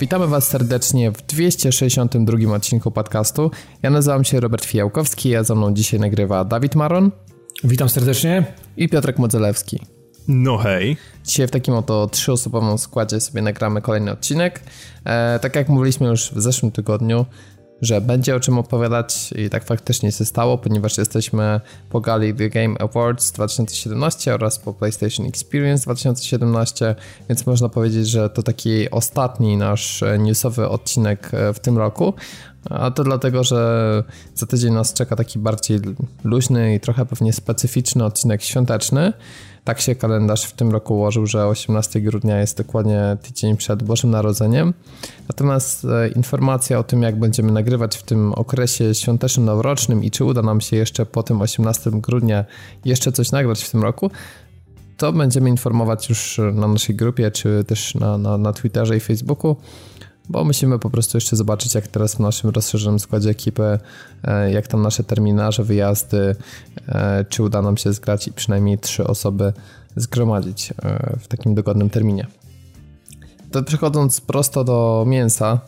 Witamy Was serdecznie w 262 odcinku podcastu. Ja nazywam się Robert Fijałkowski, a za mną dzisiaj nagrywa Dawid Maron. Witam serdecznie. I Piotrek Modzelewski. No hej. Dzisiaj w takim oto trzyosobowym składzie sobie nagramy kolejny odcinek. E, tak jak mówiliśmy już w zeszłym tygodniu, że będzie o czym opowiadać i tak faktycznie się stało, ponieważ jesteśmy po gali The Game Awards 2017 oraz po PlayStation Experience 2017, więc można powiedzieć, że to taki ostatni nasz newsowy odcinek e, w tym roku. A to dlatego, że za tydzień nas czeka taki bardziej luźny i trochę pewnie specyficzny odcinek świąteczny. Tak się kalendarz w tym roku ułożył, że 18 grudnia jest dokładnie tydzień przed Bożym Narodzeniem. Natomiast e, informacja o tym, jak będziemy nagrywać w tym okresie świątecznym, noworocznym i czy uda nam się jeszcze po tym 18 grudnia jeszcze coś nagrać w tym roku, to będziemy informować już na naszej grupie, czy też na, na, na Twitterze i Facebooku bo musimy po prostu jeszcze zobaczyć, jak teraz w naszym rozszerzonym składzie ekipy, e, jak tam nasze terminarze, wyjazdy, e, czy uda nam się zgrać i przynajmniej trzy osoby zgromadzić e, w takim dogodnym terminie. To przechodząc prosto do mięsa,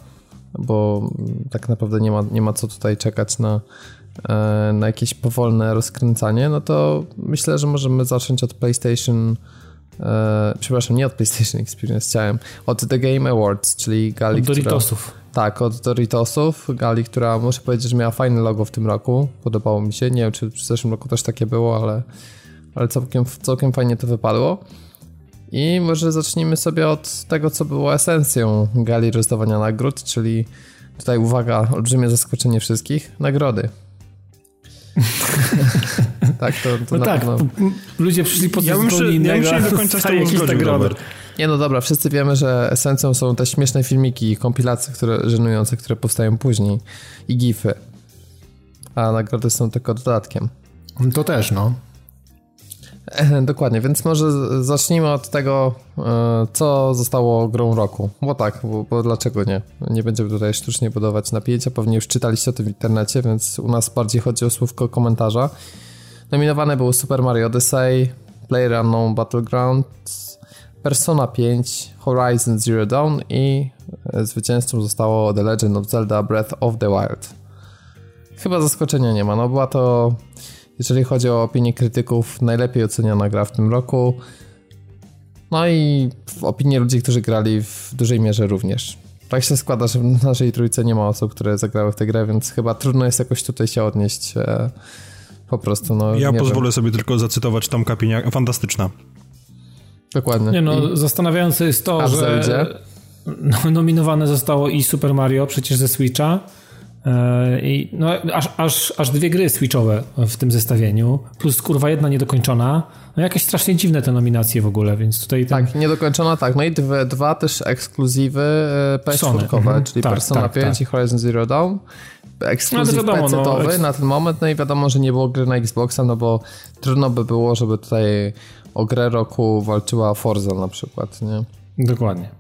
bo tak naprawdę nie ma, nie ma co tutaj czekać na, na jakieś powolne rozkręcanie, no to myślę, że możemy zacząć od PlayStation e, przepraszam, nie od PlayStation Experience, chciałem, od The Game Awards, czyli gali, Od Doritosów. Która, tak, od Doritosów, gali, która muszę powiedzieć, że miała fajne logo w tym roku, podobało mi się, nie wiem, czy w zeszłym roku też takie było, ale, ale całkiem, całkiem fajnie to wypadło. I może zacznijmy sobie od tego, co było esencją gali rozdawania nagród, czyli tutaj uwaga, olbrzymie zaskoczenie wszystkich, nagrody. tak, to, to no tak, pewno... ludzie przyszli po ja się, innego, ja bym się do końca z tobą zgodził, Nie no dobra, wszyscy wiemy, że esencją są te śmieszne filmiki i kompilacje które, żenujące, które powstają później i gify. A nagrody są tylko dodatkiem. To też, no. Dokładnie, więc może zacznijmy od tego, e, co zostało grą roku. Bo tak, bo, bo, dlaczego nie? Nie będziemy tutaj sztucznie budować napięcia, pewnie już czytaliście o tym w internecie, więc u nas bardziej chodzi o słówko komentarza. Nominowane były Super Mario Odyssey, Player Unknown Battlegrounds, Persona 5, Horizon Zero Dawn i e, zwycięzcą zostało The Legend of Zelda Breath of the Wild. Chyba zaskoczenia nie ma, no była to jeżeli chodzi o opinię krytyków, najlepiej oceniana gra w tym roku. No i w opinii ludzi, którzy grali w dużej mierze również. Tak się składa, że w naszej trójce nie ma osób, które zagrały w tę grę, więc chyba trudno jest jakoś tutaj się odnieść. E, po prostu, no. Ja pozwolę wiem. sobie tylko zacytować Tomka Pienia. Fantastyczna. Dokładnie. Nie no, I... zastanawiające jest to, że no, nominowane zostało i Super Mario przecież ze Switcha, I no, aż, aż, aż dwie gry switchowe w tym zestawieniu, plus kurwa jedna niedokończona. No jakieś strasznie dziwne te nominacje w ogóle, więc tutaj... Ten... Tak, niedokończona, tak. No i dwie, dwa też ekskluzywy e, PS4, mhm. czyli tak, Persona tak, 5 tak. i Horizon Zero Dawn. Ekskluzyw no, wiadomo, no, na ten moment, no i wiadomo, że nie było gry na Xboxa, no bo trudno by było, żeby tutaj o grę roku walczyła Forza na przykład, nie? Dokładnie.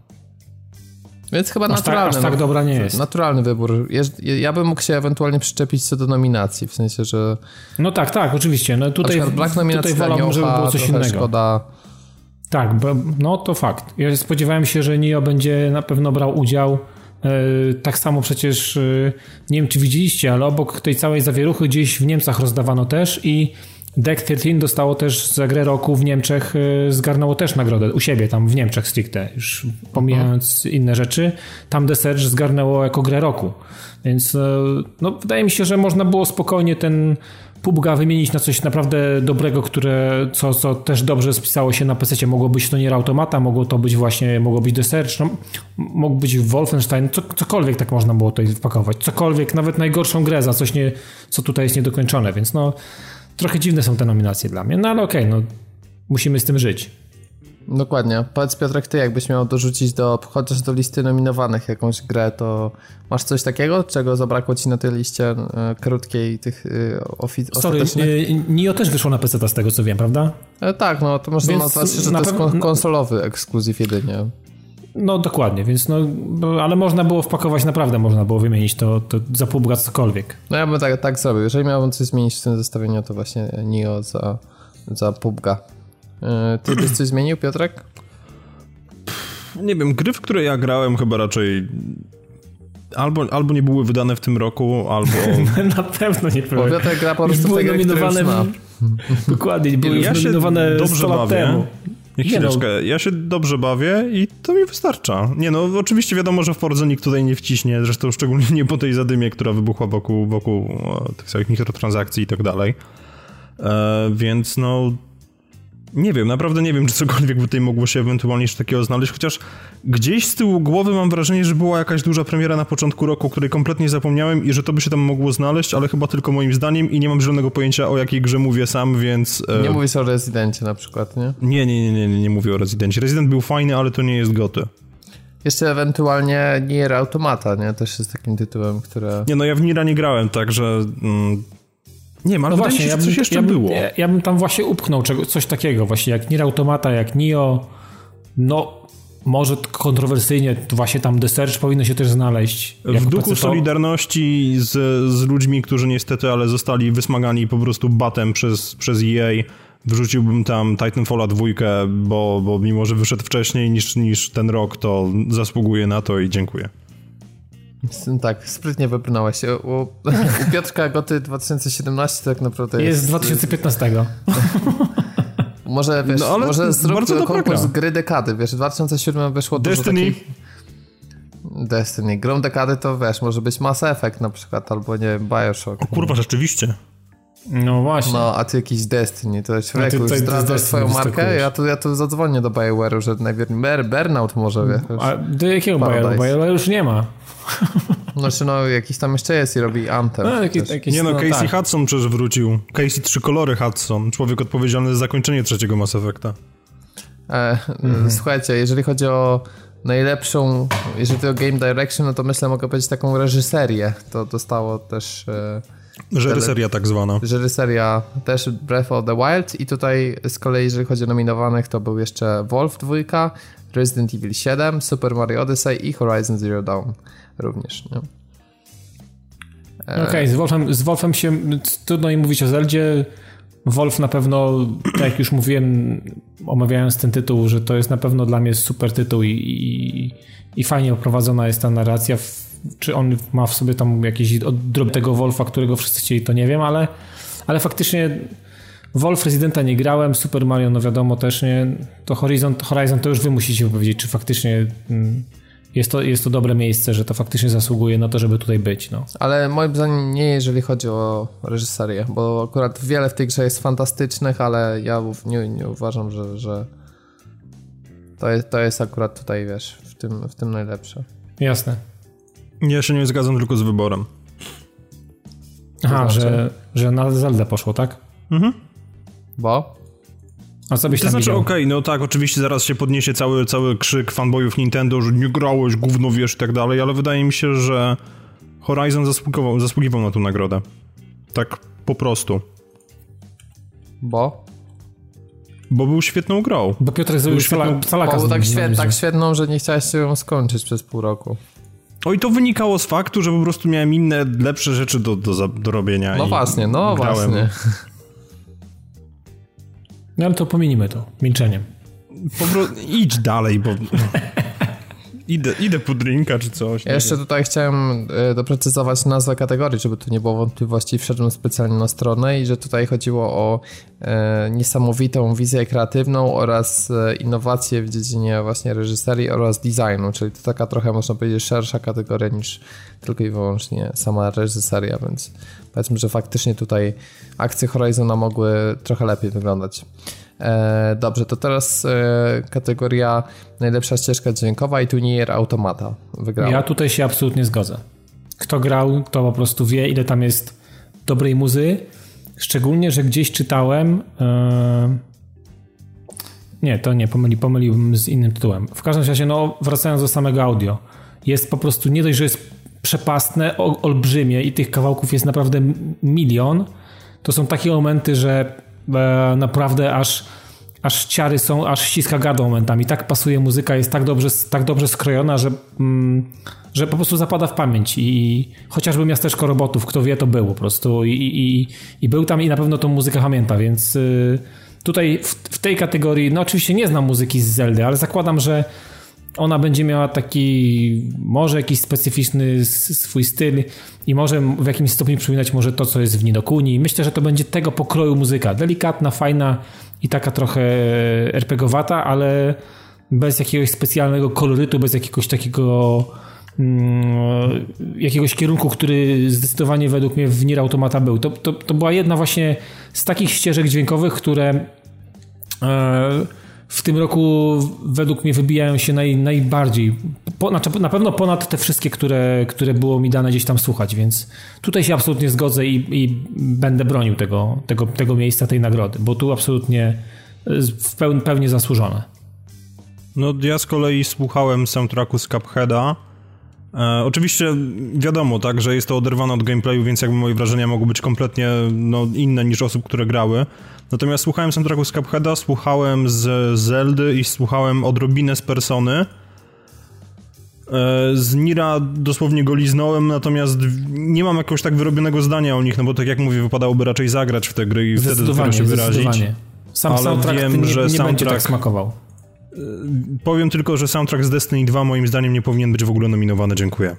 Więc chyba aż naturalny. Tak, aż tak dobra nie jest. Naturalny wybór. Ja bym mógł się ewentualnie przyczepić co do nominacji, w sensie, że... No tak, tak, oczywiście. No tutaj, Black nominacji tutaj wolałbym, żeby było coś innego. Szkoda. Tak, bo, no to fakt. Ja spodziewałem się, że Nio będzie na pewno brał udział. E, tak samo przecież, e, nie wiem czy widzieliście, ale obok tej całej zawieruchy gdzieś w Niemcach rozdawano też i Deck 13 dostało też za grę roku w Niemczech, y, zgarnęło też nagrodę u siebie, tam w Niemczech stricte, już pomijając inne rzeczy. Tam The Surge zgarnęło jako grę roku. Więc y, no, wydaje mi się, że można było spokojnie ten PUBG'a wymienić na coś naprawdę dobrego, które, co, co też dobrze spisało się na PC. Mogło być to nie Automata, mogło to być właśnie, mogło być The Surge, no, mógł być Wolfenstein, co, cokolwiek tak można było tutaj wpakować. Cokolwiek, nawet najgorszą grę za coś, nie, co tutaj jest niedokończone, więc no trochę dziwne są te nominacje dla mnie, no ale okej, okay, no musimy z tym żyć. Dokładnie. Powiedz Piotrek, ty jakbyś miał dorzucić do, chociaż do listy nominowanych jakąś grę, to masz coś takiego, czego zabrakło ci na tej liście e, krótkiej tych e, ofi- Sorry, e, Nio też wyszło na PC z tego co wiem, prawda? E, tak, no to można nazwać, że na to jest konsolowy ekskluzyw jedynie. No dokładnie, więc no, ale można było wpakować, naprawdę można było wymienić to, to za pół cokolwiek. No ja bym tak, tak zrobił. Jeżeli miałbym coś zmienić w tym zestawieniu, to właśnie Nio za, za PUBG'a. E, ty byś coś zmienił, Piotrek? nie wiem, gry, w które ja grałem chyba raczej albo, albo nie były wydane w tym roku, albo... Na pewno nie były. Bo gra po prostu były nominowane... W... Dokładnie, były ja już nominowane dobrze 100 lat bawię. temu. Nie, chwileczkę, no. ja się dobrze bawię i to mi wystarcza. Nie no, oczywiście wiadomo, że w Forza nikt tutaj nie wciśnie, zresztą szczególnie nie po tej zadymie, która wybuchła wokół, wokół tych samych mikrotransakcji i tak dalej. E, więc no, nie wiem, naprawdę nie wiem, czy cokolwiek tutaj mogło się ewentualnie jeszcze takiego znaleźć, chociaż gdzieś z tyłu głowy mam wrażenie, że była jakaś duża premiera na początku roku, o której kompletnie zapomniałem i że to by się tam mogło znaleźć, ale chyba tylko moim zdaniem i nie mam żadnego pojęcia o jakiej grze mówię sam, więc... E... Nie mówisz o Rezydencie na przykład, nie? Nie, nie, nie, nie, nie, nie mówię o Rezydencie. Rezydent był fajny, ale to nie jest goty. Jeszcze ewentualnie Nier Automata, nie? Też jest takim tytułem, które... Nie, no ja w Nira nie grałem, także... Mm nie ale no właśnie, się, ja bym, coś jeszcze ja bym, było. Ja, ja, bym tam właśnie upchnął czego, coś takiego, właśnie jak Nier Automata, jak Nio, no może kontrowersyjnie, właśnie tam The Search powinno się też znaleźć. W duchu solidarności z, z ludźmi, którzy niestety, ale zostali wysmagani po prostu batem przez, przez EA, wrzuciłbym tam Titanfalla dwójkę, bo, bo mimo, że wyszedł wcześniej niż, niż ten rok, to zasługuje na to i dziękuję. Tak, sprytnie wypłynąłeś. U, u Piotrka Goty 2017 tak naprawdę jest... Jest z 2015. może, wiesz, no, może zrób konkurs gry dekady, wiesz, w 2007 wyszło Destiny. dużo takich... Destiny. Grą dekady to, wiesz, może być Mass Effect na przykład, albo nie wiem, Bioshock. O kurwa, rzeczywiście. No właśnie. No, a ty jakiś Destiny, to jest człowieku, już zdradzasz swoją markę, ja tu, ja tu zadzwonię do BioWare'u, że najpierw Burnout może, wiesz. A do jakiego BioWare'u? BioWare już nie ma. Znaczy no, jakiś tam jeszcze jest i robi Anthem. No, jakiś, jakiś, nie no, no Casey tak. Hudson przecież wrócił. Casey trzy kolory Hudson, człowiek odpowiedzialny za zakończenie trzeciego Mass Effecta. E, mhm. Słuchajcie, jeżeli chodzi o najlepszą, jeżeli chodzi o Game Direction, no to myślę, mogę powiedzieć taką reżyserię. To dostało też... E, Reżyseria tak zwana. Reżyseria też Breath of the Wild i tutaj z kolei jeżeli chodzi o nominowanych to był jeszcze Wolf 2, Resident Evil 7, Super Mario Odyssey i Horizon Zero Dawn również. Nie? E, Okej, okay, z, Wolfem, z Wolfem się trudno im mówić o Zeldzie. Wolf na pewno, tak jak już mówiłem, omawiając ten tytuł, że to jest na pewno dla mnie super tytuł i, i, i fajnie oprowadzona jest ta narracja. Czy on ma w sobie tam jakiś odrob tego Wolfa, którego wszyscy chcieli, to nie wiem, ale, ale faktycznie Wolf Residenta nie grałem, Super Mario, no wiadomo też nie. To Horizon, Horizon to już wy musicie powiedzieć, czy faktycznie mm, jest to, jest to dobre miejsce, że to faktycznie zasługuje na to, żeby tutaj być. No. Ale moim zdaniem nie, jeżeli chodzi o reżyserię, bo akurat wiele w tej grze jest fantastycznych, ale ja nie, nie uważam, że, że to, jest, to jest akurat tutaj, wiesz, w tym, w tym najlepsze. Jasne. Ja się nie zgadzam tylko z wyborem. Aha, że, że na Zelda poszło, tak? Mhm. Bo? A co byś to tam znaczy, okej, okay, no tak, oczywiście zaraz się podniesie cały, cały krzyk fanboyów Nintendo, że nie grałeś, gówno wiesz i tak dalej, ale wydaje mi się, że Horizon zasługiwał, zasługiwał na tę nagrodę. Tak po prostu. Bo? Bo był świetną grą. Bo Piotr zrobił świetną... Bo był tak, świet, tak świetną, że nie chciałeś się ją skończyć przez pół roku. O i to wynikało z faktu, że po prostu miałem inne, lepsze rzeczy do, do, do robienia. No właśnie, no grałem. właśnie. No ale to pominimy to, milczeniem. Po prostu idź dalej, bo... Idę, idę po drinka czy coś. Ja jeszcze tutaj chciałem e, doprecyzować nazwę kategorii, żeby tu nie było wątpliwości. Wszedłem specjalnie na stronę i że tutaj chodziło o e, niesamowitą wizję kreatywną oraz e, innowacje w dziedzinie właśnie reżyserii oraz designu, czyli to taka trochę można powiedzieć szersza kategoria niż tylko i wyłącznie sama reżyseria, więc powiedzmy, że faktycznie tutaj akcje Horizona mogły trochę lepiej wyglądać. E, dobrze, to teraz e, kategoria najlepsza ścieżka dźwiękowa i tu Nier Automata wygrała. Ja tutaj się absolutnie zgodzę. Kto grał, to po prostu wie, ile tam jest dobrej muzy. Szczególnie, że gdzieś czytałem. E, nie, to nie, pomyli, pomyliłbym z innym tytułem. W każdym razie, no, wracając do samego audio, jest po prostu nie dość, że jest przepastne, olbrzymie i tych kawałków jest naprawdę milion. To są takie momenty, że naprawdę aż, aż ciary są, aż ściska gardło momentami. Tak pasuje muzyka, jest tak dobrze, tak dobrze skrojona, że, mm, że po prostu zapada w pamięć. I chociażby miasteczko robotów, kto wie, to było po prostu. I, i, i był tam i na pewno tą muzykę pamięta, więc y, tutaj w, w tej kategorii, no oczywiście nie znam muzyki z Zeldy, ale zakładam, że ona będzie miała taki, może jakiś specyficzny swój styl i może w jakimś stopniu przypominać może to, co jest w Ninokuni. Myślę, że to będzie tego pokroju muzyka. Delikatna, fajna i taka trochę RPGowata, ale bez jakiegoś specjalnego kolorytu, bez jakiegoś takiego mm, jakiegoś kierunku, który zdecydowanie według mnie w Nier Automata był. To, to, to była jedna właśnie z takich ścieżek dźwiękowych, które e, w tym roku według mnie wybijają się naj, najbardziej. Po, znaczy na pewno ponad te wszystkie, które, które było mi dane gdzieś tam słuchać, więc tutaj się absolutnie zgodzę i, i będę bronił tego, tego, tego miejsca, tej nagrody, bo tu absolutnie w peł, pełni zasłużone. No ja z kolei słuchałem soundtracku z Cupheada. E, oczywiście wiadomo, tak, że jest to oderwane od gameplayu, więc jakby moje wrażenia mogły być kompletnie no, inne niż osób, które grały. Natomiast słuchałem soundtracku z Cupheada, słuchałem z Zeldy i słuchałem odrobinę z Persony. E, z Nira dosłownie go liznąłem, natomiast nie mam jakoś tak wyrobionego zdania o nich, no bo tak jak mówię, wypadałoby raczej zagrać w te gry i wtedy dopiero się wyrazić. Sam Ale wiem, nie, że nie soundtrack... będzie tak smakował. Powiem tylko, że soundtrack z Destiny 2 moim zdaniem nie powinien być w ogóle nominowany. Dziękuję.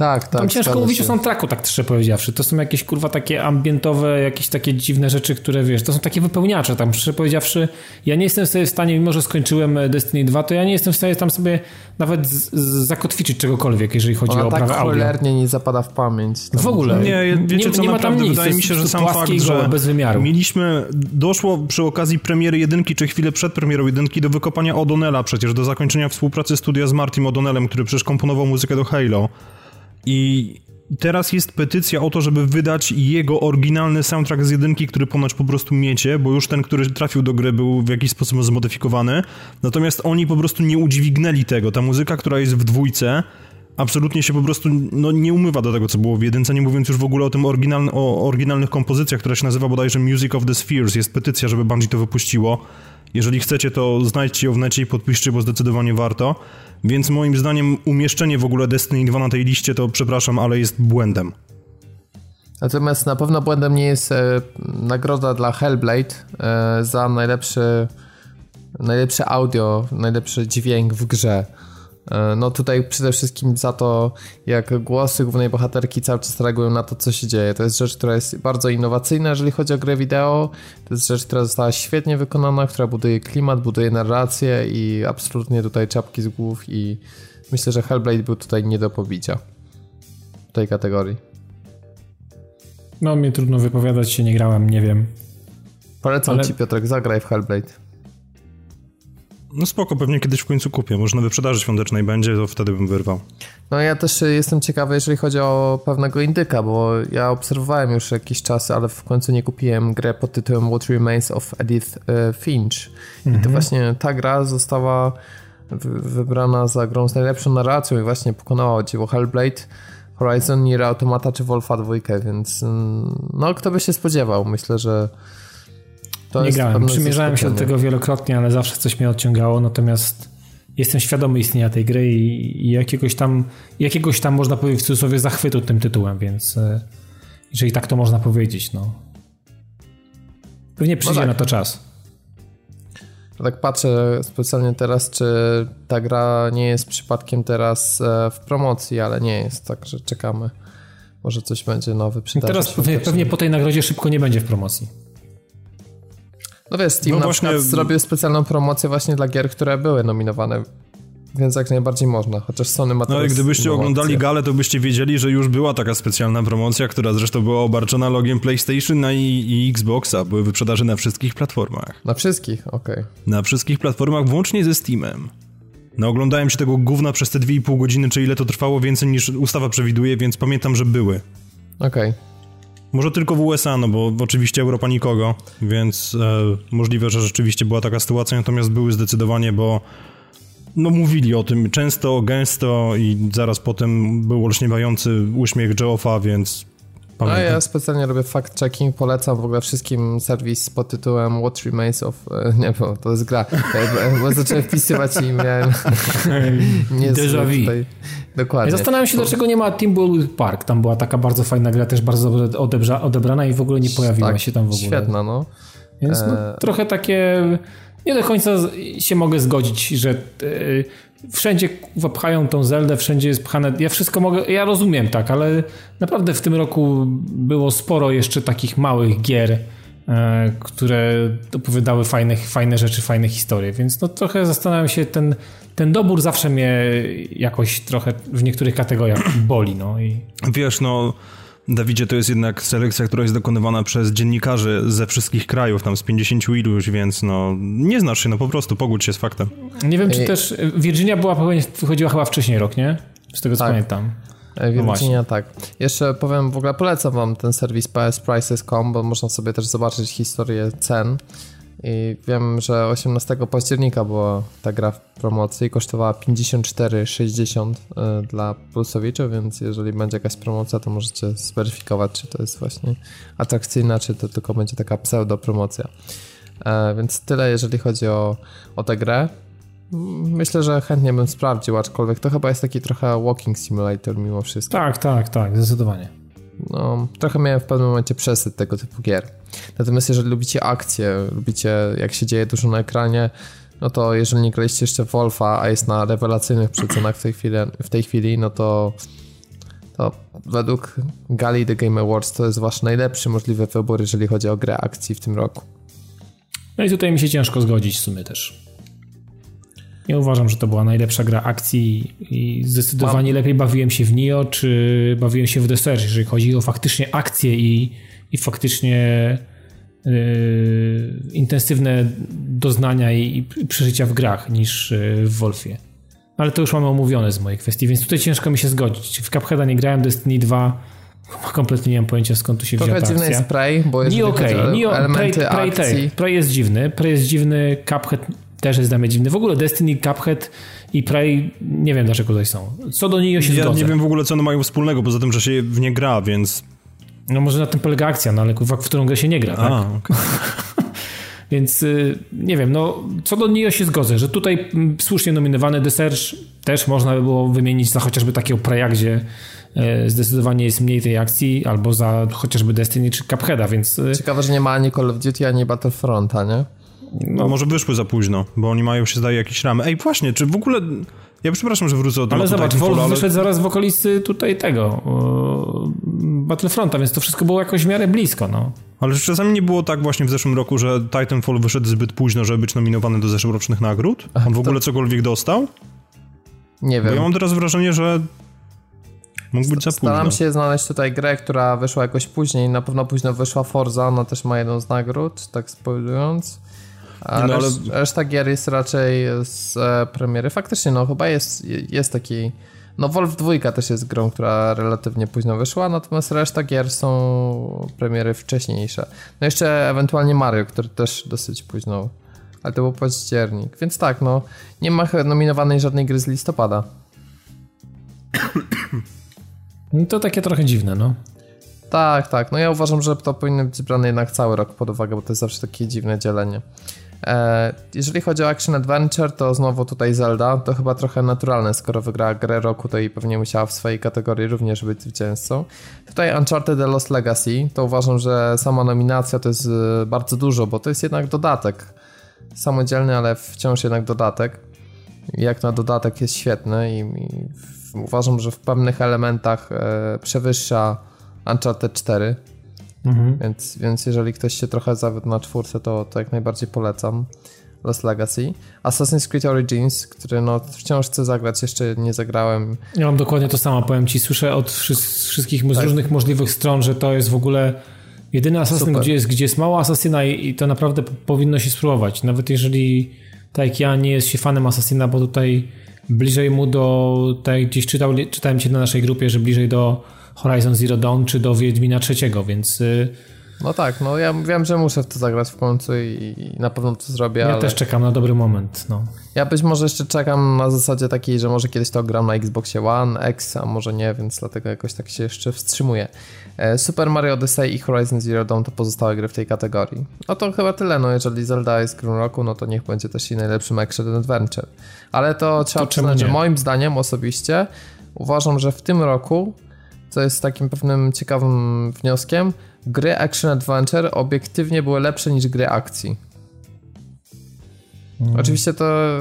Tak, tak. Tam ciężko mówić się. o soundtracku, tak szczerze powiedziawszy. To są jakieś kurwa takie ambientowe, jakieś takie dziwne rzeczy, które wiesz, to są takie wypełniacze tam, szczerze powiedziawszy. Ja nie jestem sobie w stanie, mimo że skończyłem Destiny 2, to ja nie jestem w stanie tam sobie nawet z, z, zakotwiczyć czegokolwiek, jeżeli chodzi Ona o tak audio. cholernie nie zapada w pamięć. W ogóle. Nie, wiecie nie, nie ma tam nic. Wydaje mi się, że sam fakt, że bez wymiaru. mieliśmy, doszło przy okazji premiery jedynki, czy chwilę przed premierą jedynki do wykopania O'Donnella przecież, do zakończenia współpracy studia z Martym O'Donnellem, który przecież komponował muzykę do Halo. I teraz jest petycja o to, żeby wydać jego oryginalny soundtrack z jedynki, który ponoć po prostu miecie, bo już ten, który trafił do gry był w jakiś sposób zmodyfikowany. Natomiast oni po prostu nie udźwignęli tego. Ta muzyka, która jest w dwójce, absolutnie się po prostu no, nie umywa do tego, co było w jedynce, nie mówiąc już w ogóle o tym o oryginalnych kompozycjach, która się nazywa bodajże Music of the Spheres. Jest petycja, żeby Bungie to wypuściło. Jeżeli chcecie, to znajdźcie ją w necie i podpiszcie, bo zdecydowanie warto. Więc moim zdaniem umieszczenie w ogóle Destiny 2 na tej liście to, przepraszam, ale jest błędem. Natomiast na pewno błędem nie jest e, nagroda dla Hellblade e, za najlepszy, najlepszy audio, najlepszy dźwięk w grze. E, no tutaj przede wszystkim za to, jak głosy głównej bohaterki cały czas reagują na to, co się dzieje. To jest rzecz, która jest bardzo innowacyjna, jeżeli chodzi o grę wideo. To jest rzecz, która została świetnie wykonana, która buduje klimat, buduje narrację i absolutnie tutaj czapki z głów i myślę, że Hellblade był tutaj nie do pobicia w tej kategorii. No, mnie trudno wypowiadać się, nie grałem, nie wiem. Polecam Ale... ci, Piotrek, zagraj w Hellblade. No spoko, pewnie kiedyś w końcu kupię. Może na wyprzedaży świątecznej będzie, to wtedy bym wyrwał. No ja też jestem ciekawy, jeżeli chodzi o pewnego indyka, bo ja obserwowałem już jakiś czas, ale w końcu nie kupiłem grę pod tytułem What Remains of Edith e, Finch. Mhm. I to mhm. właśnie ta gra została wybrana za grą z najlepszą narracją i właśnie pokonała dzieło Hellblade, Horizon, Nier Automata czy Wolfa 2, więc mm, no kto by się spodziewał. Myślę, że to nie grałem. Przymierzałem się do tego wielokrotnie, ale zawsze coś mnie odciągało, natomiast jestem świadomy istnienia tej gry i, i jakiegoś tam, jakiegoś tam można powiedzieć w cudzysłowie zachwytu tym tytułem, więc e, jeżeli tak to można powiedzieć, no. Pewnie przyjdzie no tak. na to czas. Tak patrzę specjalnie teraz, czy ta gra nie jest przypadkiem teraz e, w promocji, ale nie jest, także czekamy. Może coś będzie nowy przydarzy. Teraz pewnie, pewnie po tej nagrodzie szybko nie będzie w promocji. No wiesz, Steam no na właśnie... przykład zrobił specjalną promocję właśnie dla gier, które były nominowane więc jak najbardziej można, chociaż Sony ma No i gdybyście oglądali galę, to byście wiedzieli, że już była taka specjalna promocja, która zresztą była obarczona logiem PlayStation i, i Xboxa. Były wyprzedaży na wszystkich platformach. Na wszystkich? Okej. Okay. Na wszystkich platformach, włącznie ze Steamem. No oglądałem się tego gówna przez te 2,5 godziny, czy ile to trwało, więcej niż ustawa przewiduje, więc pamiętam, że były. Okej. Okay. Może tylko w USA, no bo oczywiście Europa nikogo, więc e, możliwe, że rzeczywiście była taka sytuacja, natomiast były zdecydowanie, bo no mówili o tym często, gęsto i zaraz potem był olśniewający uśmiech Geoffa, więc Pamiętam. No ja specjalnie robię fact-checking, polecam w ogóle wszystkim serwis pod tytułem What Remains of... E, nie, bo to jest gra. Bo zacząłem wpisywać i miałem... nie Déjà vu. Dokładnie. Ja zastanawiam się, dlaczego nie ma Timbull Park. Tam była taka bardzo fajna gra, też bardzo dobrze odebra, odebrana i w ogóle nie pojawiła tak, się tam w ogóle. Świetna, no. Więc no, e... trochę takie... Nie do końca się mogę zgodzić, że wszędzie pchają tą Zeldę, wszędzie jest pchane. Ja wszystko mogę, ja rozumiem tak, ale naprawdę w tym roku było sporo jeszcze takich małych gier, które opowiadały fajne, fajne rzeczy, fajne historie, więc no trochę zastanawiam się, ten, ten dobór zawsze mnie jakoś trochę w niektórych kategoriach boli, no i... Wiesz, no Dawidzie, to jest jednak selekcja, która jest dokonywana przez dziennikarzy ze wszystkich krajów, tam z 50 iluś, więc no nie znasz się, no po prostu pogódź się z faktem. Nie wiem, czy też Virginia była, wychodziła chyba wcześniej rok, nie? Z tego co tak. pamiętam. E, no Virginia, no tak. Jeszcze powiem, w ogóle polecam wam ten serwis psprices.com, bo można sobie też zobaczyć historię cen i wiem, że 18 października była ta gra w promocji i kosztowała 54,60 e, dla plusowiczów, więc jeżeli będzie jakaś promocja, to możecie zweryfikować, czy to jest właśnie atrakcyjna, czy to tylko będzie taka pseudo promocja. E, więc tyle, jeżeli chodzi o, o tę grę. Myślę, że chętnie bym sprawdził, aczkolwiek to chyba jest taki trochę walking simulator mimo wszystko. Tak, tak, tak, zdecydowanie. No, trochę miałem w pewnym momencie przesyt tego typu gier. Natomiast jeżeli lubicie akcje, lubicie jak się dzieje dużo na ekranie, no to jeżeli nie graliście jeszcze Wolfa, a jest na rewelacyjnych przecenach w tej chwili, w tej chwili no to, to według Gali The Game Awards to jest wasz najlepszy możliwy wybór, jeżeli chodzi o grę akcji w tym roku. No i tutaj mi się ciężko zgodzić w sumie też. Nie uważam, że to była najlepsza gra akcji i zdecydowanie Mam. lepiej bawiłem się w Nio, czy bawiłem się w The Search, jeżeli chodzi o faktycznie akcję i, i faktycznie yy, intensywne doznania i, i, przeżycia w grach niż yy, w Wolfie. Ale to już mamy omówione z mojej kwestii, więc tutaj ciężko mi się zgodzić. W Cupheada nie grałem, Destiny 2 kompletnie nie mam pojęcia skąd tu się wzięła akcja. dziwny jest Prey, bo jeżeli nie okay. o elementy Prey, Prey, akcji... Prey jest dziwny, Prey jest dziwny, Cuphead też jest dla mnie dziwny. W ogóle Destiny, Cuphead i Prey, nie wiem dlaczego tutaj są. Co do niej się Ja zgodzę. nie wiem w ogóle co one mają wspólnego, poza tym, że się w nie gra, więc... No może na tym polega akcja, no ale w którą grę się nie gra, tak? A, okay. Więc y, nie wiem, no co do niej się zgodzę, że tutaj mm, słusznie nominowany The Search też można by było wymienić za chociażby takiego Preya, gdzie e, zdecydowanie jest mniej tej akcji, albo za chociażby Destiny czy Cupheada, więc... Y, Ciekawe, że nie ma ani Call of Duty, ani Battlefronta, nie? No, może wyszły za późno, bo oni mają się zdaje jakieś ramy. Ej, właśnie, czy w ogóle... Ja przepraszam, że wrócę od Ale zobacz, Wolf ale... wyszedł zaraz w okolicy tutaj tego Battlefronta, więc to wszystko było jakoś w miarę blisko, no. Ale czy czasami nie było tak właśnie w zeszłym roku, że Titanfall wyszedł zbyt późno, żeby być nominowany do zeszłorocznych nagród? On w ogóle to... cokolwiek dostał? Nie wiem. Bo ja mam teraz wrażenie, że mógł być za późno. Staram się znaleźć tutaj grę, która wyszła jakoś później. Na pewno późno wyszła Forza, ona też ma jedną z nagród, tak spoilując. A no, ale... reszta gier jest raczej z e, premiery. Faktycznie, no chyba jest, jest taki... No Wolf 2 też jest grą, która relatywnie późno wyszła, natomiast reszta gier są premiery wcześniejsze. No jeszcze ewentualnie Mario, który też dosyć późno, ale to był październik. Więc tak, no nie ma nominowanej żadnej gry z listopada. No to takie trochę dziwne, no. Tak, tak. No ja uważam, że to powinno być brane jednak cały rok pod uwagę, bo to jest zawsze takie dziwne dzielenie. E, jeżeli chodzi o Action Adventure, to znowu tutaj Zelda. To chyba trochę naturalne, skoro wygrała grę roku, to i pewnie musiała w swojej kategorii również być zwycięzcą. Tutaj Uncharted The Lost Legacy, to uważam, że sama nominacja to jest e, bardzo dużo, bo to jest jednak dodatek. Samodzielny, ale wciąż jednak dodatek. Jak na dodatek jest świetny i, i uważam, że w pewnych elementach e, przewyższa Uncharted 4 Mhm. Więc, więc jeżeli ktoś się trochę zawiódł na czwórce, to, to jak najbardziej polecam. Lost Legacy. Assassin's Creed Origins, który no wciąż chcę zagrać, jeszcze nie zagrałem. Ja mam dokładnie to samo, powiem ci, słyszę od wszystkich tak. z różnych możliwych stron, że to jest w ogóle jedyny Assassin, gdzie jest, gdzie jest mało Assassina i, i, to naprawdę powinno się spróbować. Nawet jeżeli tak jak ja nie jest się fanem Assassina, bo tutaj bliżej mu do, tak jak gdzieś czytał, czytałem cię na naszej grupie, że bliżej do Horizon Zero Dawn czy do Wiedźmina trzeciego, więc... Y, no tak, no ja wiem, że muszę w to zagrać w końcu i, i na pewno to zrobię, Ja ale... też czekam na dobry moment, no. Ja być może jeszcze czekam na zasadzie takiej, że może kiedyś to gram na Xboxie One X, a może nie, więc dlatego jakoś tak się jeszcze wstrzymuję. E, Super Mario Odyssey i Horizon Zero Dawn to pozostałe gry w tej kategorii. No to chyba tyle, no jeżeli Zelda jest grą roku, no to niech będzie też i najlepszym Action Adventure. Ale to trzeba to przyznać, że moim zdaniem osobiście uważam, że w tym roku co jest takim pewnym ciekawym wnioskiem, gry action adventure obiektywnie były lepsze niż gry akcji. Hmm. Oczywiście to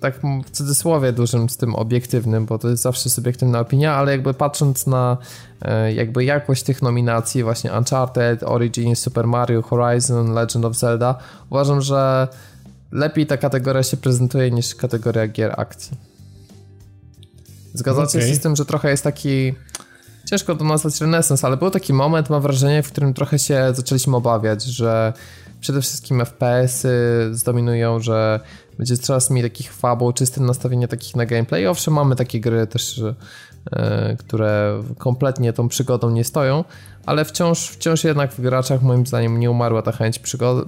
tak w cudzysłowie dużym z tym obiektywnym, bo to jest zawsze subiektywna opinia, ale jakby patrząc na e, jakby jakość tych nominacji, właśnie Uncharted, Origins, Super Mario, Horizon, Legend of Zelda, uważam, że lepiej ta kategoria się prezentuje niż kategoria gier akcji. Zgadzacie okay. się z tym, że trochę jest taki ciężko to nazwać renesans, ale był taki moment, mam wrażenie, w którym trochę się zaczęliśmy obawiać, że przede wszystkim FPS-y zdominują, że będzie coraz mniej takich fabuł, czyste nastawienie takich na gameplay. Owszem, mamy takie gry też, e, które kompletnie tą przygodą nie stoją, ale wciąż, wciąż jednak w graczach moim zdaniem nie umarła ta chęć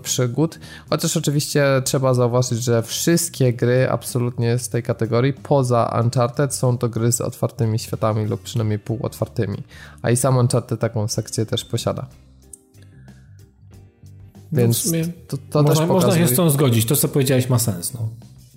przygód, chociaż oczywiście trzeba zauważyć, że wszystkie gry absolutnie z tej kategorii poza Uncharted są to gry z otwartymi światami lub przynajmniej półotwartymi, a i sam Uncharted taką sekcję też posiada. No Więc to, to można, też pokazuje... można się z tą zgodzić, to co powiedziałeś ma sens. No.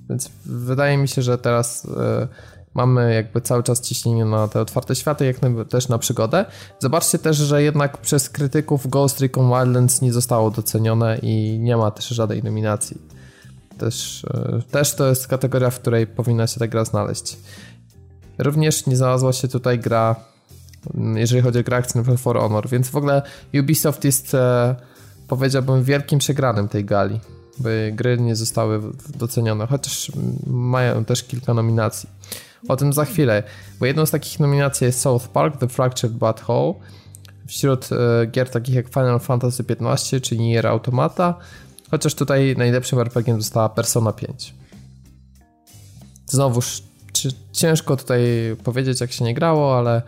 Więc wydaje mi się, że teraz... Yy, mamy jakby cały czas ciśnienie na te otwarte światy, jak też na przygodę. Zobaczcie też, że jednak przez krytyków Ghost Recon Wildlands nie zostało docenione i nie ma też żadnej nominacji. Też, e, też to jest kategoria, w której powinna się ta gra znaleźć. Również nie znalazła się tutaj gra, mm, jeżeli chodzi o grę akcyjną For Honor, więc w ogóle Ubisoft jest, e, powiedziałbym, wielkim przegranym tej gali, by gry nie zostały docenione, chociaż mają też kilka nominacji. O tym za chwilę, bo jedną z takich nominacji jest South Park The Fractured But Whole. Wśród e, gier takich jak Final Fantasy XV czy Nier Automata, chociaż tutaj najlepszym RPG została Persona 5. Znowuż, czy ciężko tutaj powiedzieć, jak się nie grało, ale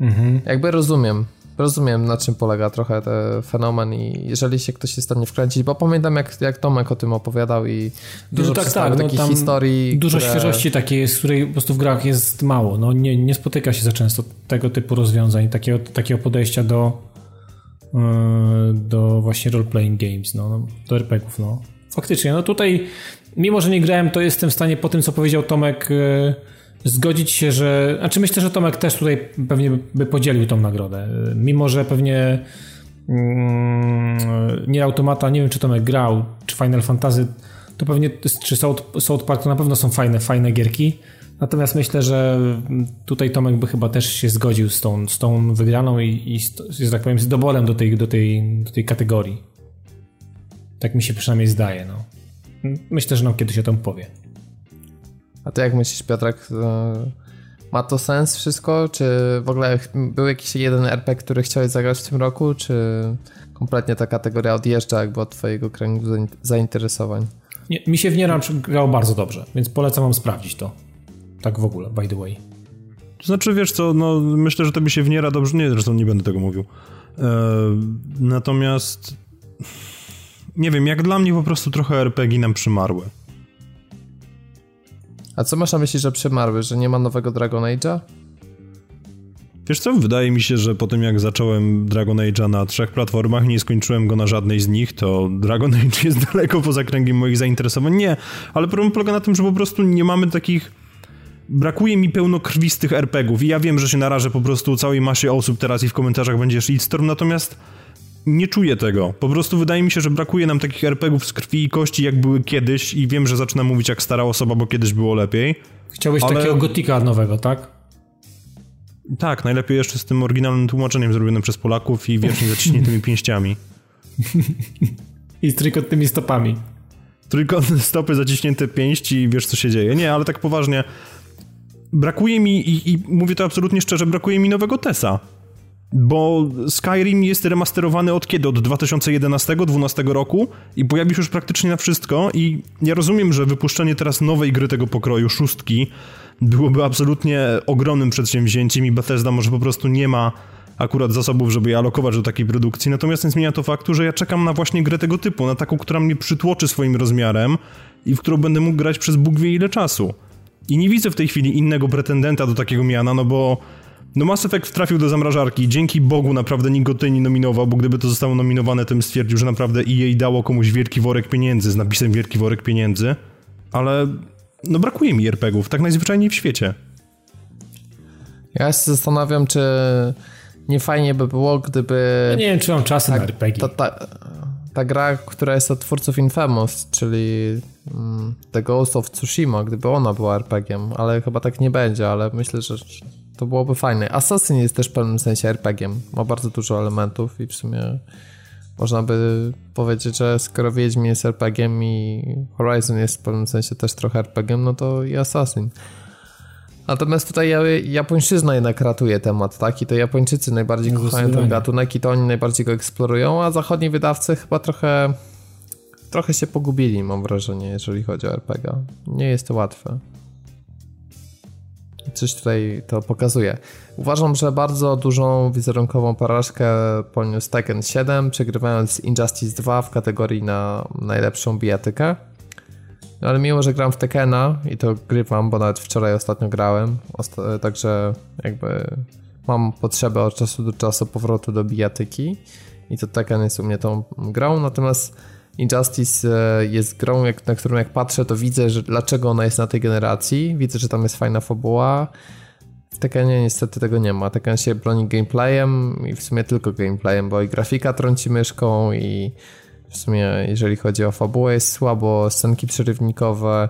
mhm. jakby rozumiem rozumiem na czym polega trochę ten fenomen i jeżeli się ktoś jest w stanie wkręcić, bo pamiętam jak, jak Tomek o tym opowiadał i dużo no tak, tak, no takich historii. Dużo które... świeżości takiej jest, której po prostu w grach jest mało. No nie, nie spotyka się za często tego typu rozwiązań, takiego, takiego podejścia do e, do właśnie role-playing games, no, no, do RPGów, no. Faktycznie, no tutaj mimo, że nie grałem, to jestem w stanie po tym, co powiedział Tomek e, zgodzić się, że. Znaczy myślę, że Tomek też tutaj pewnie by podzielił tą nagrodę. Mimo, że pewnie mm, nie automata, nie wiem czy Tomek grał, czy Final Fantasy, to pewnie, czy South, South Park to na pewno są fajne, fajne gierki. Natomiast myślę, że tutaj Tomek by chyba też się zgodził z tą, z tą wygraną i, i że tak powiem, z doborem do tej, do, tej, do tej kategorii. Tak mi się przynajmniej zdaje. No. Myślę, że nam kiedyś o tym powie. A ty jak myślisz, Piotrek, ma to sens wszystko? Czy w ogóle był jakiś jeden RPG, który chciałeś zagrać w tym roku, czy kompletnie ta kategoria odjeżdża jakby od twojego kręgu zainteresowań? Nie, mi się w Nieram grał bardzo dobrze, więc polecam wam sprawdzić to. Tak w ogóle, by the way. To znaczy, wiesz co, no myślę, że to by się w Niera dobrze... Nie, zresztą nie będę tego mówił. Eee, natomiast... Nie wiem, jak dla mnie po prostu trochę RPG nam przymarły. A co masz na myśli, że przemarły, że nie ma nowego Dragon Age'a? Wiesz co, wydaje mi się, że po tym jak zacząłem Dragon Age'a na trzech platformach, nie skończyłem go na żadnej z nich, to Dragon Age jest daleko poza kręgiem moich zainteresowań. Nie, ale problem polega na tym, że po prostu nie mamy takich... Brakuje mi pełnokrwistych RPGów i ja wiem, że się narażę po prostu całej masie osób teraz i w komentarzach będzie shitstorm, natomiast nie czuję tego. Po prostu wydaje mi się, że brakuje nam takich RPGów z krwi i kości, jak były kiedyś i wiem, że zaczynam mówić jak stara osoba, bo kiedyś było lepiej. Chciałbyś ale... takiego gotika nowego, tak? Tak, najlepiej jeszcze z tym oryginalnym tłumaczeniem zrobionym przez Polaków i wiecznie zaciśniętymi pięściami. I z trójkątnymi stopami. Trójkątne stopy, zaciśnięte pięści i wiesz co się dzieje. Nie, ale tak poważnie. Brakuje mi, i, i mówię to absolutnie szczerze, brakuje mi nowego Tesa. Bo Skyrim jest remasterowany od kiedy? Od 2011-2012 roku i pojawi się już praktycznie na wszystko i ja rozumiem, że wypuszczenie teraz nowej gry tego pokroju, szóstki, byłoby absolutnie ogromnym przedsięwzięciem i Bethesda może po prostu nie ma akurat zasobów, żeby je alokować do takiej produkcji, natomiast nie zmienia to faktu, że ja czekam na właśnie grę tego typu, na taką, która mnie przytłoczy swoim rozmiarem i w którą będę mógł grać przez Bóg wie ile czasu. I nie widzę w tej chwili innego pretendenta do takiego miana, no bo no Mass Effect trafił do zamrażarki. Dzięki Bogu naprawdę nikt go tutaj nie nominował, bo gdyby to zostało nominowane, to bym stwierdził, że naprawdę EA dało komuś wielki worek pieniędzy z napisem wielki worek pieniędzy. Ale no brakuje mi RPGów, tak najzwyczajniej w świecie. Ja się zastanawiam, czy nie fajnie by było, gdyby... Ja nie wiem, czy mam czasy tak, na RPG. Ta, ta, ta gra, która jest od twórców Infamous, czyli mm, The Ghost of Tsushima, gdyby ona była RPG-iem, ale chyba tak nie będzie, ale myślę, że to byłoby fajne. Assassin jest też w pewnym sensie RPG-iem, ma bardzo dużo elementów i w sumie można by powiedzieć, że skoro Wiedźmin jest RPG-iem i Horizon jest w pewnym sensie też trochę RPG-iem, no to i Assassin. Natomiast tutaj Japończyzna jednak ratuje temat, tak? I to Japończycy najbardziej no kochają ten gatunek i to oni najbardziej go eksplorują, a zachodni wydawcy chyba trochę trochę się pogubili, mam wrażenie, jeżeli chodzi o RPG. Nie jest to łatwe. Coś tutaj to pokazuje. Uważam, że bardzo dużą wizerunkową porażkę poniósł Tekken 7, przegrywając Injustice 2 w kategorii na najlepszą bijatykę. No, ale mimo, że gram w Tekena i to grywam, bo nawet wczoraj ostatnio grałem, osta także jakby mam potrzebę od czasu do czasu powrotu do bijatyki i to Tekken jest u mnie tą grą, natomiast Injustice e, jest grą, jak, na którą jak patrzę, to widzę, że dlaczego ona jest na tej generacji, widzę, że tam jest fajna fabuła, w Tekkenie niestety tego nie ma. Tekken się broni gameplayem i w sumie tylko gameplayem, bo i grafika trąci myszką i w sumie jeżeli chodzi o fabułę jest słabo, scenki przerywnikowe,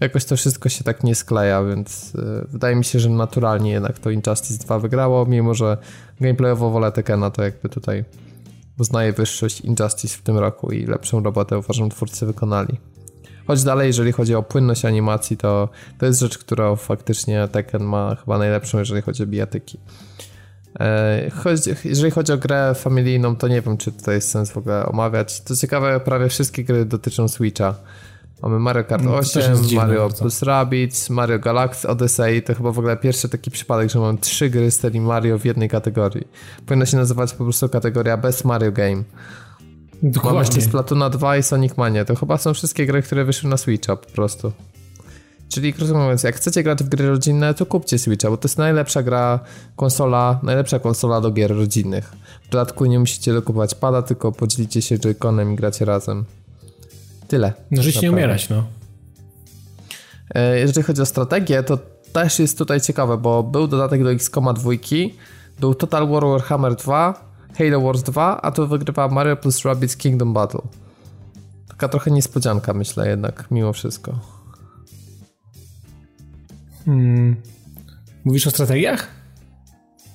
jakoś to wszystko się tak nie skleja, więc yy, wydaje mi się, że naturalnie jednak to Injustice 2 wygrało, mimo że gameplayowo wolę Tekkena, to jakby tutaj uznaję wyższość Injustice w tym roku i lepszą robotę uważam twórcy wykonali. Choć dalej, jeżeli chodzi o płynność animacji, to to jest rzecz, którą faktycznie Tekken ma chyba najlepszą, jeżeli chodzi o bijatyki. E, jeżeli chodzi o grę familijną, to nie wiem, czy tutaj jest sens w ogóle omawiać. To ciekawe, prawie wszystkie gry dotyczą Switcha. Mamy Mario Kart 8, no, Mario plus Rabbids, Mario Galaxy Odyssey. To chyba w ogóle pierwszy taki przypadek, że mam trzy gry z serii Mario w jednej kategorii. Powinna się nazywać po prostu kategoria Best Mario Game. Dokładnie. Mam jeszcze Splatoona 2 i Sonic Mania. To chyba są wszystkie gry, które wyszły na Switcha po prostu. Czyli krótko mówiąc, jak chcecie grać w gry rodzinne, to kupcie Switcha, bo to jest najlepsza gra, konsola, najlepsza konsola do gier rodzinnych. W dodatku nie musicie dokupować pada, tylko podzielicie się joyconem i gracie razem. Tyle. No żyć nie umierać, no. E, jeżeli chodzi o strategię, to też jest tutaj ciekawe, bo był dodatek do XCOMa 2, był Total War Warhammer 2, Halo Wars 2, a tu wygrywa Mario plus Rabbids Kingdom Battle. Taka trochę niespodzianka, myślę jednak, mimo wszystko. Hmm. Mówisz o strategiach?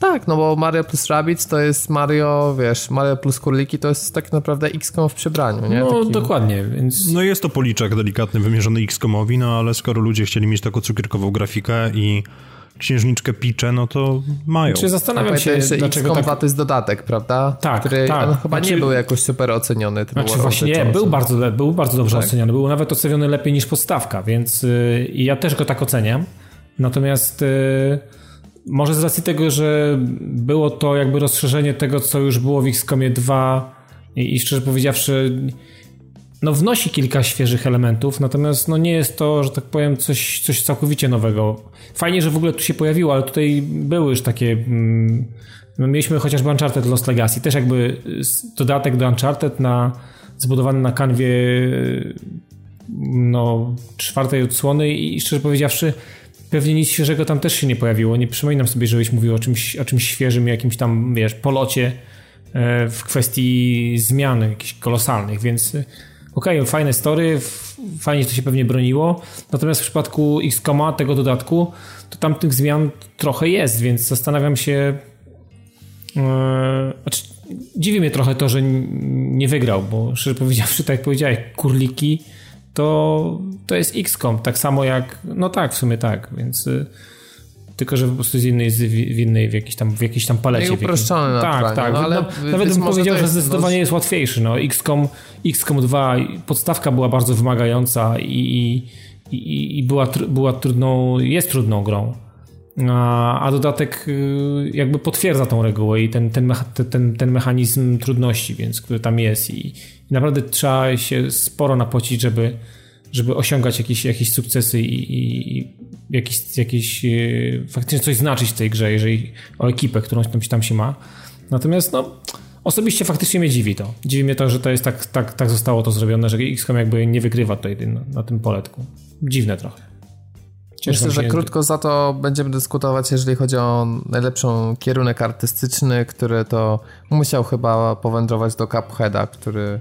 Tak, no bo Mario plus Rabbids to jest Mario, wiesz, Mario plus Kurliki to jest tak naprawdę XCOM w przebraniu, nie? No Taki... dokładnie, więc... No jest to policzek delikatny wymierzony XCOMowi, no ale skoro ludzie chcieli mieć taką cukierkową grafikę i księżniczkę Picze, no to mają. Czy zastanawiam się, dlaczego tak... to jest dodatek, prawda? Tak, Który tak. On chyba znaczy... nie był jakoś super oceniony. Znaczy właśnie nie, był bardzo, był bardzo dobrze tak? oceniony. Był nawet oceniony lepiej niż podstawka, więc yy, ja też go tak oceniam. Natomiast... Yy może z racji tego, że było to jakby rozszerzenie tego, co już było w XCOMie 2 i, i szczerze powiedziawszy, no wnosi kilka świeżych elementów, natomiast no nie jest to, że tak powiem, coś, coś całkowicie nowego. Fajnie, że w ogóle tu się pojawiło, ale tutaj były już takie... Mm, no mieliśmy chociażby Uncharted Lost Legacy, też jakby dodatek do Uncharted na, zbudowany na kanwie no, czwartej odsłony i szczerze powiedziawszy pewnie nic świeżego tam też się nie pojawiło. Nie przypominam sobie, żebyś mówił o czymś, o czymś świeżym, jakimś tam, wiesz, polocie e, w kwestii zmian jakichś kolosalnych, więc e, okej, okay, fajne story, fajnie to się pewnie broniło, natomiast w przypadku X-Koma, tego dodatku, to tam tych zmian trochę jest, więc zastanawiam się e, znaczy, dziwi mnie trochę to, że nie wygrał, bo szczerze powiedziawszy, tak jak powiedziałeś, kurliki to, to jest XCOM, tak samo jak, no tak, w sumie tak, więc y, tylko, że po prostu z innej, w innej, w jakiejś tam, w jakiejś tam palecie. I uproszczony na Tak, tak, no, ale no, nawet bym powiedział, że zdecydowanie jest łatwiejszy, no, XCOM, XCOM 2, podstawka była bardzo wymagająca i, i, i była, była trudną, jest trudną grą. A, a, dodatek y, jakby potwierdza tą regułę i ten, ten, ten, ten mechanizm trudności, więc który tam jest i, naprawdę trzeba się sporo napocić, żeby, żeby osiągać jakieś, jakieś sukcesy i, i, i jakieś, jakieś e, faktycznie coś znaczyć w tej grze, jeżeli o ekipę, którą tam, tam się ma. Natomiast no, osobiście faktycznie mnie dziwi to. Dziwi mnie to, że to jest tak, tak, tak zostało to zrobione, że XCOM jakby nie wygrywa tutaj na, na tym poletku. Dziwne trochę. Ciężko Myślę, że krótko za to będziemy dyskutować, jeżeli chodzi o najlepszą kierunek artystyczny, który to musiał chyba powędrować do Cupheada, który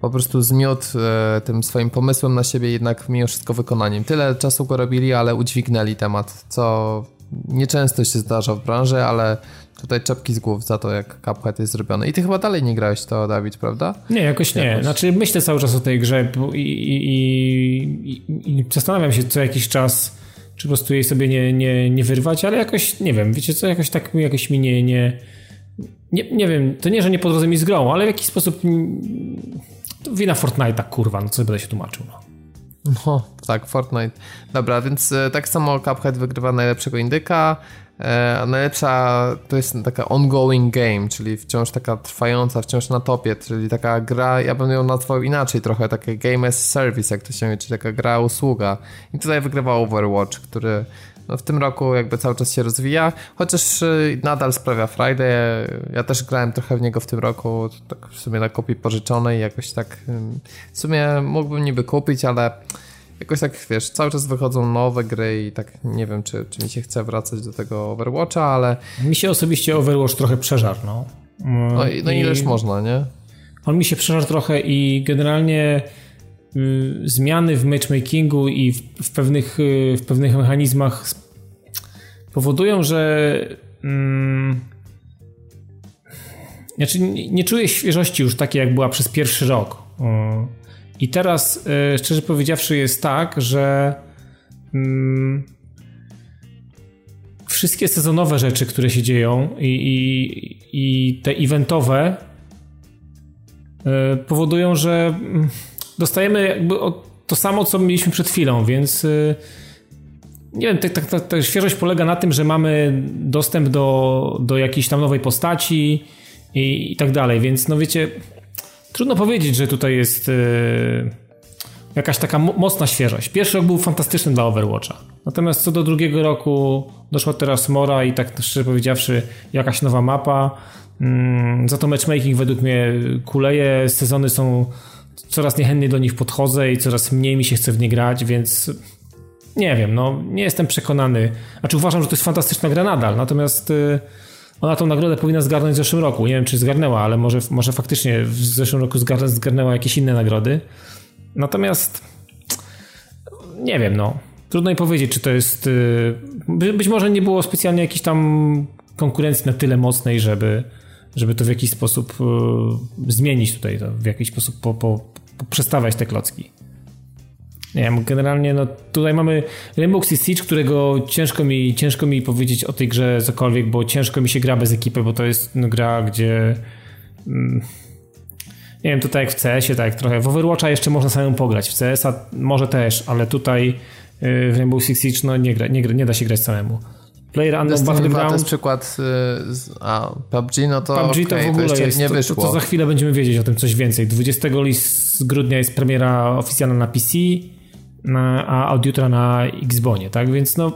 po prostu zmiótł e, tym swoim pomysłem na siebie jednak mimo wszystko wykonaniem. Tyle czasu go robili, ale udźwignęli temat, co nieczęsto się zdarza w branży, ale tutaj czapki z głów za to, jak Cuphead jest zrobiony. I ty chyba dalej nie grałeś to, Dawid, prawda? Nie, jakoś nie. Jakoś. Znaczy myślę cały czas o tej grze i, i, i, i, zastanawiam się co jakiś czas, czy po prostu jej sobie nie, nie, nie wyrwać, ale jakoś, nie wiem, wiecie co, jakoś tak jakoś mi nie, nie, nie, nie wiem, to nie, że nie po drodze mi z grą, ale w jakiś sposób to wina Fortnite'a, kurwa, no co będę się tłumaczył, no. No, tak, Fortnite. Dobra, więc e, tak samo Cuphead wygrywa najlepszego indyka, E, najlepsza to jest taka ongoing game, czyli wciąż taka trwająca, wciąż na topie, czyli taka gra, ja bym ją nazwał inaczej trochę, takie game as service, jak to się mówi, czyli taka gra usługa. I tutaj wygrywa Overwatch, który no, w tym roku jakby cały czas się rozwija, chociaż y, nadal sprawia Friday. Ja też grałem trochę w niego w tym roku, tak w sumie na kopii pożyczonej, jakoś tak w sumie mógłbym niby kupić, ale jakoś tak, wiesz, cały czas wychodzą nowe gry i tak nie wiem, czy, czy mi się chce wracać do tego Overwatcha, ale... Mi się osobiście Overwatch trochę przeżarł, no. No, i, no I... ileż można, nie? On mi się przeżarł trochę i generalnie y, zmiany w matchmakingu i w, w, pewnych, y, w pewnych mechanizmach powodują, że mm, znaczy nie, nie czuję świeżości już takiej, jak była przez pierwszy rok. I teraz, e, szczerze powiedziawszy, jest tak, że mm, wszystkie sezonowe rzeczy, które się dzieją i, i, i te eventowe y, powodują, że mm, dostajemy jakby to samo, co mieliśmy przed chwilą, więc y, nie wiem, ta, ta, ta, świeżość polega na tym, że mamy dostęp do, do jakiejś tam nowej postaci i, i tak dalej, więc no wiecie, Trudno powiedzieć, że tutaj jest yy, jakaś taka mocna świeżość. Pierwszy rok był fantastyczny dla Overwatcha. Natomiast co do drugiego roku doszła teraz Mora i tak szczerze powiedziawszy jakaś nowa mapa. Yy, za to matchmaking według mnie kuleje. Sezony są coraz niechętniej do nich podchodzę i coraz mniej mi się chce w nie grać, więc nie wiem, no nie jestem przekonany. Znaczy uważam, że to jest fantastyczna gra nadal, natomiast... Yy, ona tą nagrodę powinna zgarnąć w zeszłym roku. Nie wiem, czy zgarnęła, ale może, może faktycznie w zeszłym roku zgarnęła jakieś inne nagrody. Natomiast nie wiem, no. Trudno mi powiedzieć, czy to jest. Y, być może nie było specjalnie jakiejś tam konkurencji na tyle mocnej, żeby, żeby to w jakiś sposób y, zmienić tutaj, w jakiś sposób po, po, po te klocki. Nie wiem, generalnie no tutaj mamy Rainbow Six Siege, którego ciężko mi, ciężko mi powiedzieć o tej grze cokolwiek, bo ciężko mi się gra bez ekipy, bo to jest no, gra, gdzie mm, nie wiem, tutaj jak w CS-ie, tak trochę w Overwatcha jeszcze można samemu pograć, w CS-a może też, ale tutaj y, w Rainbow Six Siege no nie, gra, nie, gra, nie da się grać samemu. Player Unknown Battleground. To jest przykład y, z, a PUBG, no to PUBG okay, to w ogóle to jest, nie wyszło. To, to, za chwilę będziemy wiedzieć o tym coś więcej. 20 grudnia jest premiera oficjalna na PC, a od jutra na Xbonie, tak? Więc no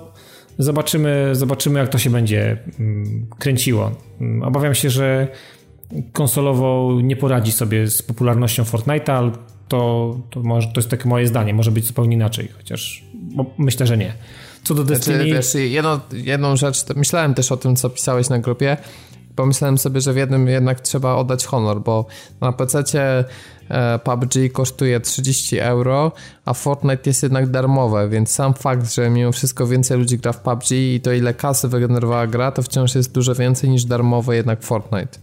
zobaczymy, zobaczymy jak to się będzie mm, kręciło. Mm, obawiam się, że konsolowo nie poradzi sobie z popularnością Fortnite'a, ale to, to, może, to jest takie moje zdanie, może być zupełnie inaczej, chociaż myślę, że nie. Co do Destiny... Znaczy, wiesz, jedno, jedną rzecz, myślałem też o tym, co pisałeś na grupie, pomyślałem sobie, że w jednym jednak trzeba oddać honor, bo na PC e, PUBG kosztuje 30 euro, a Fortnite jest jednak darmowe, więc sam fakt, że mimo wszystko więcej ludzi gra w PUBG i to ile kasy wygenerowała gra, to wciąż jest dużo więcej niż darmowe jednak Fortnite.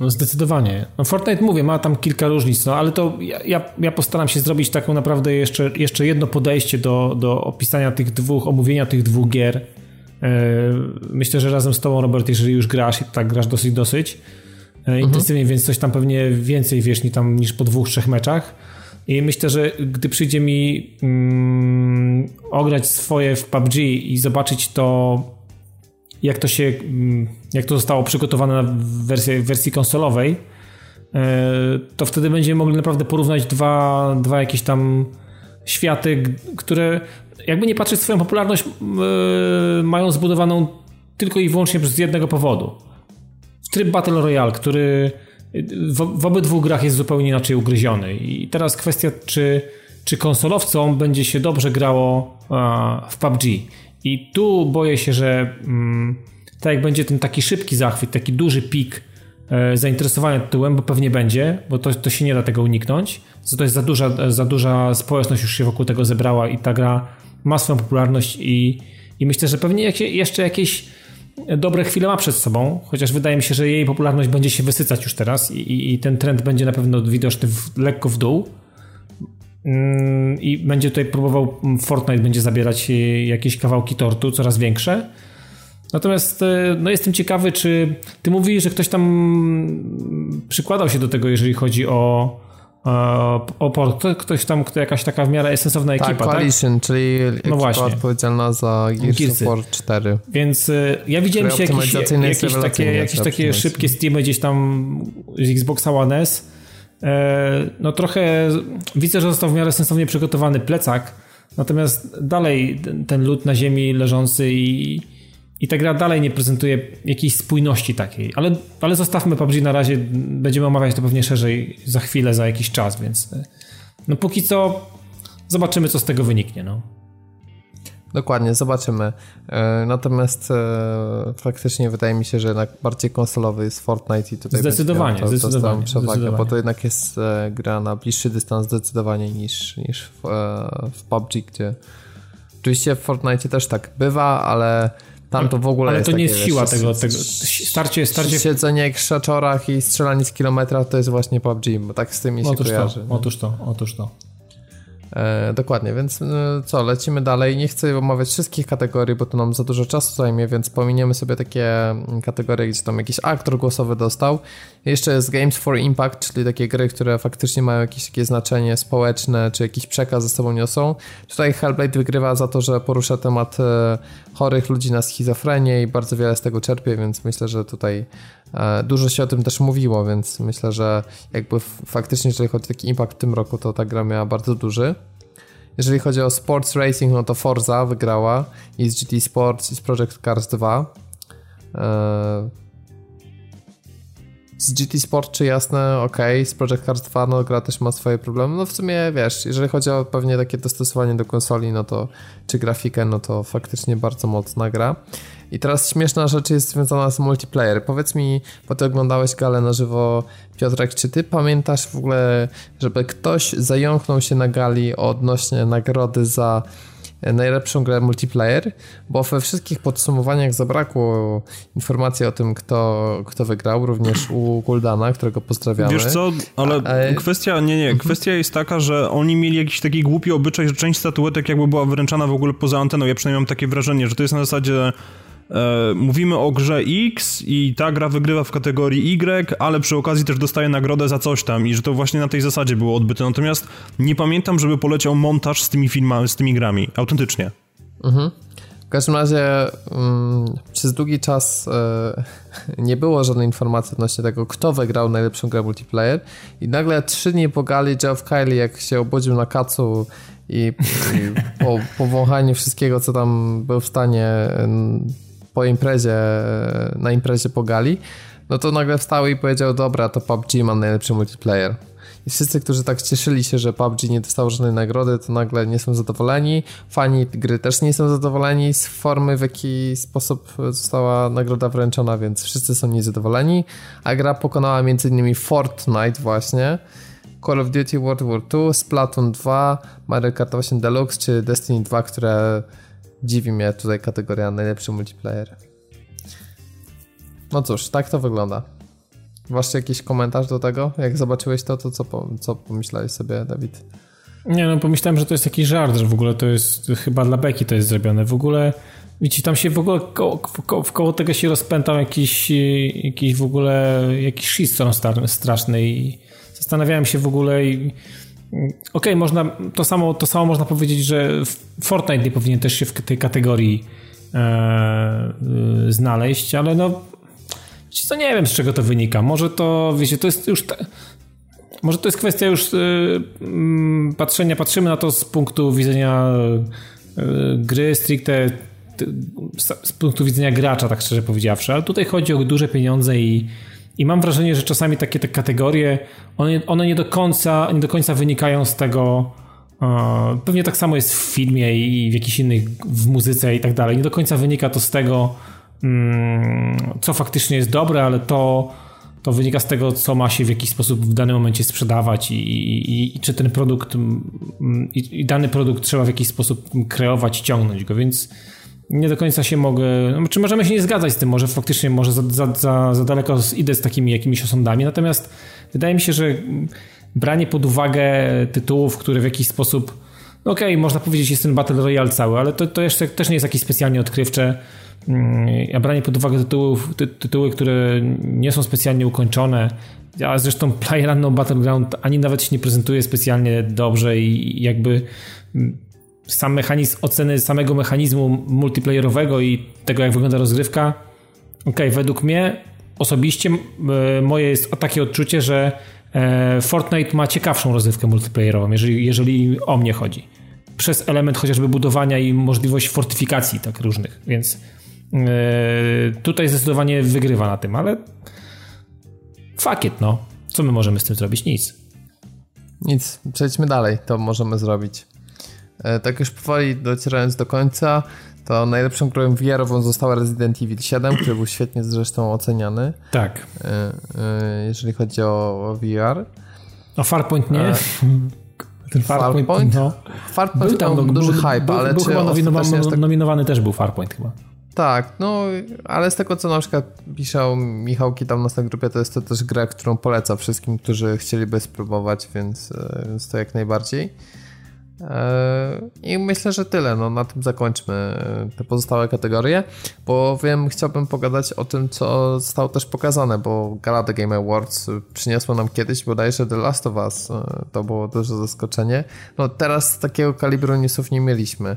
No zdecydowanie. No Fortnite mówię, ma tam kilka różnic, no ale to ja, ja postaram się zrobić taką naprawdę jeszcze, jeszcze jedno podejście do, do opisania tych dwóch, omówienia tych dwóch gier myślę, że razem z tobą, Robert, jeżeli już grasz i tak grasz dosyć, dosyć e, mhm. intensywnie, więc coś tam pewnie więcej wiesz niż, tam, niż po dwóch, trzech meczach. I myślę, że gdy przyjdzie mi mm, ograć swoje w PUBG i zobaczyć to, jak to się, mm, jak to zostało przygotowane na wersji, wersji konsolowej, e, to wtedy będziemy mogli naprawdę porównać dwa, dwa jakieś tam światy, które jakby nie patrzeć, swoją popularność yy, mają zbudowaną tylko i wyłącznie z jednego powodu. Tryb Battle Royale, który w, w obydwu grach jest zupełnie inaczej ugryziony. I teraz kwestia, czy czy konsolowcom będzie się dobrze grało w PUBG. I tu boję się, że mm, tak jak będzie ten taki szybki zachwyt, taki duży pik e, zainteresowania tytułem, bo pewnie będzie, bo to, to się nie da tego uniknąć. To jest za duża, za duża społeczność już się wokół tego zebrała i ta gra ma swoją popularność i, i myślę, że pewnie jeszcze jakieś dobre chwile ma przed sobą, chociaż wydaje mi się, że jej popularność będzie się wysycać już teraz i, i ten trend będzie na pewno widoczny w, lekko w dół. Mm, I będzie tutaj próbował, Fortnite będzie zabierać jakieś kawałki tortu, coraz większe. Natomiast e, no jestem ciekawy, czy ty mówisz, że ktoś tam przykładał się do tego, jeżeli chodzi o, o port. Ktoś tam, kto jakaś taka w miarę sensowna tak, ekipa, tak? Coalition, tak? czyli no właśnie. odpowiedzialna za Gears of War 4. Więc e, ja widziałem się jakieś, jakieś takie, jakieś takie szybkie Steamy gdzieś tam z Xboxa One S. E, no trochę widzę, że został w miarę sensownie przygotowany plecak, natomiast dalej ten lód na ziemi leżący i i ta gra dalej nie prezentuje jakiejś spójności takiej. Ale, ale zostawmy PUBG na razie, będziemy omawiać to pewnie szerzej za chwilę, za jakiś czas, więc e, no póki co zobaczymy, co z tego wyniknie. No. Dokładnie, zobaczymy. E, natomiast e, faktycznie wydaje mi się, że jednak bardziej konsolowy jest Fortnite i tutaj zdecydowanie, to, zdecydowanie, przewagę, zdecydowanie. bo to jednak jest gra na bliższy dystans zdecydowanie niż, niż w, w PUBG, gdzie oczywiście w Fortnite też tak bywa, ale tam to w ogóle Ale to nie jest siła tego, tego starcie, starcie... Siedzenie w krzaczorach i strzelanie z kilometra to jest właśnie PUBG, bo tak z tym mi się otóż kojarzy. To, otóż to, otóż to. E, dokładnie, więc e, co, lecimy dalej. Nie chcę omawiać wszystkich kategorii, bo to nam za dużo czasu zajmie, więc pominiemy sobie takie mm, kategorie, gdzie tam jakiś aktor głosowy dostał. Jeszcze jest Games for Impact, czyli takie gry, które faktycznie mają jakieś takie znaczenie społeczne, czy jakiś przekaz ze sobą niosą. Tutaj Hellblade wygrywa za to, że porusza temat e, chorych ludzi na schizofrenię i bardzo wiele z tego czerpie, więc myślę, że tutaj dużo się o tym też mówiło, więc myślę, że jakby faktycznie, jeżeli chodzi o taki impact w tym roku, to ta gra miała bardzo duży. Jeżeli chodzi o sports racing, no to Forza wygrała i z GT Sports i z Project Cars 2. E, z GT Sport czy jasne, ok, z Project Cars 2 no gra też ma swoje problemy, no w sumie wiesz, jeżeli chodzi o pewnie takie dostosowanie do konsoli, no to czy grafikę, no to faktycznie bardzo mocna gra. I teraz śmieszna rzecz jest związana z multiplayer. Powiedz mi, bo ty oglądałeś galę na żywo, Piotrek, czy ty pamiętasz w ogóle, żeby ktoś zająknął się na gali odnośnie nagrody za najlepszą grę multiplayer, bo we wszystkich podsumowaniach zabrakło informacji o tym, kto, kto wygrał, również u Guldana, którego pozdrawiamy. Wiesz co, ale A, kwestia, nie, nie, kwestia jest taka, że oni mieli jakiś taki głupi obyczaj, że część statuetek jakby była wręczana w ogóle poza anteną. Ja przynajmniej mam takie wrażenie, że to jest na zasadzie mówimy o grze X i ta gra wygrywa w kategorii Y, ale przy okazji też dostaje nagrodę za coś tam i że to właśnie na tej zasadzie było odbyte. Natomiast nie pamiętam, żeby poleciał montaż z tymi filmami, z tymi grami. Autentycznie. Mhm. W każdym razie um, przez długi czas e, nie było żadnej informacji odnośnie tego, kto wygrał najlepszą grę multiplayer i nagle trzy dni po gali Geoff Kylie, jak się obudził na kacu i, i po, po wąchaniu wszystkiego, co tam był w stanie po imprezie, na imprezie po gali, no to nagle wstał i powiedział, dobra, to PUBG ma najlepszy multiplayer. I wszyscy, którzy tak cieszyli się, że PUBG nie dostał żadnej nagrody, to nagle nie są zadowoleni. Fani gry też nie są zadowoleni z formy, w jaki sposób została nagroda wręczona, więc wszyscy są niezadowoleni. A gra pokonała m.in. Fortnite właśnie, Call of Duty World War II, Splatoon 2, Mario Kart 8 Deluxe czy Destiny 2, które Dziwi mnie tutaj kategoria najlepszy multiplayer. No cóż, tak to wygląda. Masz jakiś komentarz do tego? Jak zobaczyłeś to, to co, co pomyślałeś sobie, Dawid? Nie, no pomyślałem, że to jest jakiś żart, że w ogóle to jest chyba dla beki to jest zrobione. W ogóle, widzicie, tam się w ogóle koło, koło, koło tego się rozpętał jakiś, jakiś w ogóle jakiś shitstorm straszny i zastanawiałem się w ogóle i Okej, okay, można, to samo, to samo można powiedzieć, że Fortnite nie powinien też się w tej kategorii e, y, znaleźć, ale no co nie wiem z czego to wynika. Może to, wiecie, to jest już te, może to jest kwestia już y, mm, patrzenia, patrzymy na to z punktu widzenia y, gry stricte z punktu widzenia gracza, tak szczerze powiedziawszy, ale tutaj chodzi o duże pieniądze i i mam wrażenie, że czasami takie te kategorie, one, one nie, do końca, nie do końca wynikają z tego, Pewnie tak samo jest w filmie i w jakichś innych, w muzyce i tak dalej. Nie do końca wynika to z tego, mm, co faktycznie jest dobre, ale to, to wynika z tego, co ma się w jakiś sposób w danym momencie sprzedawać i, i, i czy ten produkt mm, i, i, dany produkt trzeba w jakiś sposób kreować, ciągnąć go, więc nie do końca się mogę, no, czy możemy się nie zgadzać z tym, może faktycznie może za, za, za, za daleko idę z takimi jakimiś osądami, natomiast wydaje mi się, że branie pod uwagę tytułów, które w jakiś sposób no okej, okay, można powiedzieć, jest ten Battle Royale cały, ale to, to jeszcze też nie jest jakieś specjalnie odkrywcze. Mm, a branie pod uwagę tytułów, ty, tytuły, które nie są specjalnie ukończone, a zresztą PlayerUnknown Battleground ani nawet się nie prezentuje specjalnie dobrze i jakby mm, sam mechanizm oceny samego mechanizmu multiplayerowego i tego, jak wygląda rozgrywka, ok, według mnie osobiście moje jest takie odczucie, że e, Fortnite ma ciekawszą rozgrywkę multiplayerową, jeżeli, jeżeli o mnie chodzi. Przez element chociażby budowania i możliwość fortyfikacji tak różnych, więc e, tutaj zdecydowanie wygrywa na tym, ale fuck it, no. Co my możemy z tym zrobić? Nic. Nic. Przejdźmy dalej, to możemy zrobić. E, tak już powoli docierając do końca, to najlepszą grą VR-ową została Resident Evil 7, który był świetnie zresztą oceniany. Tak. E, e, jeżeli chodzi o VR. A Farpoint nie? Ten Farpoint, Farpoint, no. Farpoint był tam no, duży był, hype, był, ale był chyba nominowany, tak... nominowany też był Farpoint chyba. Tak, no ale z tego co na przykład pisał Michał Kitam na grupie, to jest to też gra, którą poleca wszystkim, którzy chcieliby spróbować, więc, więc to jak najbardziej. I myślę, że tyle. No, na tym zakończmy e, te pozostałe kategorie, bo wiem, chciałbym pogadać o tym, co zostało też pokazane, bo Gala The Game Awards przyniosło nam kiedyś bodajże The Last of Us. E, to było duże zaskoczenie. No teraz takiego kalibru newsów nie mieliśmy.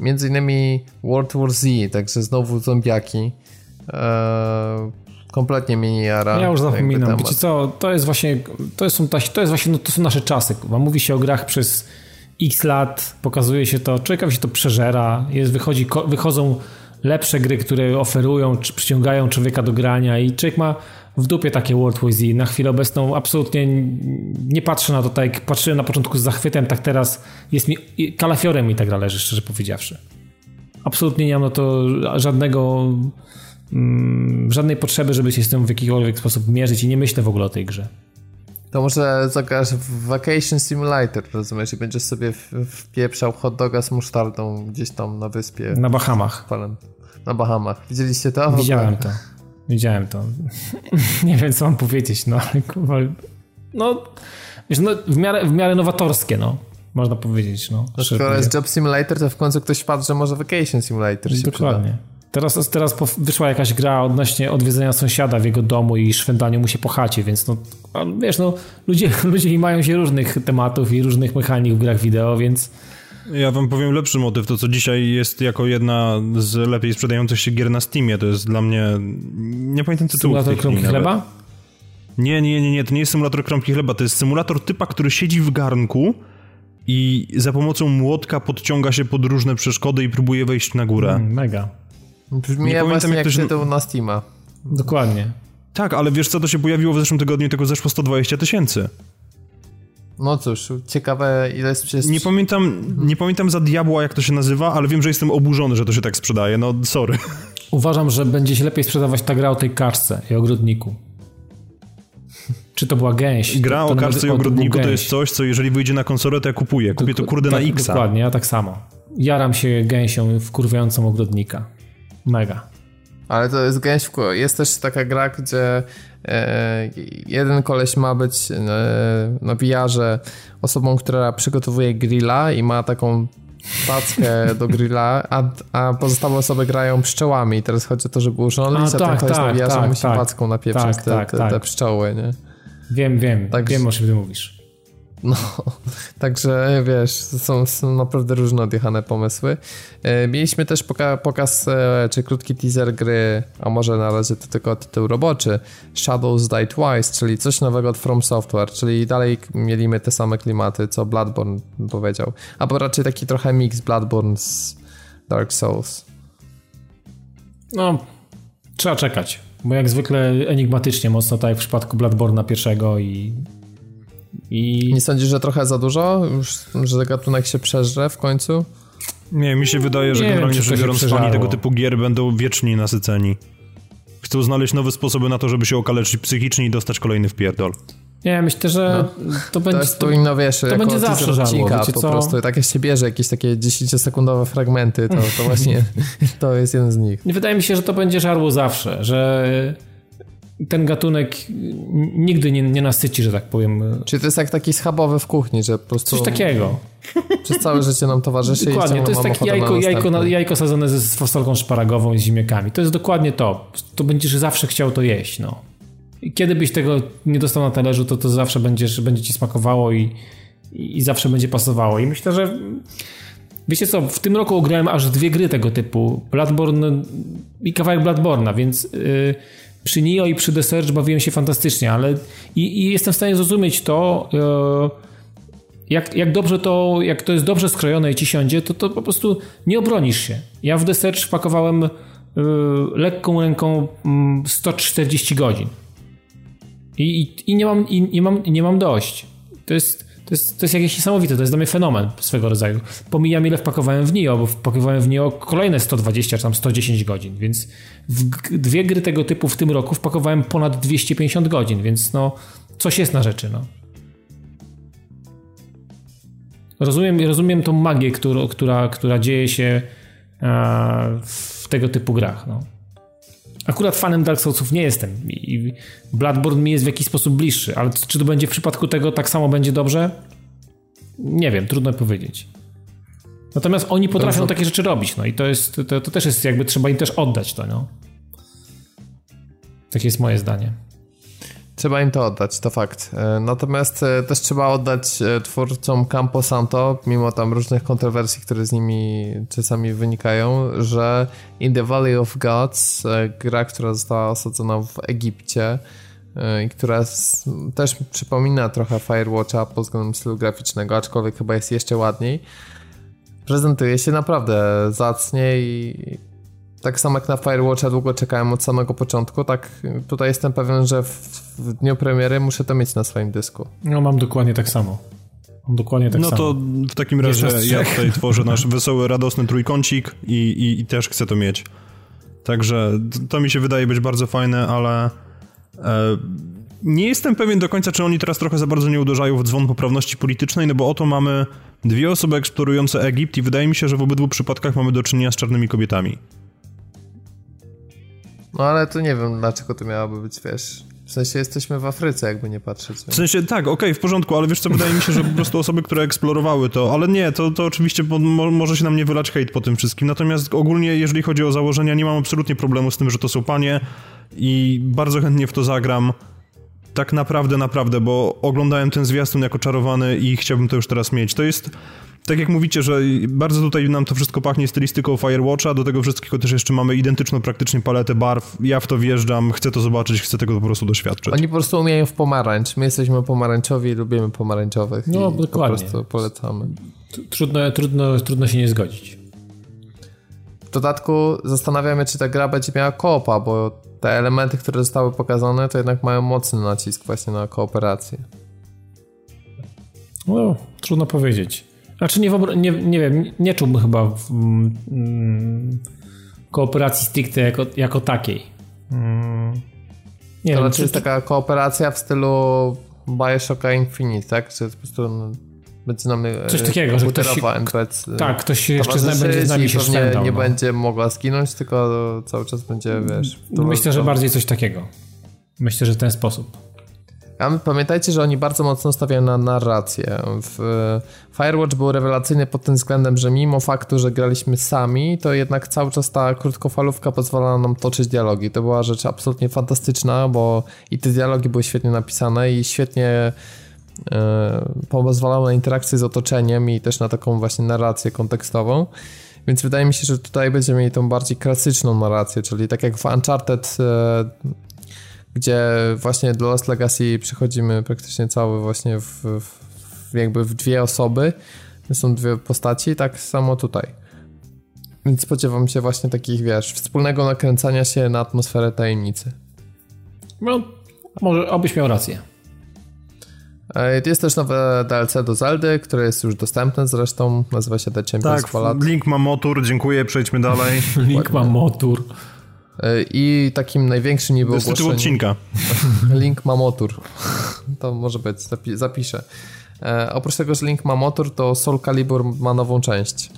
Między innymi World War Z, także znowu zombiaki. Eee, kompletnie mnie nie jara. Ja już zapominam. Wiecie co, to jest właśnie, to są, to jest właśnie, no, to są nasze czasy. Mówi się o grach przez x lat, pokazuje się to, człowieka się to przeżera, jest, wychodzi, wychodzą lepsze gry, które oferują, czy przyciągają człowieka do grania i człowiek ma w dupie takie World War Z. Na chwilę obecną absolutnie nie patrzę na to tak, jak patrzyłem na początku z zachwytem, tak teraz jest mi, kalafiorem mi tak należy, szczerze powiedziawszy. Absolutnie nie mam na to żadnego, mm, żadnej potrzeby, żeby się z tym w jakikolwiek sposób mierzyć i nie myślę w ogóle o tej grze. To może zagrasz w Vacation Simulator, rozumiesz, i będziesz sobie wpieprzał hot doga z musztardą gdzieś tam na wyspie. Na Bahamach. Na Bahamach. Widzieliście to? Widziałem to. Widziałem to. Nie wiem, co mam powiedzieć, no ale no, wiesz, no w, miarę, w miarę nowatorskie, no. Można powiedzieć, no. Skoro jest Job Simulator, to w końcu ktoś wpadł, że może Vacation Simulator się Dokładnie. Przyda. Teraz, teraz wyszła jakaś gra odnośnie odwiedzenia sąsiada w jego domu i szwendaniu mu się po chacie, więc no, wiesz, no, ludzie, ludzie mają się różnych tematów i różnych mechanik w grach wideo, więc... Ja wam powiem lepszy motyw, to co dzisiaj jest jako jedna z lepiej sprzedających się gier na Steamie, to jest dla mnie... Nie pamiętam tytułu. Symulator kromki chleba? Nie, nie, nie, nie, to nie jest symulator kromki chleba, to jest symulator typa, który siedzi w garnku i za pomocą młotka podciąga się pod różne przeszkody i próbuje wejść na górę. Mm, mega. Brzmi nie pamiętam, jak, jak się... tytuł na Steama. Dokładnie. Tak, ale wiesz co, to się pojawiło w zeszłym tygodniu, tego zeszło 120 tysięcy. No cóż, ciekawe ile jest przecież... Nie pamiętam, nie pamiętam za diabła jak to się nazywa, ale wiem, że jestem oburzony, że to się tak sprzedaje, no sorry. Uważam, że będzie się lepiej sprzedawać ta gra o tej kaczce i ogrodniku. Czy to była gęś? Gra to, o kaczce i ogrodniku to jest coś, co jeżeli wyjdzie na konsolę, to ja kupuję. Kupię to kurde tak, na X. Dokładnie, ja tak samo. Jaram się gęsią wkurwiającą ogrodnika. Mega. Ale to jest gęś w Jest też taka gra, gdzie e, jeden koleś ma być e, na VR-ze osobą, która przygotowuje grilla i ma taką tackę do grilla, a, a pozostałe osoby grają pszczołami. I teraz chodzi o to, żeby urządzić, a, a tak, ten koleś tak, na VR-ze tak, musi tak, packą napieprzać tak, te, tak, te, te, tak. pszczoły, nie? Wiem, wiem, wiem o czym ty mówisz. No, także wiesz, są, są naprawdę różne odjechane pomysły. E, mieliśmy też poka pokaz, e, czy krótki teaser gry, a może na razie to tylko tytuł roboczy, Shadows Die Twice, czyli coś nowego od From Software, czyli dalej mieliśmy te same klimaty, co Bloodborne powiedział, albo raczej taki trochę mix Bloodborne z Dark Souls. No, trzeba czekać, bo jak zwykle enigmatycznie mocno, tak jak w przypadku Bloodborne'a pierwszego i I... Nie sądzisz, że trochę za dużo? Już, że gatunek się przeżre w końcu? Nie, mi się wydaje, że nie generalnie rzecz biorąc fani tego typu gier będą wieczni nasyceni. Chcą znaleźć nowe sposoby na to, żeby się okaleczyć psychicznie i dostać kolejny wpierdol. Nie, myślę, że no, to będzie. To, jest, to powinno, wiesz, to będzie zawsze żarło, po co? prostu. Tak jak się bierze jakieś takie 10-sekundowe fragmenty, to, to właśnie to jest jeden z nich. Wydaje mi się, że to będzie żarło zawsze, że ten gatunek nigdy nie, nie nasyci, że tak powiem. Czyli to jest jak taki schabowy w kuchni, że po prostu... Coś takiego. Przez całe życie nam towarzyszy Dokładnie, to jest takie jajko, jajko, jajko sadzone z fasolką szparagową i ziemniakami. To jest dokładnie to. To będziesz zawsze chciał to jeść, no. I kiedy byś tego nie dostał na talerzu, to to zawsze będziesz, będzie ci smakowało i, i zawsze będzie pasowało. I myślę, że Wiecie co, w tym roku ograłem aż dwie gry tego typu. Bloodborne i kawałek Bloodborna, więc yy, przy Nio i przy The bawiłem się fantastycznie, ale i, i jestem w stanie zrozumieć to, yy, jak, jak dobrze to, jak to jest dobrze skrojone i ci siądzie, to, to po prostu nie obronisz się. Ja w The Search wpakowałem yy, lekką ręką 140 mm, godzin. I, i, i, nie, mam, i nie, mam, nie mam dość. To jest to jest, to jest jakieś niesamowite, to jest dla mnie fenomen swego rodzaju. Pomijam ile wpakowałem w Nio, bo wpakowałem w Nio kolejne 120 czy tam 110 godzin, więc w dwie gry tego typu w tym roku wpakowałem ponad 250 godzin, więc no coś jest na rzeczy, no. Rozumiem, rozumiem tą magię, która, która, która dzieje się e, w tego typu grach, no. Akurat fanem Dark Soulsów nie jestem i Bloodborne mi jest w jakiś sposób bliższy, ale czy to będzie w przypadku tego tak samo będzie dobrze? Nie wiem, trudno powiedzieć. Natomiast oni potrafią takie rzeczy robić, no i to jest, to, to też jest jakby trzeba im też oddać to, no. Takie jest moje zdanie. Trzeba im to oddać, to fakt. E, natomiast e, też trzeba oddać e, twórcom Campo Santo, mimo tam różnych kontrowersji, które z nimi czasami wynikają, że In the Valley of Gods, gra, która została osadzona w Egipcie i która też przypomina trochę Firewatcha pod względem stylu graficznego, aczkolwiek chyba jest jeszcze ładniej, prezentuje się naprawdę zacnie i tak samo jak na Firewatcha długo czekałem od samego początku, tak tutaj jestem pewien, że w, w dniu premiery muszę to mieć na swoim dysku. No mam dokładnie tak samo. Mam dokładnie tak no samo. to w takim razie ja tutaj tworzę nasz wesoły, radosny trójkącik i, i, i, też chcę to mieć. Także to mi się wydaje być bardzo fajne, ale e, nie jestem pewien do końca, czy oni teraz trochę za bardzo nie uderzają w dzwon poprawności politycznej, no bo oto mamy dwie osoby eksplorujące Egipt i wydaje mi się, że w obydwu przypadkach mamy do czynienia z czarnymi kobietami. No ale to nie wiem, dlaczego to miałoby być, wiesz... W sensie jesteśmy w Afryce, jakby nie patrzeć. W sensie tak, okej, okay, w porządku, ale wiesz co, wydaje mi się, że po prostu osoby, które eksplorowały to, ale nie, to, to oczywiście mo może się nam nie wylać hejt po tym wszystkim, natomiast ogólnie, jeżeli chodzi o założenia, nie mam absolutnie problemu z tym, że to są panie i bardzo chętnie w to zagram. Tak naprawdę, naprawdę, bo oglądałem ten zwiastun jako czarowany i chciałbym to już teraz mieć. To jest tak jak mówicie, że bardzo tutaj nam to wszystko pachnie stylistyką Firewatcha, do tego wszystkiego też jeszcze mamy identyczną praktycznie paletę barw. Ja w to wjeżdżam, chcę to zobaczyć, chcę tego po prostu doświadczyć. Oni po prostu umieją w pomarańcz. My jesteśmy pomarańczowi i lubimy pomarańczowych. No, dokładnie. Po prostu polecamy. Trudno, trudno, trudno się nie zgodzić. W dodatku zastanawiamy, czy ta gra będzie miała koopa, bo te elementy, które zostały pokazane, to jednak mają mocny nacisk właśnie na kooperację. No, trudno powiedzieć. Znaczy nie, nie, nie wiem, nie czułbym chyba w, mm, kooperacji stricte jako, jako takiej. Mm, nie to wiem, znaczy jest taka kooperacja w stylu Bioshocka Infinite, tak? Czy po prostu będzie nam Coś takiego, że ktoś się, NPC, tak, ktoś jeszcze będzie z nami się szwendał, nie no. będzie mogła zginąć, tylko cały czas będzie, wiesz... Myślę, że bardziej coś takiego. Myślę, że w ten sposób. Pamiętajcie, że oni bardzo mocno stawiają na narrację. W Firewatch był rewelacyjny pod tym względem, że mimo faktu, że graliśmy sami, to jednak cały czas ta krótkofalówka pozwalała nam toczyć dialogi. To była rzecz absolutnie fantastyczna, bo i te dialogi były świetnie napisane i świetnie e, pozwalały na interakcję z otoczeniem i też na taką właśnie narrację kontekstową. Więc wydaje mi się, że tutaj będziemy mieli tą bardziej klasyczną narrację, czyli tak jak w Uncharted e, gdzie właśnie do Lost Legacy przechodzimy praktycznie cały właśnie w, w, jakby w dwie osoby. Są dwie postaci, tak samo tutaj. Więc spodziewam się właśnie takich, wiesz, wspólnego nakręcania się na atmosferę tajemnicy. No, może, obyś miał rację. E, Jest też nowe DLC do Zeldy, które jest już dostępne zresztą, nazywa się The Champions Tak, Ballad. Link ma motor, dziękuję, przejdźmy dalej. Link ma motor. E, I takim największym niby To jest tytuł ogłoszeniem... odcinka. Link ma motor. To może być, zapi- zapiszę. E, oprócz tego, że Link ma motor, to Soul Calibur ma nową część.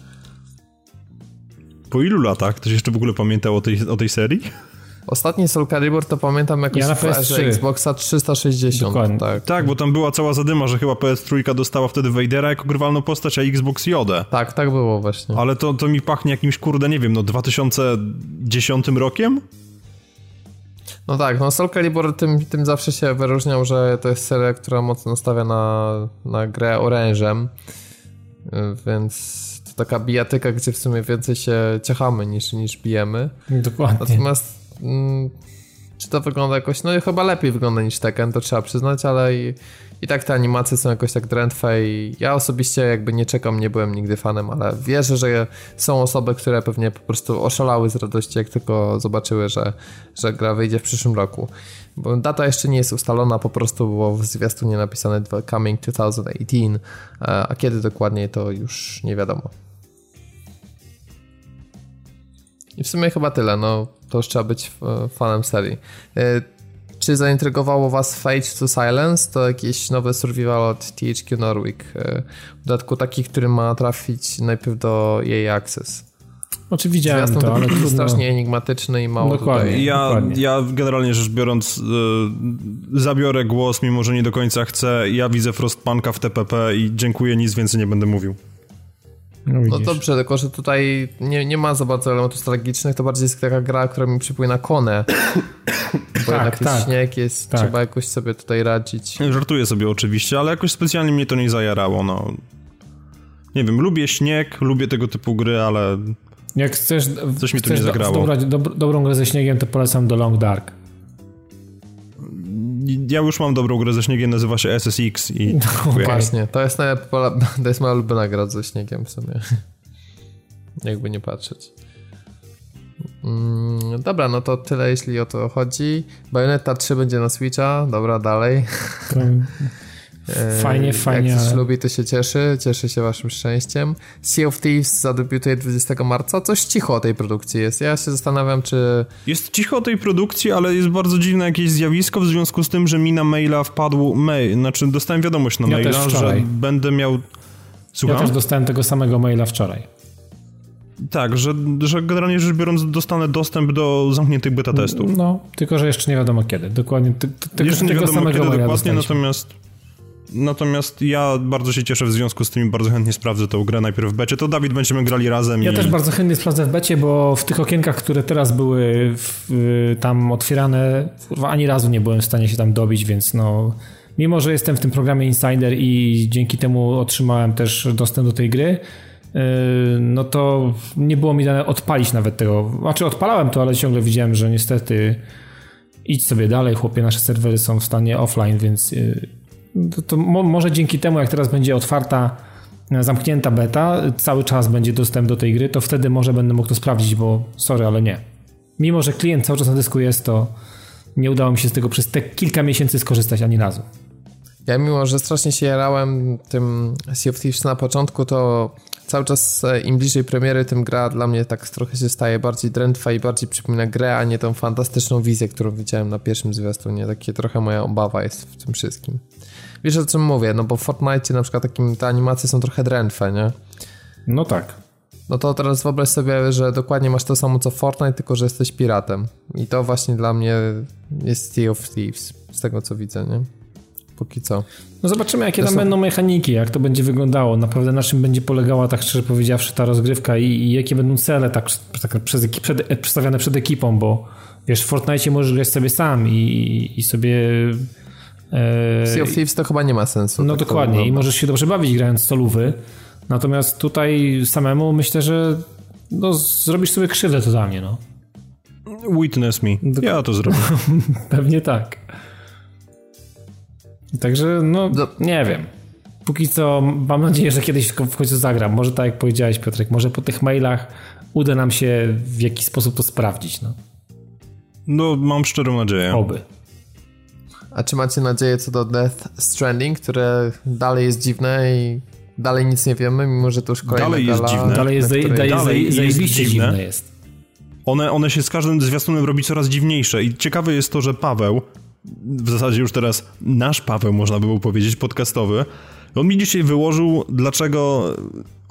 Po ilu latach? Ktoś jeszcze w ogóle pamiętał o tej, o tej serii? Ostatni Soul Calibur to pamiętam jakoś Ja na w erze PS3. Xboxa 360. Dokładnie. Tak. Tak, bo tam była cała zadyma, że chyba PS3 dostała wtedy Vadera jako grywalną postać, a Xbox Jodę. tak, tak było właśnie. Ale to, to mi pachnie jakimś, kurde, nie wiem, no 2010 rokiem? No tak, no Soul Calibur tym, tym zawsze się wyróżniał, że to jest seria, która mocno stawia na, na grę orężem, więc to taka bijatyka, gdzie w sumie więcej się ciechamy niż, niż bijemy. Dokładnie. Natomiast mm, czy to wygląda jakoś, no chyba lepiej wygląda niż Tekken, to trzeba przyznać, ale i, i tak te animacje są jakoś tak drętwe i ja osobiście jakby nie czekam, nie byłem nigdy fanem, ale wierzę, że są osoby, które pewnie po prostu oszalały z radości, jak tylko zobaczyły, że, że gra wyjdzie w przyszłym roku. Bo data jeszcze nie jest ustalona, po prostu było w zwiastunie napisane Coming 2018, a a kiedy dokładnie to już nie wiadomo. I w sumie chyba tyle, no to już trzeba być e, fanem serii. E, Czy zaintrygowało was Fate to Silence? To jakiś nowy survival od THQ Nordic. e, W dodatku taki, który ma trafić najpierw do jej Access. Znaczy widziałem Zwiastun to, ale trudno. strasznie enigmatyczny i mało Dokładnie. tutaj. Ja, Dokładnie. ja generalnie rzecz biorąc y, zabiorę głos, mimo że nie do końca chcę. Ja widzę Frostpunka w TPP i dziękuję, nic więcej nie będę mówił. No, No dobrze, tylko że tutaj nie, nie ma za bardzo elementów strategicznych, to bardziej jest taka gra, która mi przypomina konę. Bo Tak, tak. śnieg, jest, Tak. trzeba jakoś sobie tutaj radzić. Żartuję sobie oczywiście, ale jakoś specjalnie mnie to nie zajarało, no. Nie wiem, lubię śnieg, lubię tego typu gry, ale Jak chcesz, Coś mi tu chcesz nie do- zagrało. Dobrać, dob, dobrą grę ze śniegiem, to polecam do Long Dark. Ja już mam dobrą grę ze śniegiem, nazywa się SSX i dziękuję. Właśnie, to jest, najlepiej, to jest moja ulubiona gra ze śniegiem w sumie. Jakby nie patrzeć. Mm, dobra, no to tyle jeśli o to chodzi. Bayonetta 3 będzie na Switcha, dobra, dalej. E, Fajnie, fajnie, Jak ktoś ale- lubi, to się cieszy, cieszy się waszym szczęściem. Sea of Thieves zadebiutuje 20 marca, coś cicho o tej produkcji jest. Ja się zastanawiam, czy... Jest cicho o tej produkcji, ale jest bardzo dziwne jakieś zjawisko w związku z tym, że mi na maila wpadł mail, znaczy dostałem wiadomość na Ja maila, też że będę miał... Ja Słucham? też dostałem tego samego maila wczoraj. Tak, że, że generalnie rzecz biorąc dostanę dostęp do zamkniętych beta testów. No, tylko że jeszcze nie wiadomo kiedy. Dokładnie ty, ty, tego, Jeszcze nie wiadomo samego kiedy maila dokładnie, natomiast natomiast ja bardzo się cieszę w związku z tym i bardzo chętnie sprawdzę tę grę najpierw w becie. To Dawid będziemy grali razem Ja i... też bardzo chętnie sprawdzę w becie, bo w tych okienkach, które teraz były w, y, tam otwierane, kurwa, ani razu nie byłem w stanie się tam dobić, więc no... Mimo, że jestem w tym programie Insider i dzięki temu otrzymałem też dostęp do tej gry, y, no to nie było mi dane odpalić nawet tego. Znaczy odpalałem to, ale ciągle widziałem, że niestety idź sobie dalej, chłopie, nasze serwery są w stanie offline, więc y, to, to mo, może dzięki temu, jak teraz będzie otwarta, e, zamknięta beta, cały czas będzie dostęp do tej gry, to wtedy może będę mógł to sprawdzić, bo sorry, ale nie. Mimo, że klient cały czas na dysku jest, to nie udało mi się z tego przez te kilka miesięcy skorzystać ani razu. Ja mimo, że strasznie się jarałem tym Sea of Thieves na początku, to cały czas e, im bliżej premiery, tym gra dla mnie tak trochę się staje bardziej drętwa i bardziej przypomina grę, a nie tą fantastyczną wizję, którą widziałem na pierwszym zwiastunie. Takie trochę moja obawa jest w tym wszystkim. Wiesz o czym mówię, no bo w Fortnite na przykład takim, te animacje są trochę drętwe, nie? No tak. No to teraz wyobraź sobie, że dokładnie masz to samo co Fortnite, tylko że jesteś piratem. I to właśnie dla mnie jest Sea of Thieves, z tego co widzę, nie? Póki co. No zobaczymy, jakie tam będą mechaniki, jak to będzie wyglądało, naprawdę na czym będzie polegała, tak szczerze powiedziawszy, ta rozgrywka i, i jakie będą cele tak, tak przez, przed, e, przedstawiane przed ekipą, bo wiesz, w Fortnite możesz grać sobie sam i, i sobie... e, Sea of Thieves to chyba nie ma sensu. No tak dokładnie, i możesz się dobrze bawić grając solówy, natomiast tutaj samemu myślę, że no, zrobisz sobie krzywdę totalnie, no. Witness me. Ja to zrobię. Pewnie tak. Także, no, nie wiem. Póki co mam nadzieję, że kiedyś w w końcu zagram. Może tak jak powiedziałeś, Piotrek, może po tych mailach uda nam się w jakiś sposób to sprawdzić, no. No, mam szczerą nadzieję. Oby. A czy macie nadzieję co do Death Stranding, które dalej jest dziwne i dalej nic nie wiemy, mimo że to już kolejna Dalej jest dziwne. Dalej jest, której- dalej, dalej jest jest zajebiście dziwne. dziwne jest. One, one się z każdym zwiastunem robi coraz dziwniejsze i ciekawe jest to, że Paweł, w zasadzie już teraz nasz Paweł można by było powiedzieć, podcastowy, on mi dzisiaj wyłożył, dlaczego...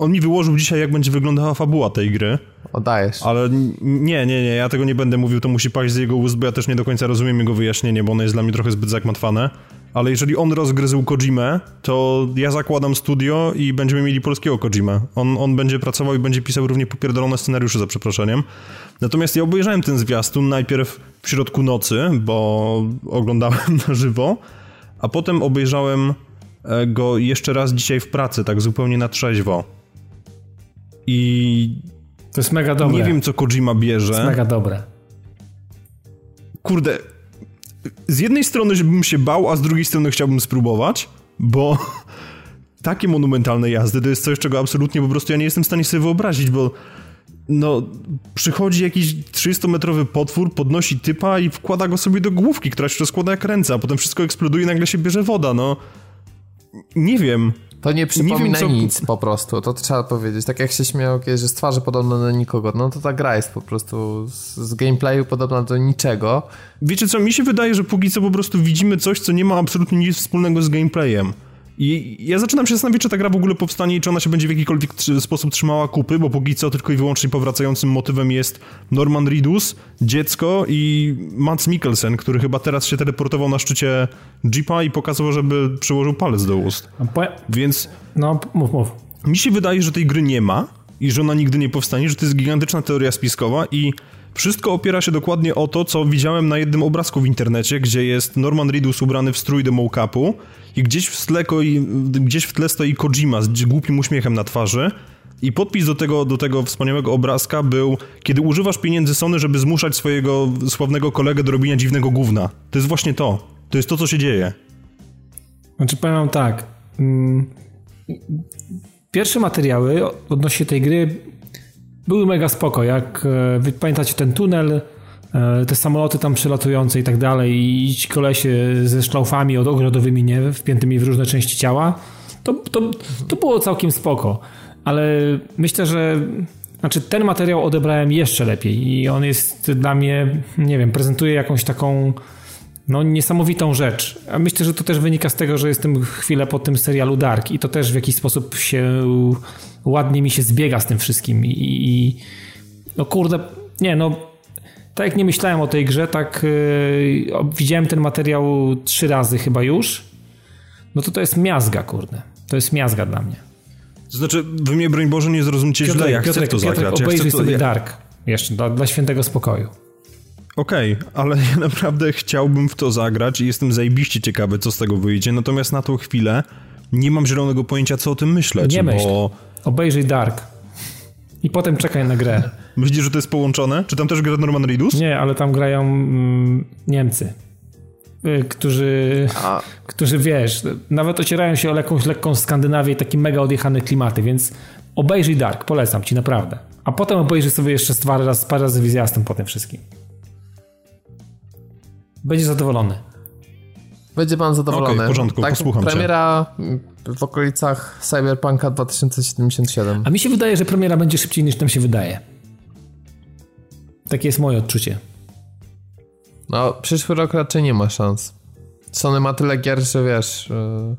On mi wyłożył dzisiaj, jak będzie wyglądała fabuła tej gry, Oddajesz. ale nie, nie, nie, ja tego nie będę mówił, to musi paść z jego ust, bo ja też nie do końca rozumiem jego wyjaśnienie, bo ono jest dla mnie trochę zbyt zagmatwane. Ale jeżeli on rozgryzł Kojimę, to ja zakładam studio i będziemy mieli polskiego Kojimę. On, on będzie pracował i będzie pisał równie popierdolone scenariusze, za przeproszeniem. Natomiast ja obejrzałem ten zwiastun najpierw w środku nocy, bo oglądałem na żywo, a potem obejrzałem e, go jeszcze raz dzisiaj w pracy, tak zupełnie na trzeźwo. I To jest mega dobre. nie wiem, co Kojima bierze. To jest mega dobre. kurde, z jednej strony bym się bał, a z drugiej strony chciałbym spróbować, bo takie monumentalne jazdy to jest coś, czego absolutnie po prostu ja nie jestem w stanie sobie wyobrazić, bo no, przychodzi jakiś 300-metrowy potwór, podnosi typa i wkłada go sobie do główki, która się rozkłada jak ręce, a potem wszystko eksploduje i nagle się bierze woda, no. Nie wiem. To nie przypomina wiem, co- nic po prostu, to trzeba powiedzieć. Tak jak się śmiał kiedyś, że z twarzy podobna do nikogo, no to ta gra jest po prostu z, z gameplayu podobna do niczego. Wiecie co, mi się wydaje, że póki co po prostu widzimy coś, co nie ma absolutnie nic wspólnego z gameplayem. I ja zaczynam się zastanawiać, czy ta gra w ogóle powstanie i czy ona się będzie w jakikolwiek sposób trzymała kupy, bo póki co tylko i wyłącznie powracającym motywem jest Norman Reedus, dziecko i Mats Mikkelsen, który chyba teraz się teleportował na szczycie Jeepa i pokazał, żeby przyłożył palec do ust. Więc No, mów, mów. mi się wydaje, że tej gry nie ma i że ona nigdy nie powstanie, że to jest gigantyczna teoria spiskowa i wszystko opiera się dokładnie o to, co widziałem na jednym obrazku w internecie, gdzie jest Norman Reedus ubrany w strój do mocapu i gdzieś w tle, gdzieś w tle stoi Kojima z głupim uśmiechem na twarzy i podpis do tego, do tego wspaniałego obrazka był kiedy używasz pieniędzy Sony, żeby zmuszać swojego sławnego kolegę do robienia dziwnego gówna. To jest właśnie to. To jest to, co się dzieje. Znaczy powiem wam tak. mm, Pierwsze materiały odnośnie tej gry były mega spoko. Jak e, pamiętacie ten tunel, e, te samoloty tam przelatujące i tak dalej i ci kolesie ze szlaufami od ogrodowymi, nie? Wpiętymi w różne części ciała. To, to, to było całkiem spoko. Ale myślę, że znaczy ten materiał odebrałem jeszcze lepiej i on jest dla mnie, nie wiem, prezentuje jakąś taką no, niesamowitą rzecz. A myślę, że to też wynika z tego, że jestem chwilę po tym serialu Dark i to też w jakiś sposób się ładnie mi się zbiega z tym wszystkim. I, i no kurde, nie no. Tak jak nie myślałem o tej grze, tak yy, widziałem ten materiał trzy razy chyba już. No to to jest miazga, kurde. To jest miazga dla mnie. To znaczy, wy mnie, broń Boże, nie zrozumcie źle, ja chcę to Piotrek, zagrać. Ja obejrzyj chcę to, sobie ja, Dark jeszcze dla, dla świętego spokoju. Okej, ale ja naprawdę chciałbym w to zagrać i jestem zajebiście ciekawy, co z tego wyjdzie, natomiast na tą chwilę nie mam zielonego pojęcia, co o tym myśleć, Nie myśl. bo... Obejrzyj Dark. I potem czekaj na grę. Myślisz, że to jest połączone? Czy tam też gra Norman Reedus? Nie, ale tam grają mm, Niemcy, y, którzy, A którzy wiesz, nawet ocierają się o jakąś lekką Skandynawię i takie mega odjechane klimaty, więc obejrzyj Dark, polecam ci naprawdę. A potem obejrzyj sobie jeszcze parę razy, parę razy wizjastem po tym wszystkim. Będziesz zadowolony. Będzie pan zadowolony. Okej, w porządku, tak, posłucham cię. Premiera mm, w okolicach Cyberpunka 2077. A mi się wydaje, że premiera będzie szybciej niż nam się wydaje. Takie jest moje odczucie. No, przyszły rok raczej nie ma szans. Sony ma tyle gier, że wiesz, yy,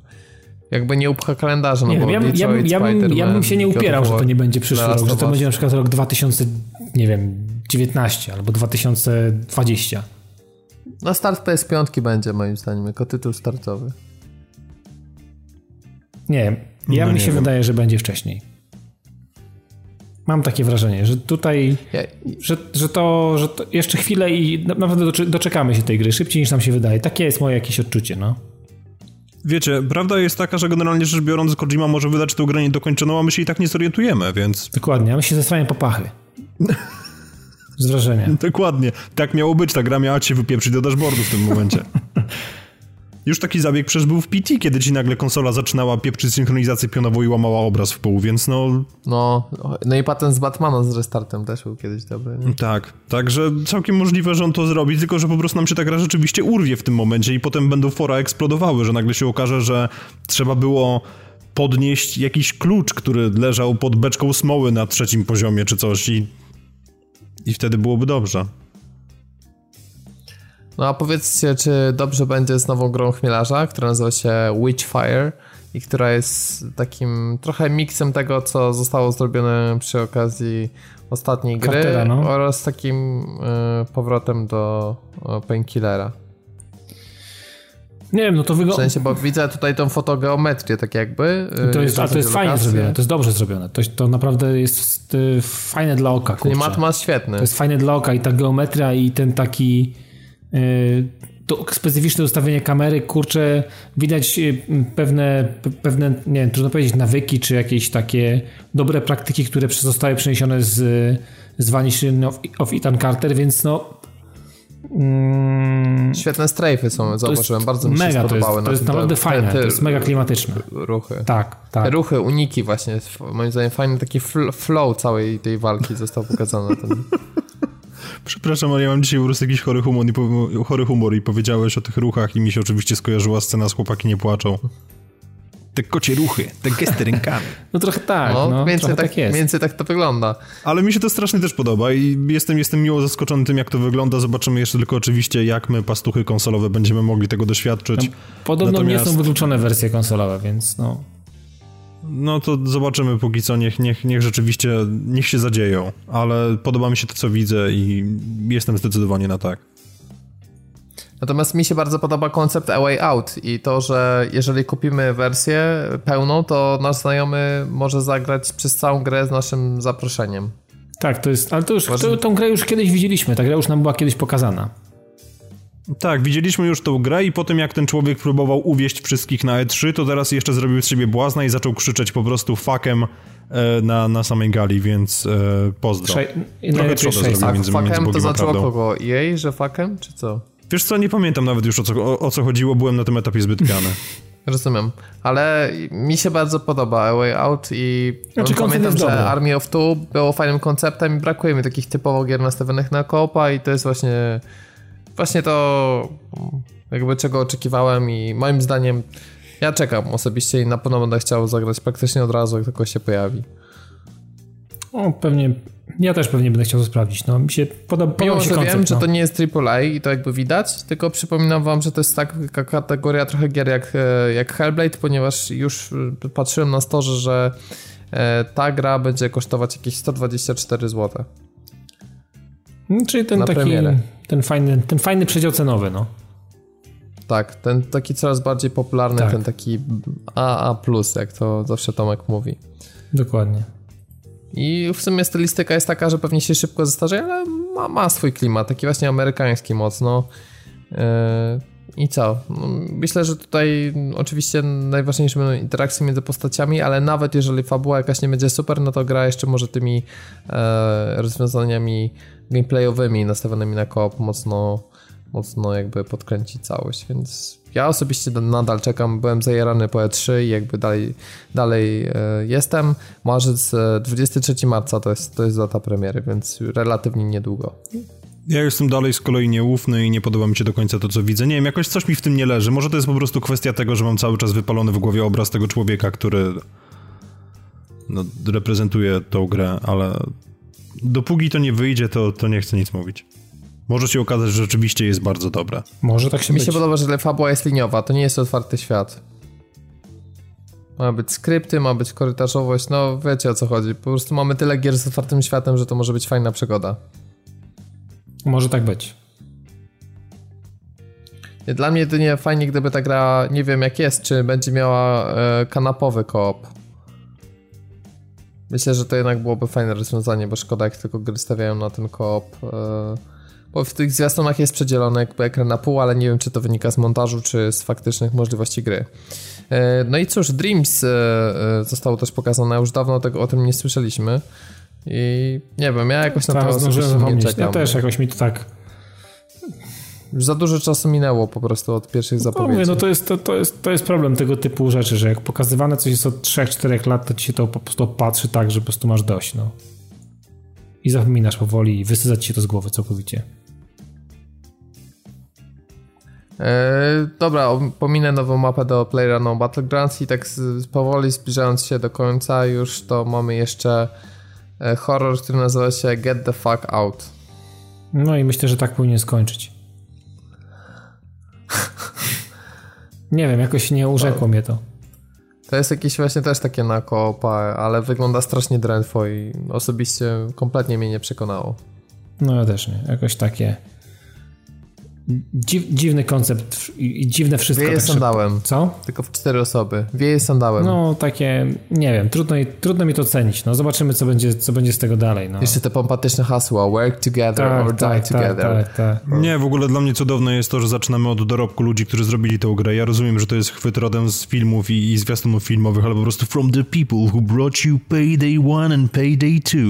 jakby nie upcha kalendarza, no Nie bo ja, bym- ja, bym- ja, bym, ja bym się nie upierał, że to nie będzie przyszły rok, że to będzie na przykład rok 2000, nie wiem, 19 albo 2020. No start PS5 będzie moim zdaniem, jako tytuł startowy. Nie, ja No mi się wiem. wydaje, że będzie wcześniej. Mam takie wrażenie, że tutaj, że, że, to, że to jeszcze chwilę i na- naprawdę doczekamy się tej gry szybciej niż nam się wydaje. Takie jest moje jakieś odczucie, no. Wiecie, prawda jest taka, że generalnie rzecz biorąc Kojima może wydać tę grę niedokończoną, a my się i tak nie zorientujemy, więc Dokładnie, a my się zesrałem po pachy. Z wrażenia. dokładnie. Tak miało być, ta gra miała cię wypieprzyć do dashboardu w tym momencie. Już taki zabieg przecież był w PT, kiedy ci nagle konsola zaczynała pieprzyć synchronizację pionową i łamała obraz w pół, więc no... No, no i patent z Batmana z restartem też był kiedyś dobry. Nie? Tak, także całkiem możliwe, że on to zrobi, tylko że po prostu nam się ta gra rzeczywiście urwie w tym momencie i potem będą fora eksplodowały, że nagle się okaże, że trzeba było podnieść jakiś klucz, który leżał pod beczką smoły na trzecim poziomie czy coś i, i wtedy byłoby dobrze. No a powiedzcie, czy dobrze będzie z nową grą Chmielarza, która nazywa się Witchfire i która jest takim trochę miksem tego, co zostało zrobione przy okazji ostatniej gry no. oraz takim y, powrotem do y, Painkillera. Nie wiem, no to W wygląda... sensie, bo widzę tutaj tą fotogeometrię tak jakby. y, To jest, ale to jest fajnie zrobione, to jest dobrze zrobione. To, to naprawdę jest y, fajne dla oka. Kurczę. Klimat ma świetny. To jest fajne dla oka i ta geometria i ten taki y, to specyficzne ustawienie kamery, kurczę, widać pewne, pe- pewne, nie wiem, trudno powiedzieć, nawyki, czy jakieś takie dobre praktyki, które zostały przeniesione z, z Vanishing of, of Ethan Carter, więc no mm, Świetne strajfy są, zauważyłem, bardzo mi się mega, to jest, to jest naprawdę fajne, te to jest mega klimatyczne. Ruchy. Tak, Te tak. ruchy, uniki właśnie, moim zdaniem fajny taki fl- flow całej tej walki został pokazany tym. Przepraszam, ale ja mam dzisiaj po prostu jakiś chory humor, i po, chory humor i powiedziałeś o tych ruchach i mi się oczywiście skojarzyła scena z chłopaki nie płaczą. Te kocie ruchy, te gesty rękami. No trochę tak, No, no, więcej, trochę tak, tak jest. więcej tak to wygląda. Ale mi się to strasznie też podoba i jestem, jestem miło zaskoczony tym, jak to wygląda. Zobaczymy jeszcze tylko oczywiście, jak my, pastuchy konsolowe, będziemy mogli tego doświadczyć. Podobno Natomiast- nie są wykluczone wersje konsolowe, więc no. No to zobaczymy póki co, niech, niech, niech rzeczywiście, niech się zadzieją. Ale podoba mi się to, co widzę i jestem zdecydowanie na tak. Natomiast mi się bardzo podoba koncept A Way Out i to, że jeżeli kupimy wersję pełną, to nasz znajomy może zagrać przez całą grę z naszym zaproszeniem. Tak, to jest, ale to już, Może- to, tą grę już kiedyś widzieliśmy, ta gra już nam była kiedyś pokazana. Tak, widzieliśmy już tą grę i po tym jak ten człowiek próbował uwieść wszystkich na E3, to teraz jeszcze zrobił z siebie błazna i zaczął krzyczeć po prostu fakem e, na, na samej gali, więc e, pozdro. Sze- Trochę trzoda sześć. zrobił A między, między fakem to Bogiem znaczyło prawdą. kogo? Jej, że fakem, czy co? Wiesz co, nie pamiętam nawet już o co, o, o co chodziło, byłem na tym etapie zbyt piany. Rozumiem, ale mi się bardzo podoba A Way Out i Znaczy, pamiętam, że. Army of Two było fajnym konceptem i brakuje mi takich typowo gier nastawionych na koopa i to jest właśnie właśnie to jakby czego oczekiwałem i moim zdaniem ja czekam osobiście i na pewno będę chciał zagrać praktycznie od razu, jak tylko się pojawi. O, pewnie, ja też pewnie będę chciał to sprawdzić, no mi się podoba, podoba Mimo, mi się że koncept, wiem, że no. to nie jest AAA i to jakby widać, tylko przypominam wam, że to jest taka kategoria trochę gier jak, e, jak Hellblade, ponieważ już e, patrzyłem na storze, że e, ta gra będzie kosztować jakieś 124 zł. No, Czyli ten na taki, premierę. ten fajny, ten fajny przedział cenowy, no. Tak, ten taki coraz bardziej popularny, Tak. ten taki AA+, jak to zawsze Tomek mówi. Dokładnie. I w sumie stylistyka jest taka, że pewnie się szybko zestarzeje, ale ma, ma swój klimat, taki właśnie amerykański mocno. Yy, I co? Myślę, że tutaj oczywiście najważniejsze będą interakcje między postaciami, ale nawet jeżeli fabuła jakaś nie będzie super, no to gra jeszcze może tymi e, rozwiązaniami gameplayowymi nastawionymi na koop mocno, mocno jakby podkręcić całość, więc ja osobiście nadal czekam, byłem zajarany po E3 i jakby dalej, dalej e, jestem. Marzec, e, 23 marca to jest, to jest data premiery, więc relatywnie niedługo. Ja jestem dalej z kolei nieufny i nie podoba mi się do końca to, co widzę. Nie wiem, jakoś coś mi w tym nie leży. Może to jest po prostu kwestia tego, że mam cały czas wypalony w głowie obraz tego człowieka, który no, reprezentuje tą grę, ale dopóki to nie wyjdzie, to, to nie chcę nic mówić. Może się okazać, że rzeczywiście jest bardzo dobre. Może tak się Mi być. się podoba, że fabuła jest liniowa, to nie jest otwarty świat. Ma być skrypty, ma być korytarzowość, no wiecie o co chodzi. Po prostu mamy tyle gier z otwartym światem, że to może być fajna przygoda. Może tak być. Dla mnie jedynie fajnie, gdyby ta gra, nie wiem jak jest, czy będzie miała e, kanapowy koop. Myślę, że to jednak byłoby fajne rozwiązanie, bo szkoda jak tylko gry stawiają na ten koop. E, bo w tych zwiastunach jest przedzielony jakby ekran na pół, ale nie wiem czy to wynika z montażu, czy z faktycznych możliwości gry. E, no i cóż, Dreams e, e, zostało też pokazane, już dawno tego, o tym nie słyszeliśmy. I nie wiem, ja jakoś na to Teraz zdążyłem nie czekam. Ja też jakoś mi to tak... Już za dużo czasu minęło po prostu od pierwszych No, zapowiedzi. mówię, no to jest, to, to, jest, to jest problem tego typu rzeczy, że jak pokazywane coś jest od 3-4 lat, to ci się to po prostu patrzy tak, że po prostu masz dość, no. I zapominasz powoli i wysysa ci się to z głowy całkowicie. Dobra, o- pominę nową mapę do PlayerUnknown Battlegrounds i tak z, powoli zbliżając się do końca już to mamy jeszcze e, horror, który nazywa się Get the Fuck Out. No i myślę, że tak powinien skończyć. Nie wiem, jakoś nie urzekło mnie to. To jest jakieś właśnie też takie na koopa, ale wygląda strasznie drętwo i osobiście kompletnie mnie nie przekonało. No ja też nie. Jakoś takie... Dziw, dziwny koncept i, dziwne wszystko. Wieje tak sandałem, Co? tylko w cztery osoby. Wieje sandałem. No takie, nie wiem, trudno, trudno mi to ocenić. No zobaczymy, co będzie, co będzie z tego dalej. No. Jeszcze te pompatyczne hasła, work together or Tak, die tak, tak, together. tak, tak. Nie, w ogóle dla mnie cudowne jest to, że zaczynamy od dorobku ludzi, którzy zrobili tę grę. Ja rozumiem, że to jest chwyt rodem z filmów i, i zwiastunów filmowych, ale po prostu from the people who brought you Payday 1 and Payday 2,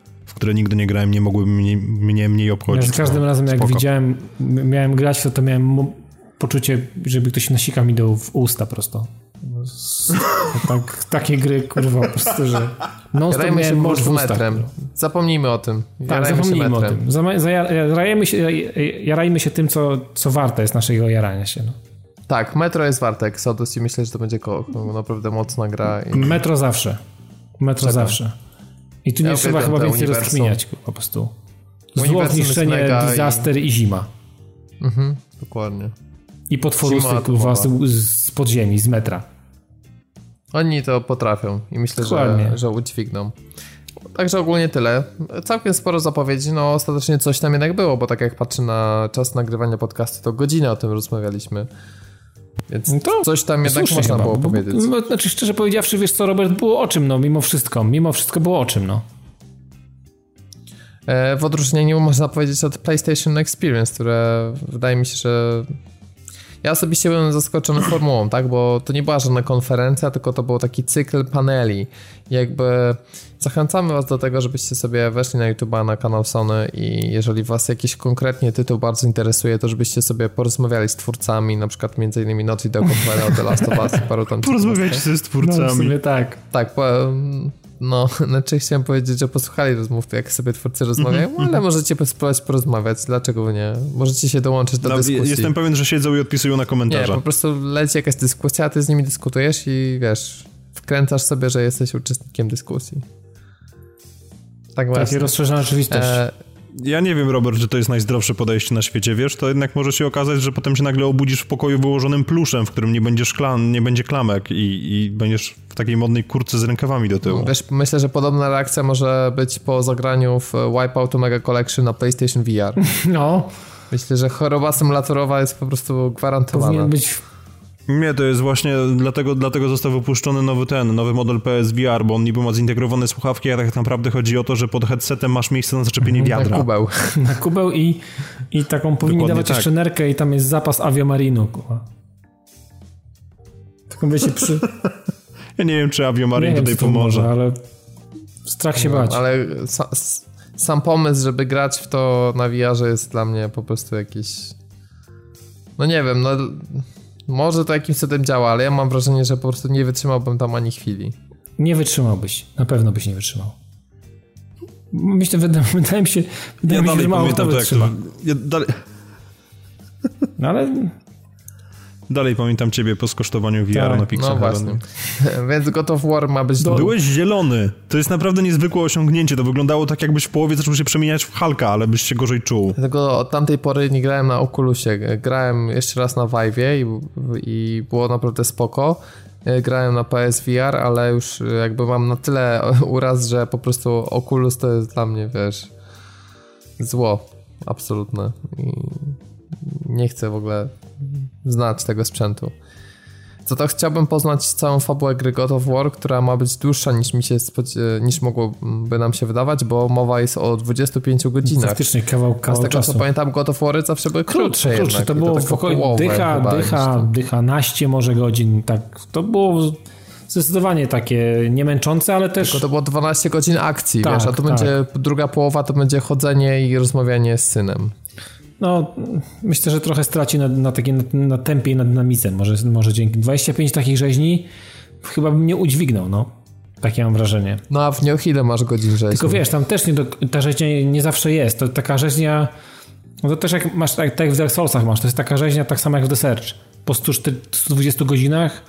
w które nigdy nie grałem, nie mogłyby mnie, mnie mniej Ja obchodzić. za każdym No, razem, jak spoko. widziałem, miałem grać, to, to miałem poczucie, żeby ktoś nasika mi do w usta prosto. S- Tak, takie gry, kurwa, po prostu, że non stop miałem metrem. Zapomnijmy o tym. Tak, Jarajmy się zapomnijmy o tym. Jarajmy się, jarajmy się tym, co, co warte jest naszego jarania się. No. Tak, Metro jest warte Exodus i myślę, że to będzie ko- naprawdę mocna gra. I... Metro zawsze. Metro Czekam. zawsze. I tu nie Ja trzeba chyba więcej uniwersum. rozkminiać po prostu. Zło, zniszczenie, mega disaster i... zima. Mhm, dokładnie. I potworusy kurwa, z, z podziemi, z metra. Oni to potrafią i myślę, że, że udźwigną. Także ogólnie tyle. Całkiem sporo zapowiedzi, no ostatecznie coś tam jednak było, bo tak jak patrzę na czas nagrywania podcastu, to godzinę o tym rozmawialiśmy. Więc No to coś tam jednak Słusznie można chyba, było powiedzieć. No, znaczy, szczerze powiedziawszy, wiesz co, Robert, było o czym, no, mimo wszystko. Mimo wszystko było o czym, no. E, w odróżnieniu można powiedzieć od PlayStation Experience, które wydaje mi się, że ja osobiście byłem zaskoczony formułą, tak, bo to nie była żadna konferencja, tylko to był taki cykl paneli. Jakby zachęcamy was do tego, żebyście sobie weszli na YouTube'a, na kanał Sony i jeżeli was jakiś konkretnie tytuł bardzo interesuje, to żebyście sobie porozmawiali z twórcami, na przykład między innymi Naughty Dog The Last of Us paru tam Porozmawiajcie sobie z No, w twórcami. sumie tak. tak, po, no, znaczy chciałem powiedzieć, że posłuchali rozmów, jak sobie twórcy rozmawiają, ale możecie spróbować porozmawiać, dlaczego nie? Możecie się dołączyć do No, dyskusji. jestem pewien, że siedzą i odpisują na Nie, komentarze. po prostu leci jakaś dyskusja, a ty z nimi dyskutujesz i wiesz, wkręcasz sobie, że jesteś uczestnikiem dyskusji. Tak Takie właśnie. rozszerzona rzeczywistość. E, Ja nie wiem, Robert, że to jest najzdrowsze podejście na świecie, wiesz, to jednak może się okazać, że potem się nagle obudzisz w pokoju wyłożonym pluszem, w którym nie będzie szklan, nie będzie klamek i, i będziesz w takiej modnej kurce z rękawami do tyłu. wiesz, myślę, że podobna reakcja może być po zagraniu w Wipeout Mega Collection na PlayStation VR. no, Myślę, że choroba symulaturowa jest po prostu gwarantowana. powinien być... Nie, to jest właśnie dlatego, dlatego został wypuszczony nowy ten, nowy model PSVR, bo on niby ma zintegrowane słuchawki, a tak naprawdę chodzi o to, że pod headsetem masz miejsce na zaczepienie Na wiadra. kubeł. na kubeł i, i taką powinni Dokładnie dawać tak. jeszcze nerkę i tam jest zapas aviomarinu. kurwa. Taką wiecie, przy... Ja nie wiem, czy Aviomarin tutaj pomoże. ale strach się bać. No, Ale sa, s- sam pomysł, żeby grać w to na VR jest dla mnie po prostu jakiś... No nie wiem, no... Może to jakimś cudem działa, ale ja mam wrażenie, że po prostu nie wytrzymałbym tam ani chwili. Nie wytrzymałbyś. Na pewno byś nie wytrzymał. Myślę, wydaje, wydaje mi się, wydaje Ja mi się że mało kto pamiętam to, jak wytrzyma. to... Ja dalej, No ale dalej pamiętam ciebie po skosztowaniu VR Tak, na Pixel No właśnie. Więc God of War ma być... Do- Byłeś zielony. To jest naprawdę niezwykłe osiągnięcie. To wyglądało tak, jakbyś w połowie zaczął się przemieniać w Halka, ale byś się gorzej czuł. Dlatego od tamtej pory nie grałem na Oculusie. Grałem jeszcze raz na Vive'ie i, i było naprawdę spoko. Grałem na PSVR, ale już jakby mam na tyle uraz, że po prostu Oculus to jest dla mnie, wiesz, zło absolutne. I nie chcę w ogóle znać tego sprzętu. Co to chciałbym poznać całą fabułę gry God of War, która ma być dłuższa niż mi się spodzie- niż mogłoby nam się wydawać, bo mowa jest o 25 godzinach. faktycznie kawał, A z kawał tego czasu. co pamiętam, God of War zawsze były krótsze, Krótsze, to było tak w okolicach połowę dycha, chyba dycha, to. dycha, naście może godzin, tak. To było zdecydowanie takie niemęczące, ale też... Tylko to było 12 godzin akcji, Tak, wiesz, a tu tak. będzie druga połowa, to będzie chodzenie i rozmawianie z synem. No, myślę, że trochę straci na, na, takie, na, na tempie i na dynamice. Może, może dzięki 25 takich rzeźni chyba bym nie udźwignął, no. Takie mam wrażenie. No a w Nioh ile masz godzin rzeźni? Tylko wiesz, tam też nie do, ta rzeźnia nie, nie zawsze jest. To taka rzeźnia, no to też jak masz, tak, tak jak w Dark Soulsach masz, to jest taka rzeźnia tak samo jak w The Search. Po 100, 120 godzinach,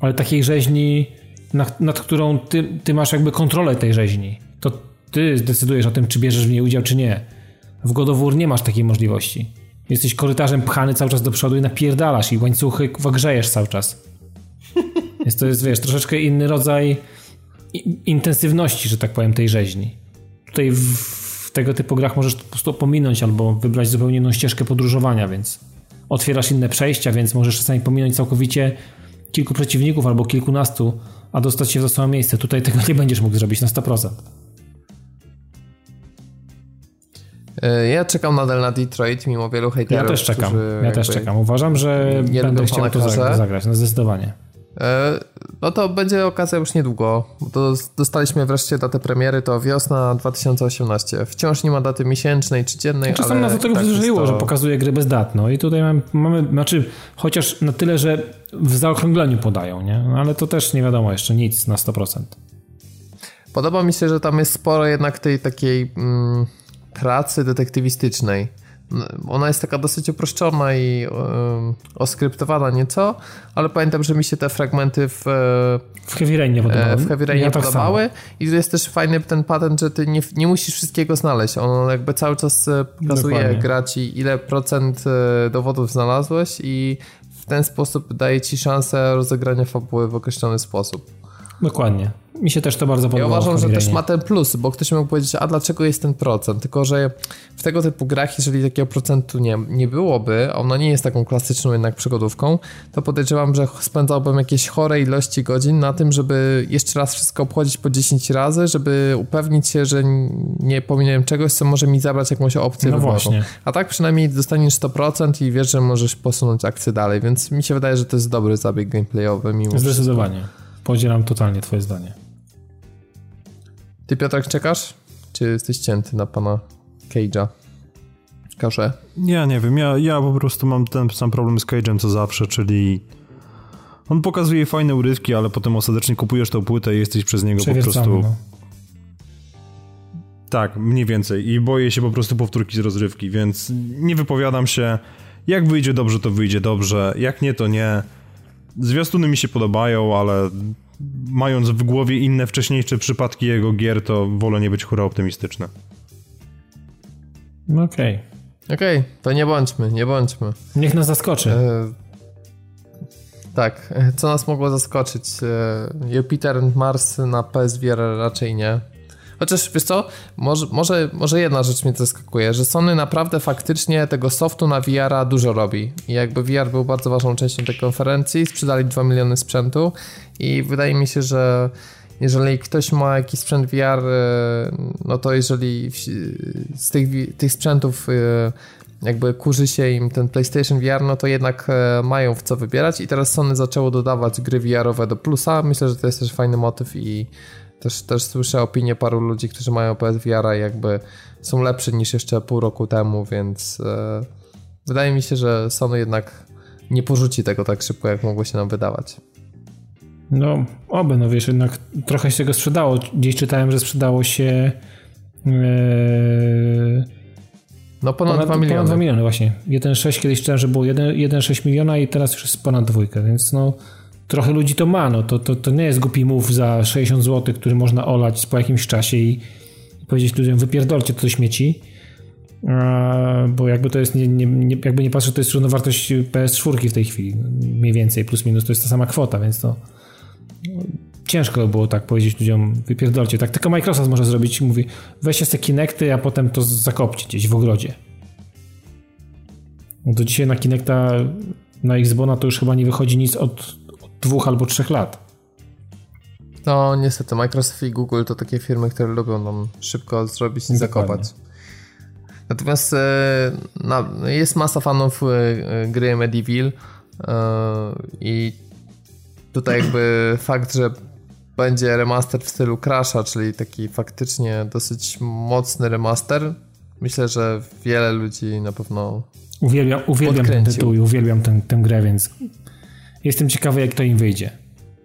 ale takiej rzeźni, nad, nad którą ty, ty masz jakby kontrolę tej rzeźni. To ty zdecydujesz o tym, czy bierzesz w niej udział, czy nie. W God nie masz takiej możliwości. Jesteś korytarzem pchany cały czas do przodu i napierdalasz i łańcuchy wagrzejesz cały czas. Jest to jest, wiesz, troszeczkę inny rodzaj intensywności, że tak powiem, tej rzeźni. Tutaj w, w tego typu grach możesz po prostu pominąć albo wybrać zupełnie inną ścieżkę podróżowania, więc otwierasz inne przejścia, więc możesz czasami pominąć całkowicie kilku przeciwników albo kilkunastu, a dostać się w to samo miejsce. Tutaj tego nie będziesz mógł zrobić na 100%. Ja czekam nadal na Detroit, mimo wielu hejterów. Ja też czekam. Ja też czekam. Uważam, że będę chciał to zagrać, no zdecydowanie. E, no to będzie okazja już niedługo. Dostaliśmy wreszcie datę premiery, to wiosna 2018. Wciąż nie ma daty miesięcznej czy dziennej. Czasem nas do tego tak to... że pokazuje gry bez dat. No i tutaj mamy, mamy, znaczy, chociaż na tyle, że w zaokrągleniu podają, nie? No, ale to też nie wiadomo jeszcze nic na 100%. Podoba mi się, że tam jest sporo jednak tej takiej mm, pracy detektywistycznej ona jest taka dosyć uproszczona i yy, oskryptowana nieco, ale pamiętam, że mi się te fragmenty w, w Heavy Rain nie podobały. W Heavy Rain ja tak podobały i tu jest też fajny ten patent, że ty nie, nie musisz wszystkiego znaleźć. On jakby cały czas e, pokazuje, Dokładnie. gra ci ile procent e, dowodów znalazłeś i w ten sposób daje ci szansę rozegrania fabuły w określony sposób. Dokładnie. Mi się też to bardzo podoba. Ja uważam, że też ma ten plus, bo ktoś mógł powiedzieć, a dlaczego jest ten procent? Tylko, że w tego typu grach, jeżeli takiego procentu nie, nie byłoby, a ona nie jest taką klasyczną jednak przygodówką, to podejrzewam, że spędzałbym jakieś chore ilości godzin na tym, żeby jeszcze raz wszystko obchodzić po 10 razy, żeby upewnić się, że nie pominąłem czegoś, co może mi zabrać jakąś opcję no wyborową. Właśnie. A tak przynajmniej dostaniesz 100% i wiesz, że możesz posunąć akcję dalej, więc mi się wydaje, że to jest dobry zabieg gameplayowy mimo Zdecydowanie. Wszystko. Podzielam totalnie twoje zdanie. Ty Piotrek czekasz? Czy jesteś cięty na pana Cage'a? Karze? Ja nie wiem, ja, ja po prostu mam ten sam problem z Cage'em co zawsze, czyli on pokazuje fajne urywki, ale potem ostatecznie kupujesz tą płytę i jesteś przez niego po prostu... No. Tak, mniej więcej. I boję się po prostu powtórki z rozrywki, więc nie wypowiadam się. Jak wyjdzie dobrze, to wyjdzie dobrze. Jak nie, to nie. Zwiastuny mi się podobają, ale mając w głowie inne wcześniejsze przypadki jego gier, to wolę nie być hura optymistyczny. Okej. Okay. Okej, okay, to nie bądźmy, nie bądźmy. Niech nas zaskoczy. E, tak, co nas mogło zaskoczyć? E, Jupiter, Mars na PSVR raczej nie. Chociaż wiesz co, może, może, może jedna rzecz mnie zaskakuje, że Sony naprawdę faktycznie tego softu na VR-a dużo robi. I jakby VR był bardzo ważną częścią tej konferencji, sprzedali 2 miliony sprzętu i wydaje mi się, że jeżeli ktoś ma jakiś sprzęt VR, e, no to jeżeli z tych, tych sprzętów e, jakby kurzy się im ten PlayStation VR, no to jednak e, mają w co wybierać i teraz Sony zaczęło dodawać gry VR-owe do plusa. Myślę, że to jest też fajny motyw i też, też słyszę opinie paru ludzi, którzy mają PSVR i jakby są lepsi niż jeszcze pół roku temu, więc e, wydaje mi się, że Sony jednak nie porzuci tego tak szybko, jak mogło się nam wydawać. No, oby, no wiesz, jednak trochę się tego sprzedało. Dziś czytałem, że sprzedało się ee, no ponad, ponad 2 miliony. Ponad 2 miliony właśnie. 1,6 kiedyś czytałem, że było 1,6 miliona i teraz już jest ponad dwójkę, więc no trochę ludzi to ma, no to, to, to nie jest głupi move za 60 zł, który można olać po jakimś czasie i, powiedzieć ludziom wypierdolcie to do śmieci, bo jakby to jest, nie, nie, nie, jakby nie patrzę, to jest równowartość PS4 w tej chwili, mniej więcej, plus minus, to jest ta sama kwota, więc to ciężko by było tak powiedzieć ludziom, wypierdolcie. Tak tylko Microsoft może zrobić, mówi weźcie te Kinecty, a potem to zakopcie gdzieś w ogrodzie. No to dzisiaj na Kinecta, na Xbona to już chyba nie wychodzi nic od dwóch albo trzech lat. No niestety, Microsoft i Google to takie firmy, które lubią nam szybko zrobić i zakopać. Natomiast e, no, jest masa fanów e, gry Medieval e, i tutaj jakby fakt, że będzie remaster w stylu Crasha, czyli taki faktycznie dosyć mocny remaster, myślę, że wiele ludzi na pewno Uwielbiam, uwielbiam ten tytuł i uwielbiam tę, tę grę, więc jestem ciekawy, jak to im wyjdzie.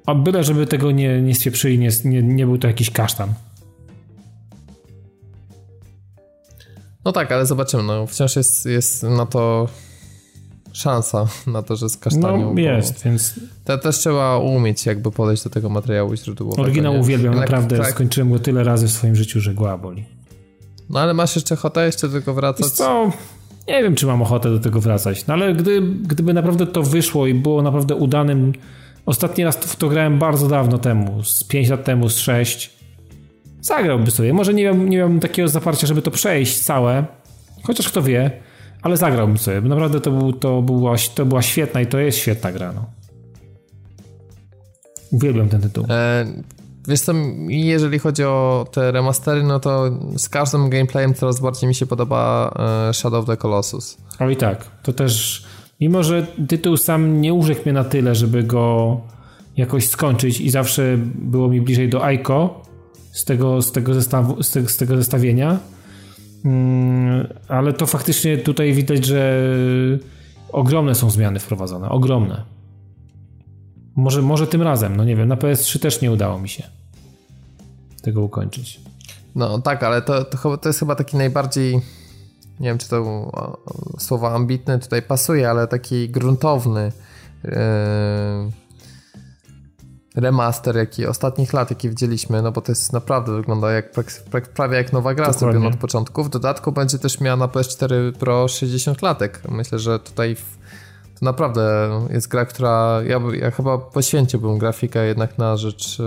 A byle, żeby tego nie, nie spieprzyli, nie, nie, nie był to jakiś kasztan. No tak, ale zobaczymy. No, wciąż jest, jest na to szansa, na to, że z kasztanią. No jest, więc... To też trzeba umieć jakby podejść do tego materiału źródłowego. Oryginał nie? uwielbiam, Jednak naprawdę. Tak... Skończyłem go tyle razy w swoim życiu, że głowa boli. No ale masz jeszcze ochotę jeszcze tego wracać? co? Nie wiem, czy mam ochotę do tego wracać. No ale gdy, gdyby naprawdę to wyszło i było naprawdę udanym... Ostatni raz w to grałem bardzo dawno temu, z 5 lat temu, z 6 Zagrałbym sobie. Może nie miałbym, nie miałbym takiego zaparcia, żeby to przejść całe, chociaż kto wie, ale zagrałbym sobie. Naprawdę to, był, to, była, to była świetna i to jest świetna gra. No. Uwielbiam ten tytuł. E, wiesz co, jeżeli chodzi o te remastery, no to z każdym gameplayem coraz bardziej mi się podoba e, Shadow of the Colossus. O i tak, to też, mimo że tytuł sam nie urzekł mnie na tyle, żeby go jakoś skończyć i zawsze było mi bliżej do Aiko, z tego, z tego, zestawu, z tego, z tego zestawienia. Mm, ale to faktycznie tutaj widać, że ogromne są zmiany wprowadzone. Ogromne. Może, może tym razem, no nie wiem, na PS3 też nie udało mi się tego ukończyć. No tak, ale to, to, to jest chyba taki najbardziej, nie wiem czy to słowo ambitne tutaj pasuje, ale taki gruntowny yy, remaster jaki ostatnich lat, jaki widzieliśmy, no bo to jest naprawdę wygląda jak prawie jak nowa gra zrobiona od początku. W dodatku będzie też miała na PS4 Pro 60 latek. Myślę, że tutaj to naprawdę jest gra, która ja, ja chyba poświęciłbym grafikę jednak na rzecz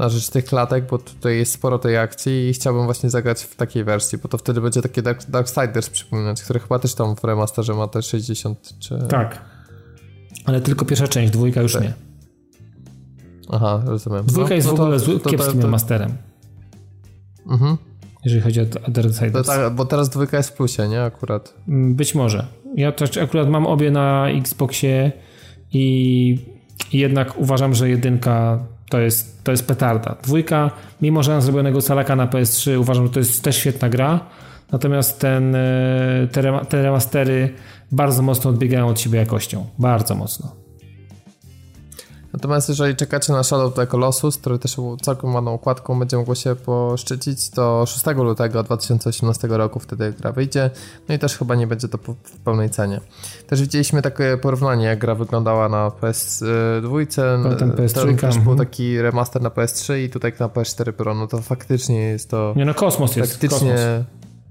na rzecz tych klatek, bo tutaj jest sporo tej akcji i chciałbym właśnie zagrać w takiej wersji, bo to wtedy będzie takie Dark, Darksiders przypominać, który chyba też tam w remasterze ma te 60 czy... Tak. Ale tylko pierwsza część, dwójka już tak. nie. Aha, rozumiem. Dwójka no, jest no w ogóle to, to, kiepskim to, masterem. Mhm. Jeżeli chodzi o Other Siders. Tak, bo teraz dwójka jest w plusie, nie? Akurat. Mm, być może. Ja też akurat mam obie na Xboxie i jednak uważam, że jedynka to jest, to jest petarda. Dwójka, mimo że mam zrobionego salaka na PS3, uważam, że to jest też świetna gra. Natomiast ten, e, te remastery bardzo mocno odbiegają od siebie jakością. Bardzo mocno. Natomiast jeżeli czekacie na Shadow of the Colossus, który też całkiem ładną układką będzie mogło się poszczycić, to 6 lutego 2018 roku wtedy gra wyjdzie, no i też chyba nie będzie to w pełnej cenie. Też widzieliśmy takie porównanie, jak gra wyglądała na PS2, Potem PS3 też był taki remaster na PS3 i tutaj na PS4 Pro, no to faktycznie jest to... Nie no, kosmos jest. Faktycznie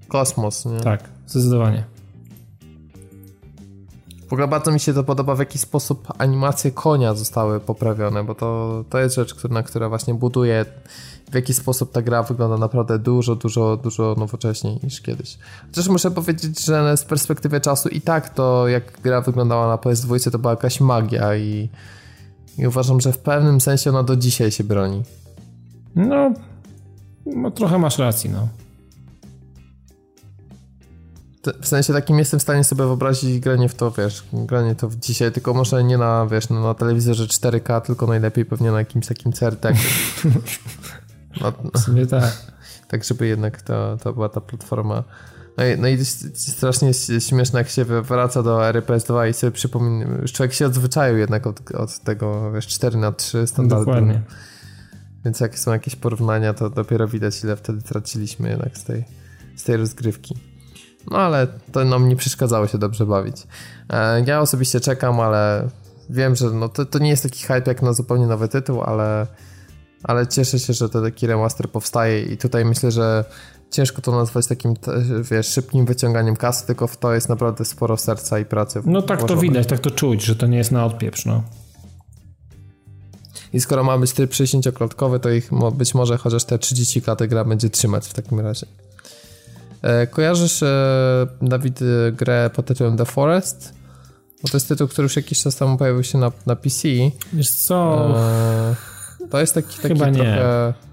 kosmos, kosmos nie? Tak, zdecydowanie. W ogóle bardzo mi się to podoba, w jaki sposób animacje konia zostały poprawione, bo to, to jest rzecz, na która właśnie buduje w jaki sposób ta gra wygląda naprawdę dużo, dużo, dużo nowocześniej niż kiedyś. Chociaż muszę powiedzieć, że z perspektywy czasu i tak to, jak gra wyglądała na PS2, to była jakaś magia i, i uważam, że w pewnym sensie ona do dzisiaj się broni. No, no trochę masz racji, no w sensie takim jestem w stanie sobie wyobrazić granie w to, wiesz, granie to dzisiaj, tylko może nie na, wiesz, no, na telewizorze 4K, tylko najlepiej pewnie na jakimś takim CRT. No, w sumie tak. Tak, żeby jednak to, to była ta platforma. No i, no i strasznie śmieszne, jak się wraca do ery PS2 i sobie przypomina, człowiek się odzwyczaił jednak od, od tego, wiesz, 4 na 3 standardu. Dokładnie. Więc jak są jakieś porównania, to dopiero widać, ile wtedy traciliśmy jednak z tej, z tej rozgrywki. No ale to nam nie przeszkadzało się dobrze bawić. E, ja osobiście czekam, ale wiem, że no to, to nie jest taki hype jak na zupełnie nowy tytuł, ale, ale cieszę się, że to taki remaster powstaje i tutaj myślę, że ciężko to nazwać takim, wiesz, szybkim wyciąganiem kasy, tylko w to jest naprawdę sporo serca i pracy. No tak włożone. to widać, tak to czuć, że to nie jest na odpieprz, no. I skoro ma być tryb 60-klatkowy, to ich być może chociaż te 30 klatek gra będzie trzymać w takim razie. E, kojarzysz, e, Dawid, grę pod tytułem The Forest? Bo to jest tytuł, który już jakiś czas temu pojawił się na, na PC. Wiesz co? E, to jest taki, taki Chyba trochę... Nie.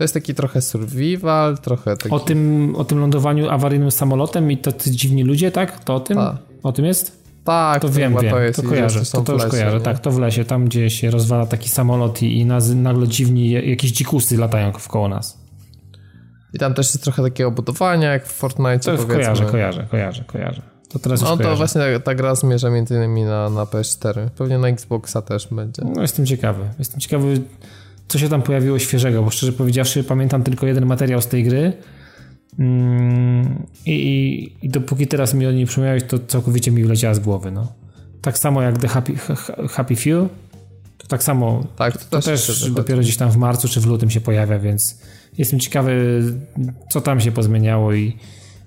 To jest taki trochę survival, trochę taki... O tym, o tym lądowaniu awaryjnym samolotem i tacy dziwni ludzie, tak? To o tym? Ta. O tym jest? Tak, to wiem, wiem. To, jest, to kojarzę, to, to już lesie, kojarzę. Nie? Tak, to w lesie, tam gdzie się rozwala taki samolot i, i nagle dziwni jakieś dzikusy latają w koło nas. I tam też jest trochę takiego budowania, jak w Fortnite. To powiedzmy. kojarzę, kojarzę, kojarzę, kojarzę. To teraz no to kojarzę. właśnie ta, ta, gra zmierza między innymi na, na PS4. Pewnie na Xboxa też będzie. No jestem ciekawy. Jestem ciekawy, co się tam pojawiło świeżego, bo szczerze powiedziawszy pamiętam tylko jeden materiał z tej gry mm, i, i, i dopóki teraz mi o niej przypomniałeś, to całkowicie mi wleciała z głowy. No. Tak samo jak The Happy, Happy Few, to tak samo tak, to, to też, też dopiero gdzieś tam w marcu czy w lutym się pojawia, więc jestem ciekawy, co tam się pozmieniało i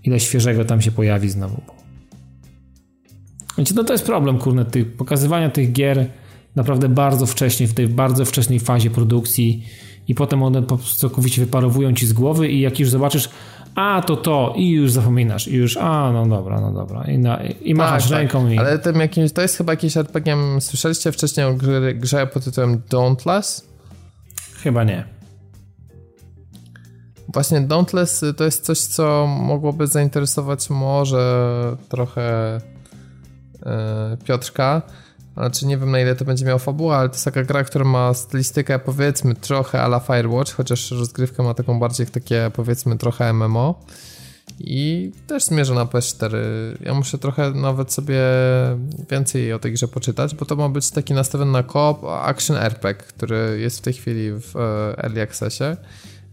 ile świeżego tam się pojawi znowu. Wiecie, no to jest problem, kurde, tych, pokazywania tych gier naprawdę bardzo wcześnie, w tej bardzo wczesnej fazie produkcji i potem one po prostu całkowicie wyparowują ci z głowy i jak już zobaczysz, a to to i już zapominasz i już, a no dobra, no dobra i, na, i machasz tak, tak. ręką tak. i... Ale tym jakimś, to jest chyba jakiś RPG, słyszeliście wcześniej o grze, grze pod tytułem Dauntless? Chyba nie. Właśnie Dauntless to jest coś, co mogłoby zainteresować może trochę e, Piotrka. Znaczy nie wiem na ile to będzie miało fabułę, ale to jest taka gra, która ma stylistykę powiedzmy trochę ala Firewatch, chociaż rozgrywkę ma taką bardziej takie powiedzmy trochę MMO. I też zmierza na PS4. Ja muszę trochę nawet sobie więcej o tej grze poczytać, bo to ma być taki nastawiony na co action RPG, który jest w tej chwili w e, Early Accessie.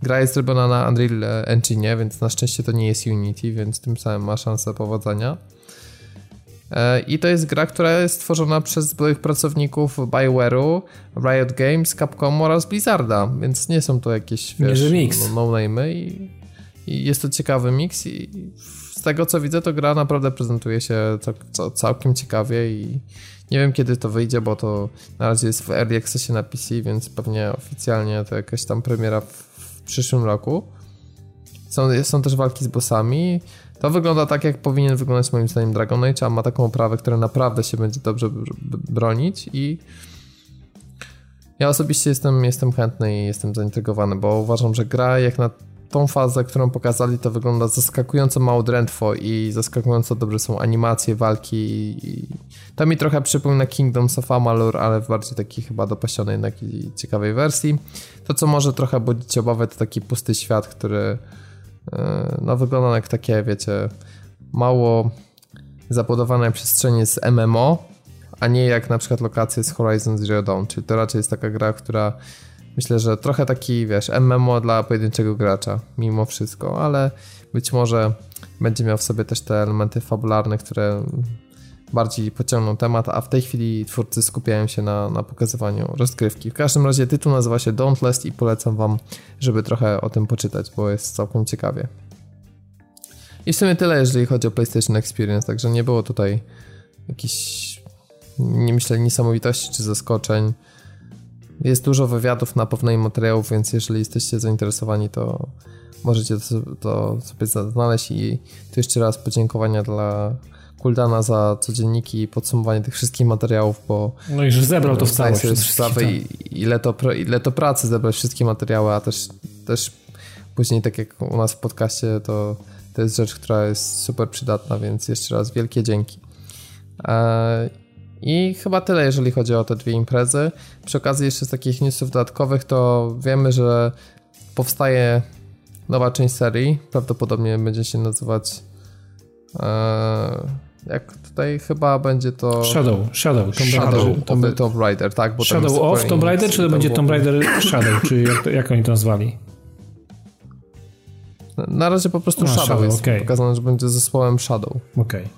Gra jest zrobiona na Unreal Engine, więc na szczęście to nie jest Unity, więc tym samym ma szansę powodzenia. E, I to jest gra, która jest stworzona przez byłych pracowników BioWare'u, Riot Games, Capcom oraz Blizzarda, więc nie są to jakieś wiesz, mix. no i, i, jest to ciekawy mix i z tego co widzę to gra naprawdę prezentuje się całkiem ciekawie i nie wiem kiedy to wyjdzie, bo to na razie jest w Early Accessie na PC, więc pewnie oficjalnie to jakaś tam premiera w, przyszłym roku. Są, są też walki z bossami. To wygląda tak, jak powinien wyglądać moim zdaniem Dragon Age, a ma taką oprawę, która naprawdę się będzie dobrze bronić i ja osobiście jestem, jestem chętny i jestem zaintrygowany, bo uważam, że gra jak na tą fazę, którą pokazali, to wygląda zaskakująco mało drętwo i zaskakująco dobrze są animacje, walki i to mi trochę przypomina Kingdoms of Amalur, ale w bardziej takiej chyba dopasionej i ciekawej wersji. To, co może trochę budzić obawę, to taki pusty świat, który E, no wygląda jak takie, wiecie, mało zabudowane przestrzenie z MMO, a nie jak na przykład lokacje z Horizon Zero Dawn, czyli to raczej jest taka gra, która myślę, że trochę taki, wiesz, MMO dla pojedynczego gracza, mimo wszystko, ale być może będzie miał w sobie też te elementy fabularne, które bardziej pociągną temat, a w tej chwili twórcy skupiają się na, na pokazywaniu rozgrywki. W każdym razie tytuł nazywa się Dauntless i polecam wam, żeby trochę o tym poczytać, bo jest całkiem ciekawie. I w sumie tyle, jeżeli chodzi o PlayStation Experience, także nie było tutaj jakichś, nie myślę, niesamowitości czy zaskoczeń. Jest dużo wywiadów na pewno i materiałów, więc jeżeli jesteście zainteresowani, to możecie to, to sobie znaleźć i tu jeszcze raz podziękowania dla Kuldana za codzienniki i podsumowanie tych wszystkich materiałów, bo... No i że zebrał to w całość. I, ile, to, ile to pracy zebrać wszystkie materiały, a też, też później tak jak u nas w podcaście, to, to jest rzecz, która jest super przydatna, więc jeszcze raz wielkie dzięki. E, I chyba tyle, jeżeli chodzi o te dwie imprezy. Przy okazji jeszcze z takich newsów dodatkowych, to wiemy, że powstaje nowa część serii, prawdopodobnie będzie się nazywać e, jak tutaj chyba będzie to... Shadow, Shadow, Tomb Shadow Raider. Tomb, Tomb Raider, tak. Bo Shadow of Tomb Raider, czy to będzie Tomb Raider Shadow, czy jak, to, jak oni to nazwali? Na razie po prostu Shadow, Shadow jest okay. pokazane, że będzie zespołem Shadow. Okej. Okay.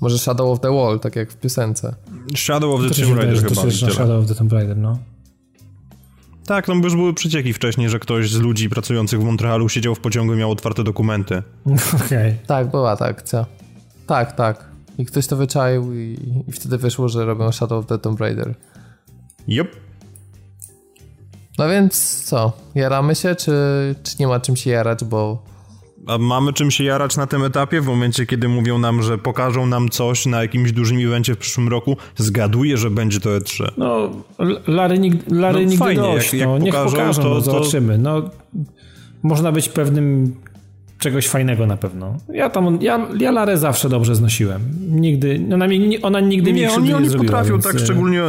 Może Shadow of the Wall, tak jak w piosence. Shadow of the Tomb Raider chyba. Shadow of the Tomb Raider, no. Tak, no bo już były przecieki wcześniej, że ktoś z ludzi pracujących w Montrealu siedział w pociągu i miał otwarte dokumenty. Okej. Okay. Tak, była ta akcja. Tak, tak. I ktoś to wyczaił i, i wtedy wyszło, że robią Shadow of the Tomb Raider. Yup. No więc co? Jaramy się, czy, czy nie ma czym się jarać, bo... A mamy czym się jarać na tym etapie? W momencie, kiedy mówią nam, że pokażą nam coś na jakimś dużym evencie w przyszłym roku, zgaduję, że będzie to E3. No, Lary, nig Lary no, nigdy fajnie, dość. Jak, jak no, pokażą, niech pokażą, to, no, zobaczymy. No, można być pewnym czegoś fajnego na pewno. Ja tam, ja, ja Larę zawsze dobrze znosiłem. Nigdy, ona, mi, ona nigdy nie, mi oni, nie oni zrobiła, potrafią więc... tak e, szczególnie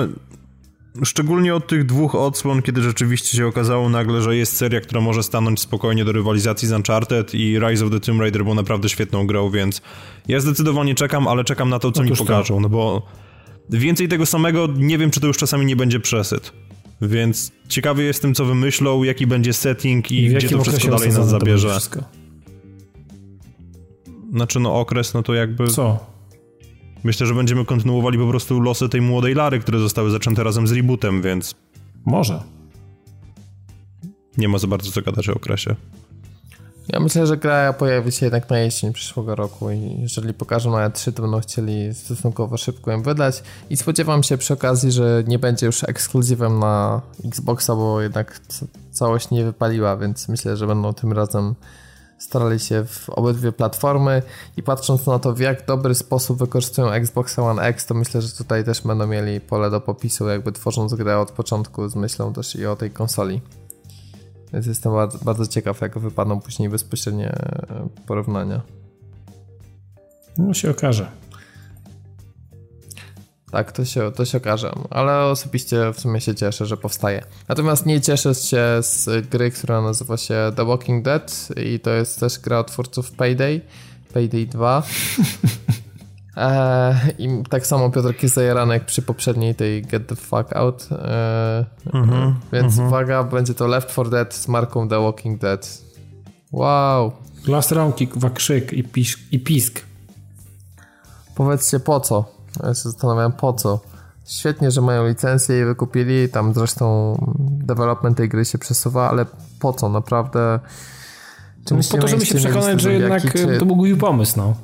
szczególnie od tych dwóch odsłon, kiedy rzeczywiście się okazało nagle, że jest seria, która może stanąć spokojnie do rywalizacji z Uncharted i Rise of the Tomb Raider był naprawdę świetną grą, więc ja zdecydowanie czekam, ale czekam na to, co Otóż mi pokażą, to. no bo więcej tego samego, nie wiem, czy to już czasami nie będzie przesyt. Więc ciekawy jestem, co wymyślą, jaki będzie setting i, I gdzie to wszystko dalej nas zabierze. Znaczy, no okres, no to jakby... Co? Myślę, że będziemy kontynuowali po prostu losy tej młodej Lary, które zostały zaczęte razem z rebootem, więc... Może. Nie ma za bardzo co gadać o okresie. Ja myślę, że gra pojawi się jednak na jesień przyszłego roku i jeżeli pokażą na E3, to będą chcieli stosunkowo szybko ją wydać i spodziewam się przy okazji, że nie będzie już ekskluzywem na Xboxa, bo jednak całość nie wypaliła, więc myślę, że będą tym razem starali się w obydwie platformy i patrząc na to, w jak dobry sposób wykorzystują Xbox One X, to myślę, że tutaj też będą mieli pole do popisu, jakby tworząc grę od początku z myślą też i o tej konsoli. Więc jestem bardzo, bardzo ciekaw, jak wypadną później bezpośrednie porównania. No się okaże. Tak, to się, to się okaże, ale osobiście w sumie się cieszę, że powstaje. Natomiast nie cieszę się z gry, która nazywa się The Walking Dead i to jest też gra twórców Payday, Payday 2. Eee, I tak samo Piotr jest zajarany jak przy poprzedniej tej Get the Fuck Out. Eee, mm-hmm, więc mm-hmm. uwaga, będzie to Left 4 Dead z marką The Walking Dead. Wow. Glas rąki, krzyk i, pisk, i pisk. Powiedzcie po co? Ja się zastanawiam po co. Świetnie, że mają licencję i wykupili, tam zresztą development tej gry się przesuwa, ale po co naprawdę? Czy no, po to, żeby się przekonać, że jednak czy... to był głupi pomysł, no.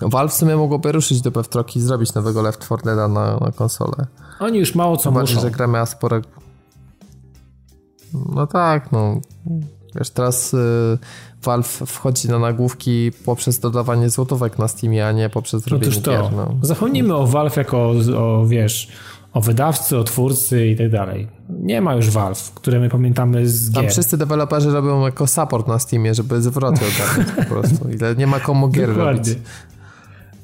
Valve w sumie mogłoby ruszyć do pewtroki i zrobić nowego Left 4 Dead na, na konsolę. Oni już mało co Bardziej, muszą. że gra miała spore... No tak, no. Wiesz, teraz y, Valve wchodzi na nagłówki poprzez dodawanie złotówek na Steamie, a nie poprzez no robienie to. gier. No. Zapomnijmy o Valve jako o, wiesz, o wydawcy, o twórcy i tak dalej. Nie ma już Valve, które my pamiętamy z gier. Tam wszyscy deweloperzy robią jako support na Steamie, żeby zwroty ogarnąć po prostu. Ile nie ma komu gier Dokładnie. robić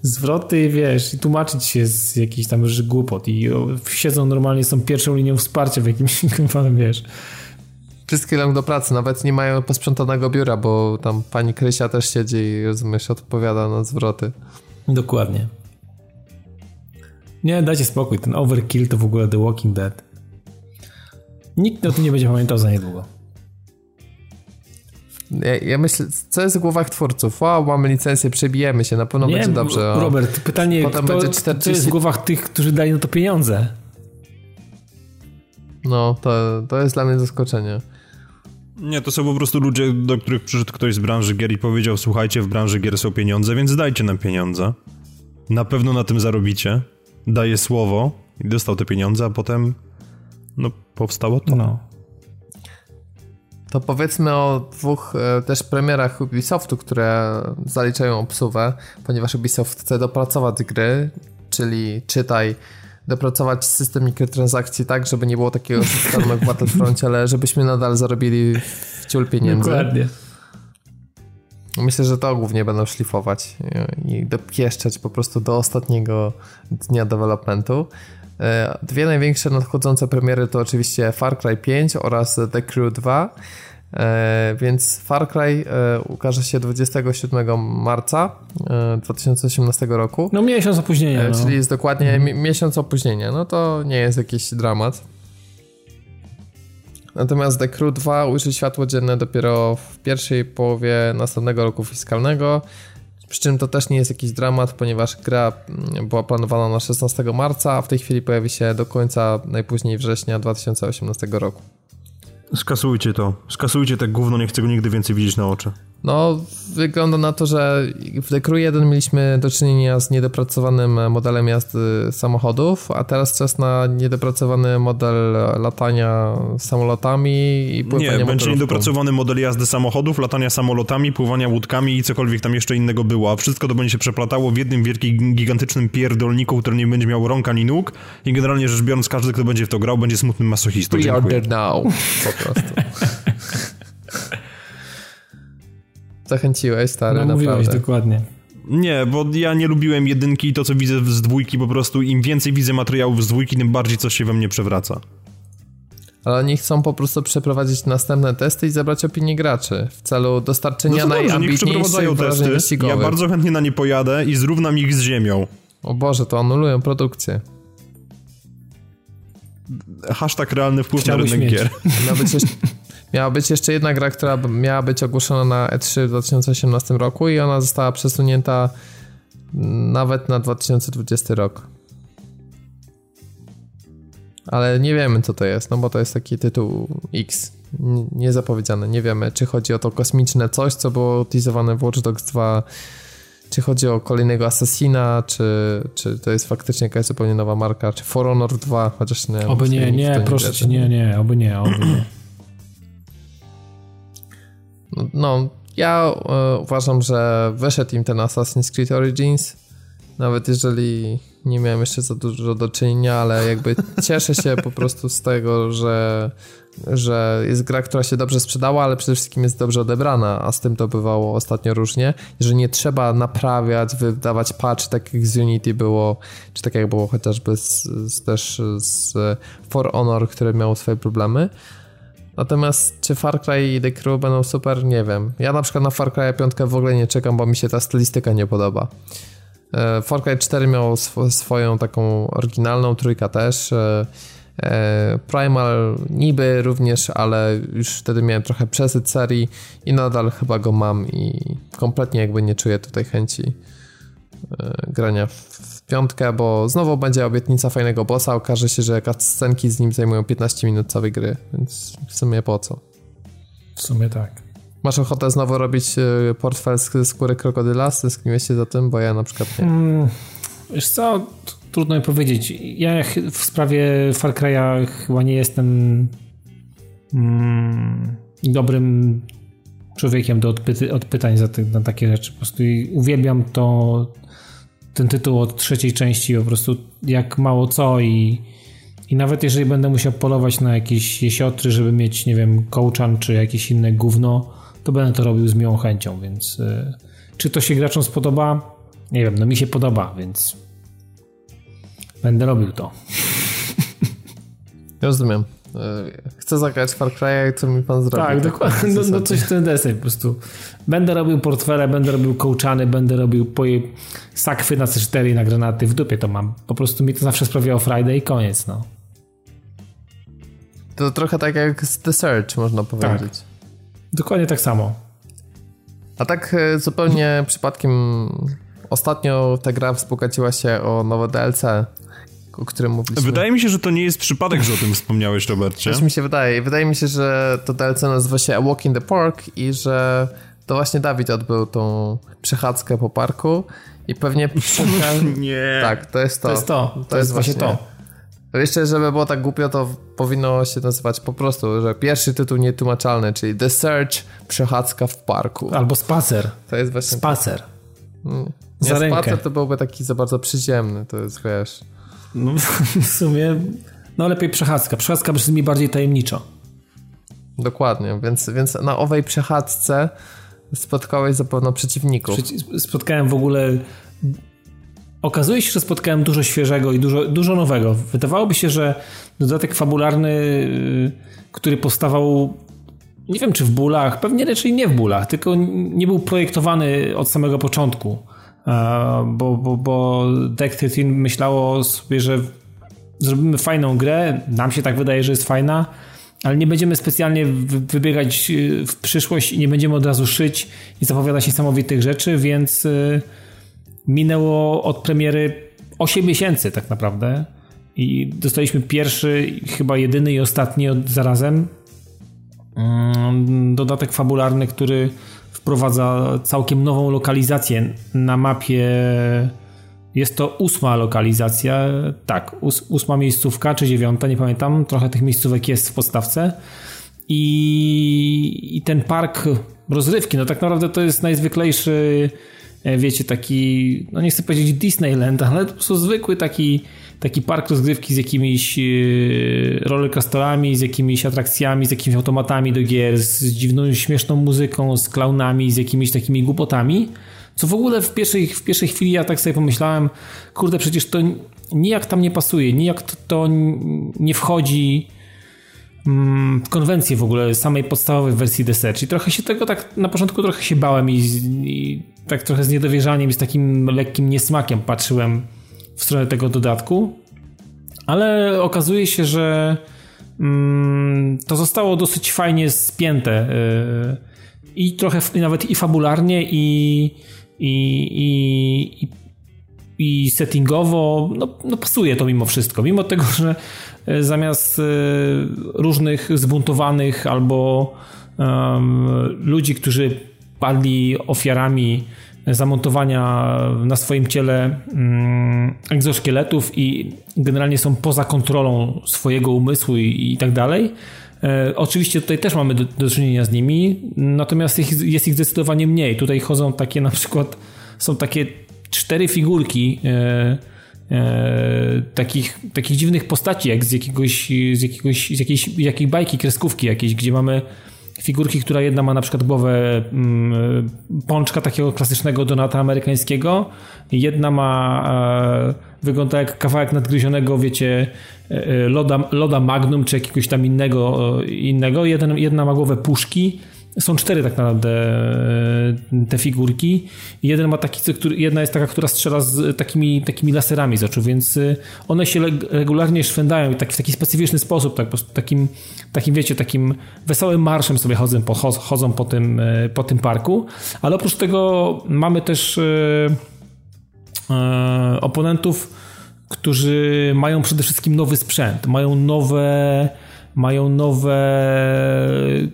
zwroty, wiesz, i tłumaczyć się z jakichś tam głupot i siedzą normalnie, są pierwszą linią wsparcia w jakimś, wiesz. Wszystkie idą do pracy, nawet nie mają posprzątanego biura, bo tam pani Krysia też siedzi i rozumiesz, odpowiada na zwroty. Dokładnie. Nie, dajcie spokój, ten overkill to w ogóle The Walking Dead. Nikt o tym nie będzie pamiętał za niedługo. Ja, ja, myślę, co jest w głowach twórców? Wow, mamy licencję, przebijemy się, na pewno nie, będzie dobrze. O, Robert, pytanie, Potem kto, będzie 40... co jest w głowach tych, którzy dali na to pieniądze? No, to, to jest dla mnie zaskoczenie. Nie, to są po prostu ludzie, do których przyszedł ktoś z branży gier i powiedział, słuchajcie, w branży gier są pieniądze, więc dajcie nam pieniądze. Na pewno na tym zarobicie. Daje słowo i dostał te pieniądze, a potem no, powstało to. No. To powiedzmy o dwóch e, też premierach Ubisoftu, które zaliczają obsuwę, ponieważ Ubisoft chce dopracować gry, czyli czytaj dopracować system mikrotransakcji tak, żeby nie było takiego systemu jak w Battlefroncie, ale żebyśmy nadal zarobili w ciul pieniędzy. Dokładnie. Myślę, że to głównie będą szlifować i dopieszczać po prostu do ostatniego dnia developmentu. E, dwie największe nadchodzące premiery to oczywiście Far Cry 5 oraz The Crew 2. E, więc Far Cry e, ukaże się 27 marca 2018 roku. No miesiąc opóźnienia. No. Czyli jest dokładnie mhm. miesiąc opóźnienia. No to nie jest jakiś dramat. Natomiast The Crew 2 ujrzy światło dzienne dopiero w pierwszej połowie następnego roku fiskalnego. Przy czym to też nie jest jakiś dramat, ponieważ gra mm, była planowana na 16 marca, a w tej chwili pojawi się do końca najpóźniej września 2018 roku. Skasujcie to. Skasujcie te gówno, nie chcę go nigdy więcej widzieć na oczy. No, wygląda na to, że w The Crew 1 mieliśmy do czynienia z niedopracowanym modelem jazdy samochodów, a teraz czas na niedopracowany model latania samolotami i pływania Nie, będzie niedopracowany model jazdy samochodów, latania samolotami, pływania łódkami i cokolwiek tam jeszcze innego było, a wszystko to będzie się przeplatało w jednym wielkim, gigantycznym pierdolniku, który nie będzie miał rąk ani nóg i generalnie rzecz biorąc każdy, kto będzie w to grał, będzie smutnym masochistą. We are there now. Po prostu. Zachęciłeś, stary, no, mówiłeś, dokładnie. Nie, bo ja nie lubiłem jedynki i to, co widzę z dwójki, po prostu im więcej widzę materiałów z dwójki, tym bardziej coś się we mnie przewraca. Ale oni chcą po prostu przeprowadzić następne testy i zebrać opinie graczy w celu dostarczenia no niech przeprowadzają testy, ja bardzo chętnie na nie pojadę i zrównam ich z ziemią. O Boże, to anulują produkcję. Hashtag realny wpływ Chciałbyś na rynek mieć. gier. Miała być, jeszcze, miała być jeszcze jedna gra, która miała być ogłoszona na E3 w 2018 roku i ona została przesunięta nawet na 2020 rok. Ale nie wiemy, co to jest, no bo to jest taki tytuł X, niezapowiedziany. Nie wiemy, czy chodzi o to kosmiczne coś, co było teasowane w Watch Dogs 2, czy chodzi o kolejnego Assassina, czy, czy to jest faktycznie jakaś zupełnie nowa marka, czy For Honor 2, chociaż nie. Oby nie, nie, nie proszę cię, nie, nie, oby nie, oby nie. No, ja e, uważam, że wyszedł im ten Assassin's Creed Origins, nawet jeżeli nie miałem jeszcze za dużo do czynienia, ale jakby cieszę się po prostu z tego, że, że jest gra, która się dobrze sprzedała, ale przede wszystkim jest dobrze odebrana, a z tym to bywało ostatnio różnie, że nie trzeba naprawiać, wydawać patch, tak jak z Unity było, czy tak jak było chociażby z, z też z For Honor, które miało swoje problemy. Natomiast czy Far Cry i The Crew będą super, nie wiem. Ja na przykład na Far Cry 5 w ogóle nie czekam, bo mi się ta stylistyka nie podoba. E, Far Cry 4 miał sw swoją taką oryginalną, trójka też. E, e, Primal niby również, ale już wtedy miałem trochę przesyt serii i nadal chyba go mam i kompletnie jakby nie czuję tutaj chęci grania w piątkę, bo znowu będzie obietnica fajnego bossa, okaże się, że scenki z nim zajmują 15 minut całej gry, więc w sumie po co? W sumie tak. Masz ochotę znowu robić e, portfel z skóry krokodyla? Stęskniłeś się za tym? Bo ja na przykład nie. Hmm, wiesz co, trudno mi powiedzieć. Ja w sprawie Far Cry'a chyba nie jestem mm, dobrym człowiekiem do odpy odpytań za ty na takie rzeczy. Po prostu uwielbiam to ten tytuł od trzeciej części po prostu jak mało co i, i nawet jeżeli będę musiał polować na jakieś jesiotry, żeby mieć, nie wiem, kołczan czy jakieś inne gówno, to będę to robił z miłą chęcią, więc y, czy to się graczom spodoba? Nie wiem, no mi się podoba, więc będę robił to. Rozumiem. Y, chcę zagrać Far Cry, co mi pan zrobi. Tak, dokładnie. No, no coś w ten deseń po prostu. Będę robił portfele, będę robił kołczany, będę robił sakwy na C4 na granaty. W dupie to mam. Po prostu mi to zawsze sprawiało Friday i koniec, no. To trochę tak jak z The Search, można powiedzieć. Tak. Dokładnie tak samo. A tak e, zupełnie przypadkiem ostatnio ta gra wzbogaciła się o nowe DLC, o którym mówiliśmy. Wydaje mi się, że to nie jest przypadek, że o tym wspomniałeś, Robercie. Coś mi się wydaje. Wydaje mi się, że to DLC nazywa się A Walk in the Park i że to właśnie Dawid odbył tą przechadzkę po parku i pewnie... nie. Tak, to jest to. To jest to. To, to jest, jest właśnie to. Jeszcze, żeby było tak głupio, to powinno się nazywać po prostu, że pierwszy tytuł nietłumaczalny, czyli The Search Przechadzka w parku. Albo Spacer. To jest właśnie... Spacer. Hmm. Nie, Za spacer to byłby taki za bardzo przyziemny, to jest, wiesz... No w sumie, no lepiej przechadzka. Przechadzka brzmi bardziej tajemniczo. Dokładnie, więc, więc na owej przechadzce spotkałeś zapewne przeciwników. Spotkałem w ogóle okazuje się, że spotkałem dużo świeżego i dużo, dużo nowego. Wydawałoby się, że dodatek fabularny, y, który powstawał nie wiem czy w bólach, pewnie raczej nie w bólach, tylko nie był projektowany od samego początku. Bo, bo, bo Deck 13 myślało sobie, że zrobimy fajną grę, nam się tak wydaje, że jest fajna, ale nie będziemy specjalnie wybiegać y, w przyszłość i nie będziemy od razu szyć i zapowiadać niesamowitych rzeczy, więc y, minęło od premiery 8 miesięcy tak naprawdę i dostaliśmy pierwszy, chyba jedyny i ostatni od, zarazem dodatek fabularny, który wprowadza całkiem nową lokalizację na mapie. Jest to ósma lokalizacja, tak, ósma miejscówka czy dziewiąta, nie pamiętam, trochę tych miejscówek jest w podstawce. I, i ten park rozrywki, no tak naprawdę to jest najzwyklejszy E, wiecie, taki, no nie chcę powiedzieć Disneyland, ale po prostu zwykły taki, taki park rozgrywki z jakimiś e, rollercoasterami, z jakimiś atrakcjami, z jakimiś automatami do gier, z dziwną, śmieszną muzyką, z klaunami, z jakimiś takimi głupotami. Co w ogóle w pierwszej, w pierwszej chwili ja tak sobie pomyślałem, kurde, przecież to nijak tam nie pasuje, nijak to, to nie wchodzi mm, w konwencję w ogóle samej podstawowej wersji Search. I trochę się tego tak, na początku trochę się bałem i, i tak trochę z niedowierzaniem i z takim lekkim niesmakiem patrzyłem w stronę tego dodatku. Ale okazuje się, że mm, to zostało dosyć fajnie spięte yy, i trochę nawet i fabularnie i, i, i, i settingowo no, no pasuje to mimo wszystko. Mimo tego, że e, zamiast e, różnych zbuntowanych albo ludzi, którzy padli ofiarami zamontowania na swoim ciele um, egzoszkieletów i generalnie są poza kontrolą swojego umysłu i, i tak dalej. E, oczywiście tutaj też mamy do, do czynienia z nimi, natomiast jest, jest ich zdecydowanie mniej. Tutaj chodzą takie na przykład, są takie cztery figurki e, e, takich, takich dziwnych postaci, jak z jakiegoś, z jakiegoś, z jakiejś, jakiej bajki, kreskówki jakiejś, gdzie mamy figurki, która jedna ma na przykład głowę mm, pączka takiego klasycznego donata amerykańskiego, jedna ma e, wygląda jak kawałek nadgryzionego, wiecie, e, e loda, loda magnum, czy jakiegoś tam innego, innego. Jedna ma głowę puszki, są cztery tak naprawdę e, te figurki. Jeden ma taki, jedna jest taka, która strzela z takimi, takimi laserami z oczu, więc e, one się regularnie szwędają i tak, w taki specyficzny sposób, tak, po takim, takim, wiecie, takim wesołym marszem sobie chodzą po, chodzą po, tym, e, po tym parku. Ale oprócz tego mamy też oponentów, którzy mają przede wszystkim nowy sprzęt, mają nowe mają nowe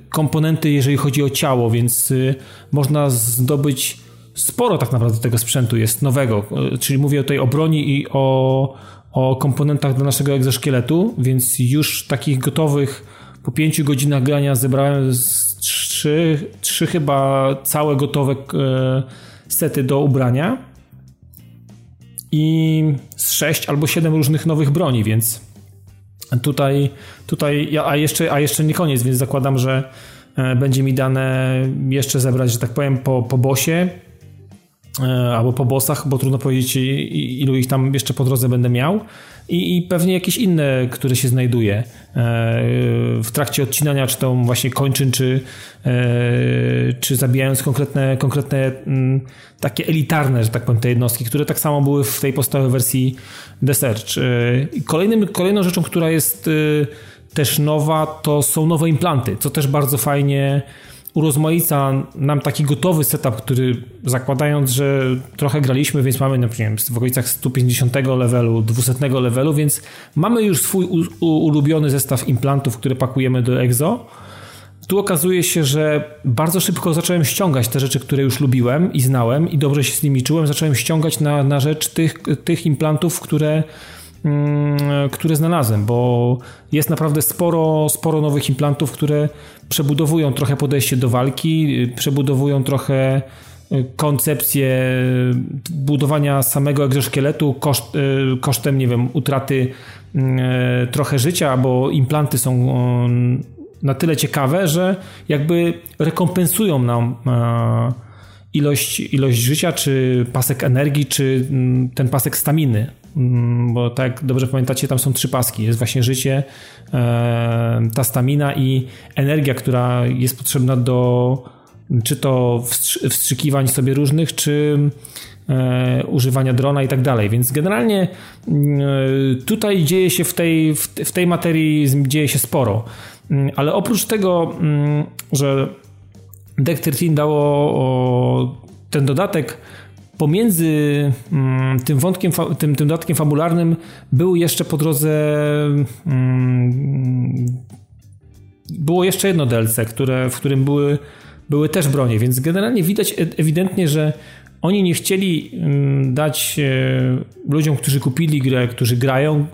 komponenty, jeżeli chodzi o ciało, więc y, można zdobyć sporo tak naprawdę tego sprzętu jest nowego, y, czyli mówię tutaj o broni i o, o komponentach do naszego egzoszkieletu, więc już takich gotowych po pięciu godzinach grania zebrałem trzy, trzy chyba całe gotowe y, sety do ubrania i z sześć albo siedem różnych nowych broni, więc Tutaj, tutaj a, jeszcze, a jeszcze nie koniec, więc zakładam, że e, będzie mi dane jeszcze zebrać, że tak powiem, po, po bosie e, albo po bossach, bo trudno powiedzieć ilu ich tam jeszcze po drodze będę miał i, i pewnie jakieś inne, które się znajduje e, w trakcie odcinania, czy to właśnie kończyn, czy, czy zabijając konkretne, konkretne mm, takie elitarne, że tak powiem, te jednostki, które tak samo były w tej podstawowej wersji The Search. Kolejnym, kolejną rzeczą, która jest też nowa, to są nowe implanty, co też bardzo fajnie urozmaica nam taki gotowy setup, który zakładając, że trochę graliśmy, więc mamy, no, nie wiem, w okolicach 150 levelu, 200 levelu, więc mamy już swój ulubiony zestaw implantów, które pakujemy do EXO. Tu okazuje się, że bardzo szybko zacząłem ściągać te rzeczy, które już lubiłem i znałem i dobrze się z nimi czułem. Zacząłem ściągać na, na rzecz tych, tych implantów, które które znalazłem, bo jest naprawdę sporo, sporo nowych implantów, które przebudowują trochę podejście do walki, przebudowują trochę y, koncepcję budowania samego egzoszkieletu koszt, y, kosztem, nie wiem, utraty y, trochę życia, bo implanty są na tyle ciekawe, że jakby rekompensują nam ilość, ilość życia, czy pasek energii, czy mm, ten pasek staminy. Mm, bo tak dobrze pamiętacie, tam są trzy paski. Jest właśnie życie, e, ta stamina i energia, która jest potrzebna do czy to wstrzykiwań sobie różnych, czy e, używania drona i tak dalej. Więc generalnie mm, tutaj dzieje się w tej, w tej materii dzieje się sporo. Ale oprócz tego, że Deck 13 dało ten dodatek, pomiędzy mm, tym wątkiem, tym, tym dodatkiem fabularnym był jeszcze po drodze mm, było jeszcze jedno DLC, które, w którym były, były też bronie, więc generalnie widać e, ewidentnie, że oni nie chcieli mm, dać e, ludziom, którzy kupili grę, którzy grają,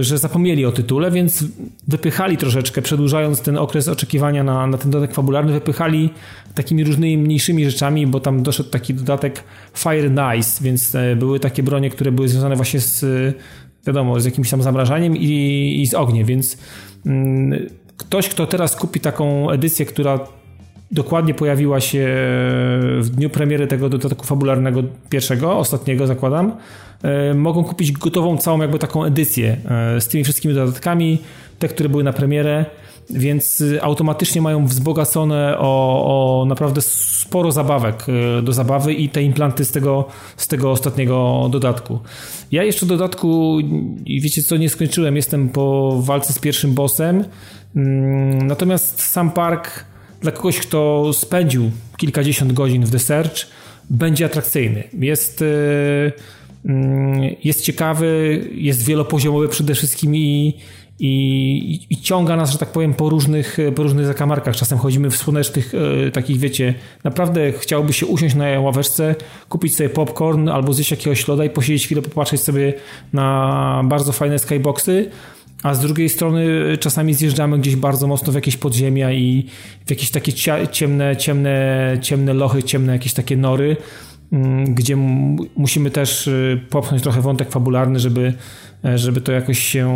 że zapomnieli o tytule, więc wypychali troszeczkę, przedłużając ten okres oczekiwania na, na ten dodatek fabularny, wypychali takimi różnymi mniejszymi rzeczami, bo tam doszedł taki dodatek Fire Nice, więc e, były takie bronie, które były związane właśnie z wiadomo, z jakimś tam zamrażaniem i, i z ogniem, więc mm, ktoś, kto teraz kupi taką edycję, która dokładnie pojawiła się w dniu premiery tego dodatku fabularnego pierwszego, ostatniego zakładam, e, mogą kupić gotową całą jakby taką edycję e, z tymi wszystkimi dodatkami, te, które były na premierę, więc automatycznie mają wzbogacone o, o naprawdę sporo zabawek do zabawy i te implanty z tego, z tego ostatniego dodatku. Ja jeszcze dodatku, wiecie co, nie skończyłem, jestem po walce z pierwszym bossem, mm, natomiast sam park dla kogoś, kto spędził kilkadziesiąt godzin w The Search, będzie atrakcyjny. Jest, e, mm, jest ciekawy, jest wielopoziomowy przede wszystkim i, i, i, ciąga nas, że tak powiem, po różnych, po różnych zakamarkach. Czasem chodzimy w słonecznych e, takich, wiecie, naprawdę chciałoby się usiąść na ławeczce, kupić sobie popcorn albo zjeść jakiegoś loda i posiedzieć chwilę, popatrzeć sobie na bardzo fajne skyboxy, a z drugiej strony czasami zjeżdżamy gdzieś bardzo mocno w jakieś podziemia i w jakieś takie ciemne, ciemne, ciemne lochy, ciemne jakieś takie nory, mm, gdzie musimy też y, popchnąć trochę wątek fabularny, żeby, e, żeby to jakoś się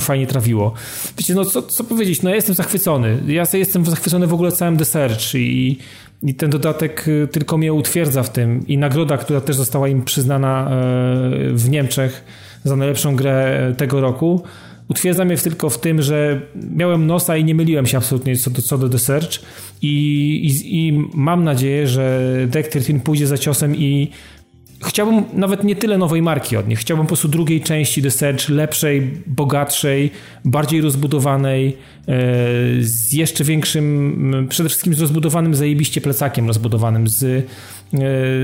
fajnie trawiło. Wiecie, no co, co powiedzieć, no ja jestem zachwycony. Ja jestem zachwycony w ogóle całym The Search i, i ten dodatek y, tylko mnie utwierdza w tym i nagroda, która też została im przyznana e, w Niemczech za najlepszą grę tego roku, Utwierdza mnie tylko w tym, że miałem nosa i nie myliłem się absolutnie co do, co do The Search i, i, i mam nadzieję, że Deck 13 pójdzie za ciosem i chciałbym nawet nie tyle nowej marki od nich, chciałbym po prostu drugiej części The Search, lepszej, bogatszej, bardziej rozbudowanej, e, z jeszcze większym, przede wszystkim z rozbudowanym zajebiście plecakiem rozbudowanym, z, e,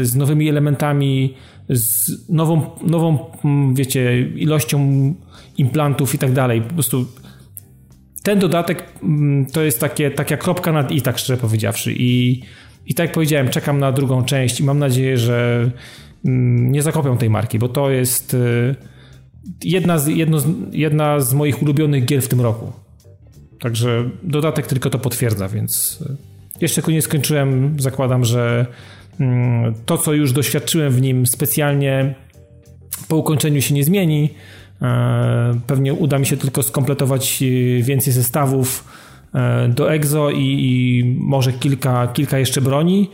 z nowymi elementami, z nową, nową, wiecie, ilością implantów i tak dalej. Po prostu ten dodatek mm, to jest takie, taka kropka nad i, tak szczerze powiedziawszy. I, I tak jak powiedziałem, czekam na drugą część i mam nadzieję, że mm, nie zakopią tej marki, bo to jest y, jedna z, jedno z, jedna z moich ulubionych gier w tym roku. Także dodatek tylko to potwierdza, więc y, jeszcze go nie skończyłem. Zakładam, że mm, to, co już doświadczyłem w nim specjalnie po ukończeniu się nie zmieni. E, pewnie uda mi się tylko skompletować e, więcej zestawów e, do EXO i, i może kilka, kilka jeszcze broni.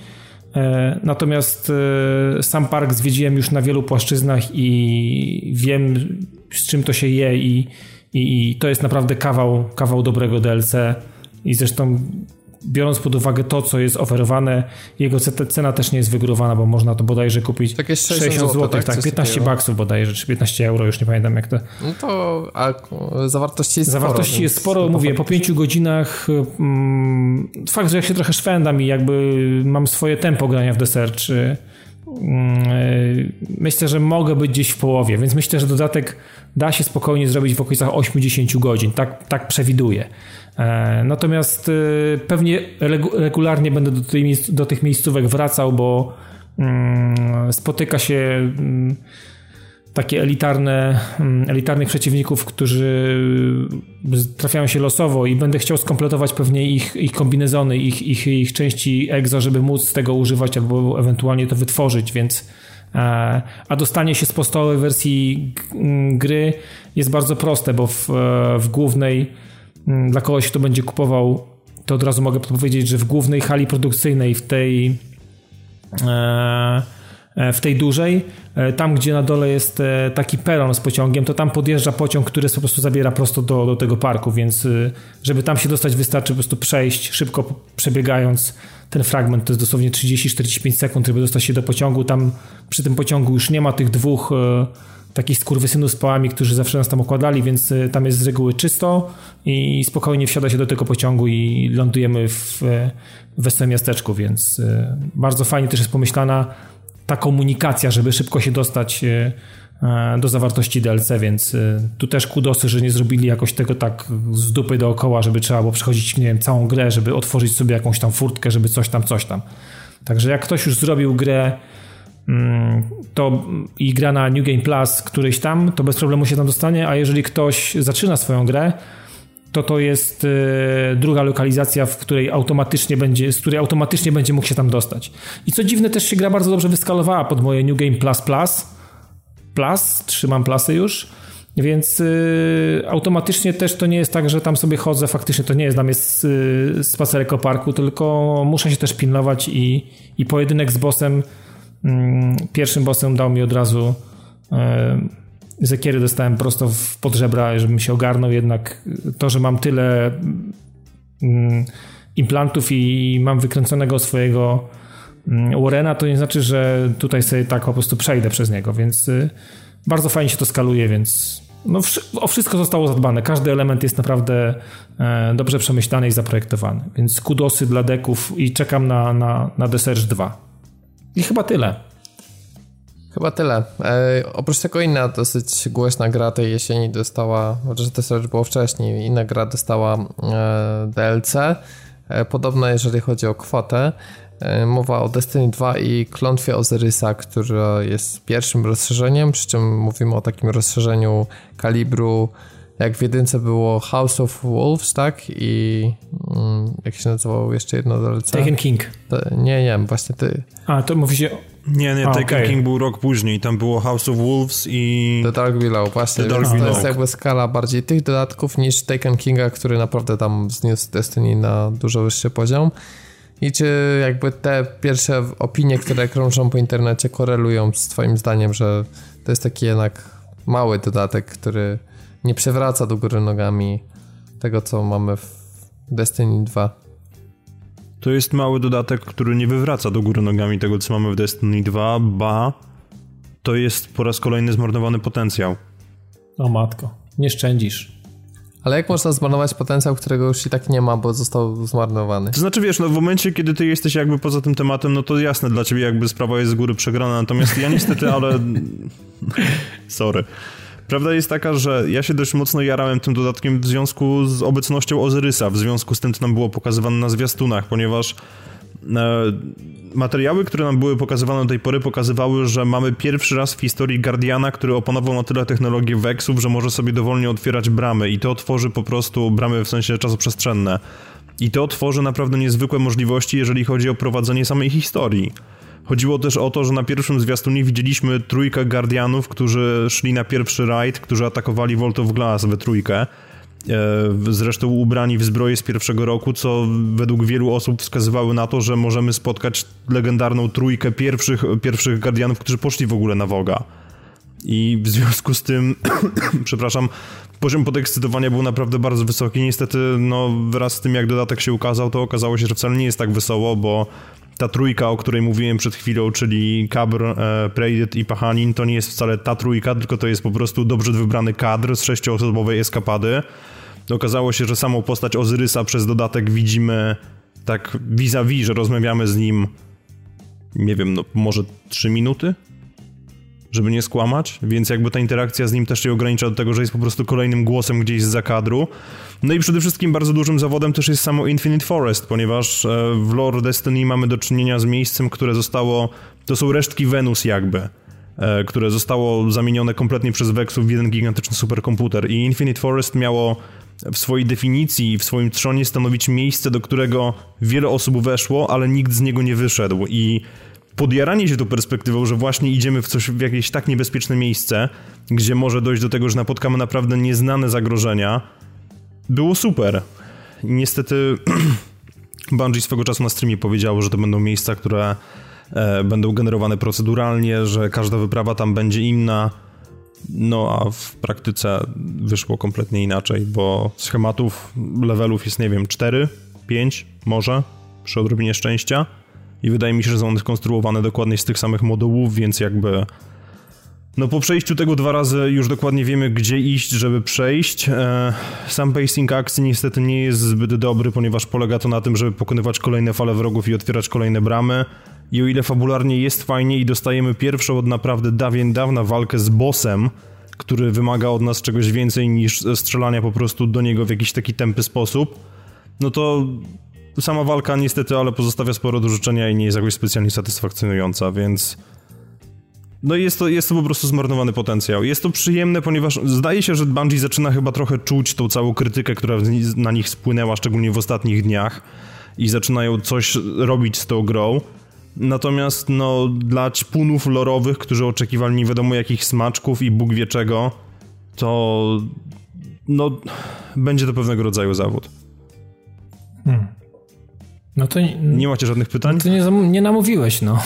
Natomiast sam park zwiedziłem już na wielu płaszczyznach i wiem z czym to się je i, i, i to jest naprawdę kawał, kawał dobrego DLC i zresztą biorąc pod uwagę to, co jest oferowane, jego cena też nie jest wygórowana, bo można to bodajże kupić tak 60 zł, tak, tak 15 baksów bodajże, czy 15 euro, już nie pamiętam jak to. No to a, zawartości jest zawartości sporo. jest sporo, mówię, po 5 godzinach mm, fakt, że jak się trochę szwendam i jakby mam swoje tempo grania w deser, czy mm, myślę, że mogę być gdzieś w połowie, więc myślę, że dodatek da się spokojnie zrobić w okolicach 80 godzin, tak, tak przewiduję. E, natomiast e, pewnie regularnie będę do, do tych miejscówek wracał, bo mm, spotyka się mm, takie elitarne, mm, elitarnych przeciwników, którzy trafiają się losowo i będę chciał skompletować pewnie ich, ich kombinezony, ich, ich, ich części EXO, żeby móc tego używać albo ewentualnie to wytworzyć, więc e, a dostanie się z podstawowej wersji gry jest bardzo proste, bo w, w głównej dla kogoś, kto będzie kupował, to od razu mogę powiedzieć, że w głównej hali produkcyjnej, w tej e, e, w tej dużej, e, tam gdzie na dole jest taki peron z pociągiem, to tam podjeżdża pociąg, który po prostu zabiera prosto do, do tego parku, więc żeby tam się dostać wystarczy po prostu przejść, szybko przebiegając ten fragment, to jest dosłownie 30-45 sekund, żeby dostać się do pociągu, tam przy tym pociągu już nie ma tych dwóch takich skurwysynów z pałami, którzy zawsze nas tam okładali, więc y, tam jest z reguły czysto i spokojnie wsiada się do tego pociągu i lądujemy w wesołym miasteczku, więc y, bardzo fajnie też jest pomyślana ta komunikacja, żeby szybko się dostać e, do zawartości DLC, więc tu też kudosy, że nie zrobili jakoś tego tak z dupy dookoła, żeby trzeba było przechodzić, nie wiem, całą grę, żeby otworzyć sobie jakąś tam furtkę, żeby coś tam, coś tam. Także jak ktoś już zrobił grę Mm, to i gra na New Game Plus któryś tam, to bez problemu się tam dostanie, a jeżeli ktoś zaczyna swoją grę, to to jest y, druga lokalizacja, w której automatycznie będzie, z której automatycznie będzie mógł się tam dostać. I co dziwne, też się gra bardzo dobrze wyskalowała pod moje New Game Plus Plus. Plus, trzymam plusy już. Więc y, automatycznie też to nie jest tak, że tam sobie chodzę, faktycznie to nie jest dla mnie y, spacerek o parku, tylko muszę się też pilnować i, i pojedynek z bossem, pierwszym bossem dał mi od razu y, zekiery dostałem prosto w podżebra, żebym się ogarnął, jednak to, że mam tyle mm, implantów i mam wykręconego swojego mm, Warrena, to nie znaczy, że tutaj sobie tak po prostu przejdę przez niego, więc y, bardzo fajnie się to skaluje, więc no, o wszystko zostało zadbane. Każdy element jest naprawdę e, dobrze przemyślany i zaprojektowany. Więc kudosy dla deków i czekam na, na, na The Surge 2. I chyba tyle. Chyba tyle. E, oprócz tego inna dosyć głośna gra tej jesieni dostała, chociaż The Surge było wcześniej, inna gra dostała e, DLC. E, podobna jeżeli chodzi o kwotę. E, mowa o Destiny 2 i klątwie Ozyrysa, która jest pierwszym rozszerzeniem, przy czym mówimy o takim rozszerzeniu kalibru, jak w jedynce było House of Wolves, tak? I mm, jak się nazywało jeszcze jedno DLC? Taken King. To, nie, nie, właśnie ty. A, to mówi się... Nie, nie, Taken okay. King był rok później, tam było House of Wolves i... The Dark Below, właśnie, The Dark to jest jakby skala bardziej tych dodatków niż Taken Kinga, który naprawdę tam zniósł Destiny na dużo wyższy poziom. I czy jakby te pierwsze opinie, które krążą po internecie, korelują z Twoim zdaniem, że to jest taki jednak mały dodatek, który nie przewraca do góry nogami tego, co mamy w Destiny 2? To jest mały dodatek, który nie wywraca do góry nogami tego, co mamy w Destiny 2, ba to jest po raz kolejny zmarnowany potencjał. O matko, nie szczędzisz. Ale jak można zmarnować potencjał, którego już i tak nie ma, bo został zmarnowany? To znaczy, wiesz, no w momencie, kiedy ty jesteś jakby poza tym tematem, no to jasne, dla ciebie jakby sprawa jest z góry przegrana, natomiast ja niestety, ale... Sorry. Prawda jest taka, że ja się dość mocno jarałem tym dodatkiem w związku z obecnością Ozyrysa, w związku z tym, co nam było pokazywane na zwiastunach, ponieważ e, materiały, które nam były pokazywane do tej pory, pokazywały, że mamy pierwszy raz w historii Guardiana, który opanował na tyle technologię Vexów, że może sobie dowolnie otwierać bramy i to otworzy po prostu bramy w sensie czasoprzestrzenne. I to otworzy naprawdę niezwykłe możliwości, jeżeli chodzi o prowadzenie samej historii. Chodziło też o to, że na pierwszym zwiastunie widzieliśmy trójkę Guardianów, którzy szli na pierwszy rajd, którzy atakowali Vault of Glass we trójkę. E, zresztą ubrani w zbroję z pierwszego roku, co według wielu osób wskazywały na to, że możemy spotkać legendarną trójkę pierwszych, pierwszych Guardianów, którzy poszli w ogóle na Woga. I w związku z tym, przepraszam, poziom podekscytowania był naprawdę bardzo wysoki. Niestety, no, wraz z tym, jak dodatek się ukazał, to okazało się, że wcale nie jest tak wesoło, bo ta trójka, o której mówiłem przed chwilą, czyli Kabr, e, Predet i Pachanin, to nie jest wcale ta trójka, tylko to jest po prostu dobrze wybrany kadr z sześcioosobowej eskapady. Okazało się, że samą postać Ozyrysa przez dodatek widzimy tak vis-a-vis, że rozmawiamy z nim, nie wiem, no może 3 minuty? Żeby nie skłamać, więc jakby ta interakcja z nim też się ogranicza do tego, że jest po prostu kolejnym głosem gdzieś z zakadru. No i przede wszystkim bardzo dużym zawodem też jest samo Infinite Forest, ponieważ e, w lore Destiny mamy do czynienia z miejscem, które zostało, to są resztki Wenus jakby e, które zostało zamienione kompletnie przez Vexów w jeden gigantyczny superkomputer. I Infinite Forest miało w swojej definicji, w swoim trzonie stanowić miejsce, do którego wiele osób weszło, ale nikt z niego nie wyszedł. I podjaranie się tą perspektywą, że właśnie idziemy w coś, w jakieś tak niebezpieczne miejsce, gdzie może dojść do tego, że napotkamy naprawdę nieznane zagrożenia, było super. Niestety Bungie swego czasu na streamie powiedziało, że to będą miejsca, które e, będą generowane proceduralnie, że każda wyprawa tam będzie inna. No a w praktyce wyszło kompletnie inaczej, bo schematów, levelów jest, nie wiem, 4, 5 może, przy odrobinie szczęścia. I wydaje mi się, że są one skonstruowane dokładnie z tych samych modułów, więc jakby no po przejściu tego dwa razy już dokładnie wiemy, gdzie iść, żeby przejść. E, sam pacing akcji niestety nie jest zbyt dobry, ponieważ polega to na tym, żeby pokonywać kolejne fale wrogów i otwierać kolejne bramy. I o ile fabularnie jest fajnie i dostajemy pierwszą od naprawdę dawien dawna walkę z bossem, który wymaga od nas czegoś więcej niż strzelania po prostu do niego w jakiś taki tępy sposób, no to sama walka niestety, ale pozostawia sporo do życzenia i nie jest jakoś specjalnie satysfakcjonująca, więc no jest to, jest to po prostu zmarnowany potencjał. Jest to przyjemne, ponieważ zdaje się, że Bungie zaczyna chyba trochę czuć tą całą krytykę, która na nich spłynęła, szczególnie w ostatnich dniach i zaczynają coś robić z tą grą. Natomiast no, dla ćpunów lorowych, którzy oczekiwali nie wiadomo jakich smaczków i Bóg wie czego, to no, będzie to pewnego rodzaju zawód. Hmm. No to nie, nie macie żadnych pytań? No to nie, nie namówiłeś, no.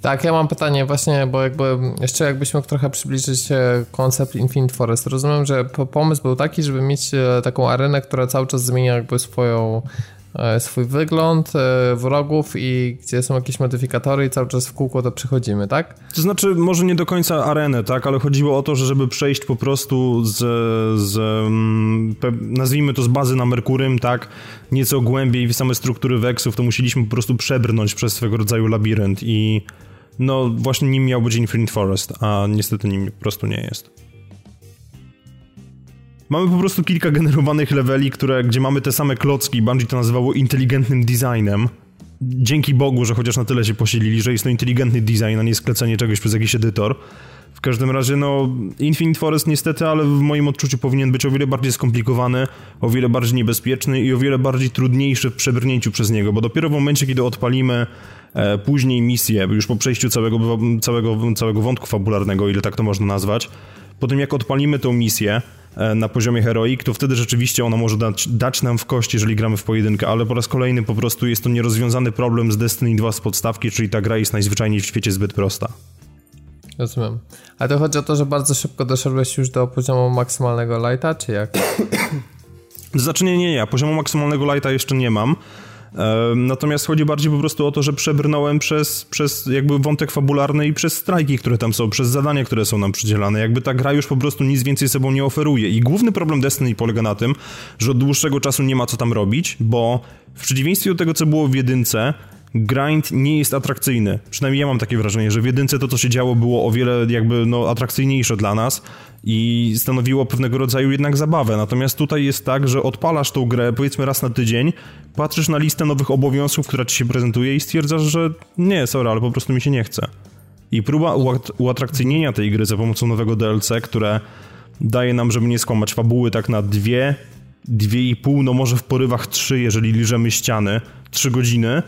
Tak, ja mam pytanie właśnie, bo jakby jeszcze jakbyś mógł trochę przybliżyć koncept Infinite Forest. Rozumiem, że pomysł był taki, żeby mieć e, taką arenę, która cały czas zmienia jakby swoją swój wygląd e, wrogów i gdzie są jakieś modyfikatory i cały czas w kółko to przechodzimy, tak? To znaczy, może nie do końca arenę, tak, ale chodziło o to, że żeby przejść po prostu z, z mm, nazwijmy to z bazy na Merkurym, tak, nieco głębiej w same struktury weksów, to musieliśmy po prostu przebrnąć przez swego rodzaju labirynt i no właśnie nim miał być Infinite Forest, a niestety nim po prostu nie jest. Mamy po prostu kilka generowanych leveli, które, gdzie mamy te same klocki. Bungie to nazywało inteligentnym designem. Dzięki Bogu, że chociaż na tyle się posilili, że jest to inteligentny design, a nie sklecenie czegoś przez jakiś edytor. W każdym razie, no, Infinite Forest niestety, ale w moim odczuciu powinien być o wiele bardziej skomplikowany, o wiele bardziej niebezpieczny i o wiele bardziej trudniejszy w przebrnięciu przez niego, bo dopiero w momencie, kiedy odpalimy e, później misję, już po przejściu całego, całego, całego wątku fabularnego, ile tak to można nazwać, po tym jak odpalimy tą misję, E, na poziomie heroik, to wtedy rzeczywiście ona może dać, dać nam w kość, jeżeli gramy w pojedynkę, ale po raz kolejny po prostu jest to nierozwiązany problem z Destiny 2 z podstawki, czyli ta gra jest najzwyczajniej w świecie zbyt prosta. Rozumiem. Ale to chodzi o to, że bardzo szybko doszedłeś już do poziomu maksymalnego lighta, czy jak? Znaczy nie, nie, nie. Poziomu maksymalnego lighta jeszcze nie mam. Natomiast chodzi bardziej po prostu o to, że przebrnąłem przez, przez jakby wątek fabularny i przez strajki, które tam są, przez zadania, które są nam przydzielane. Jakby ta gra już po prostu nic więcej sobą nie oferuje. I główny problem Destiny polega na tym, że od dłuższego czasu nie ma co tam robić, bo w przeciwieństwie do tego, co było w jedynce, grind nie jest atrakcyjny. Przynajmniej ja mam takie wrażenie, że w jedynce to, co się działo, było o wiele jakby no, atrakcyjniejsze dla nas i stanowiło pewnego rodzaju jednak zabawę. Natomiast tutaj jest tak, że odpalasz tą grę powiedzmy raz na tydzień, patrzysz na listę nowych obowiązków, która ci się prezentuje i stwierdzasz, że nie, sorry, ale po prostu mi się nie chce. I próba uatrakcyjnienia tej gry za pomocą nowego DLC, które daje nam, żeby nie skłamać fabuły tak na dwie, dwie i pół, no może w porywach trzy, jeżeli liżemy ściany, trzy godziny,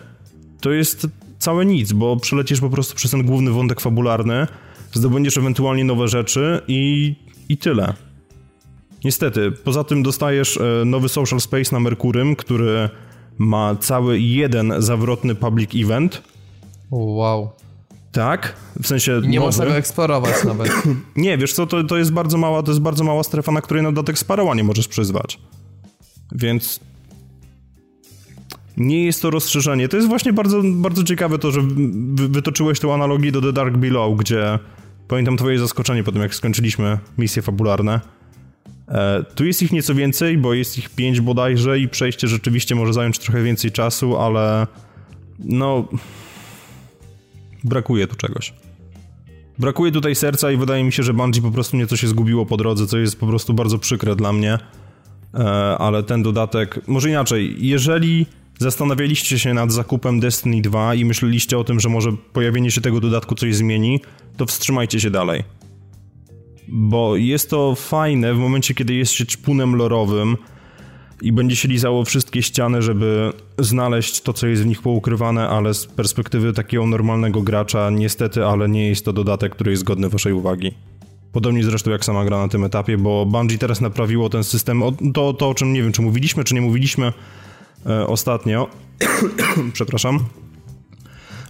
to jest całe nic, bo przelecisz po prostu przez ten główny wątek fabularny, zdobędziesz ewentualnie nowe rzeczy i, i tyle. Niestety, poza tym dostajesz e, nowy social space na Merkurym, który ma cały jeden zawrotny public event. Wow. Tak, w sensie. I nie nowy. można go eksplorować nawet. nie, wiesz co, to, to jest bardzo mała, to jest bardzo mała strefa, na której na dodatek sparoła nie możesz przyzwać. Więc nie jest to rozszerzenie. To jest właśnie bardzo, bardzo ciekawe to, że wytoczyłeś tę analogię do The Dark Below, gdzie pamiętam twoje zaskoczenie po tym, jak skończyliśmy misje fabularne. E, tu jest ich nieco więcej, bo jest ich pięć bodajże i przejście rzeczywiście może zająć trochę więcej czasu, ale no... Brakuje tu czegoś. Brakuje tutaj serca i wydaje mi się, że Bungie po prostu nieco się zgubiło po drodze, co jest po prostu bardzo przykre dla mnie. E, ale ten dodatek... Może inaczej, jeżeli zastanawialiście się nad zakupem Destiny 2 i myśleliście o tym, że może pojawienie się tego dodatku coś zmieni, to wstrzymajcie się dalej. Bo jest to fajne w momencie, kiedy jest się czpunem lorowym i będzie się lizało wszystkie ściany, żeby znaleźć to, co jest w nich poukrywane, ale z perspektywy takiego normalnego gracza, niestety, ale nie jest to dodatek, który jest godny waszej uwagi. Podobnie zresztą jak sama gra na tym etapie, bo Bungie teraz naprawiło ten system, to, to o czym nie wiem, czy mówiliśmy, czy nie mówiliśmy, ostatnio, przepraszam,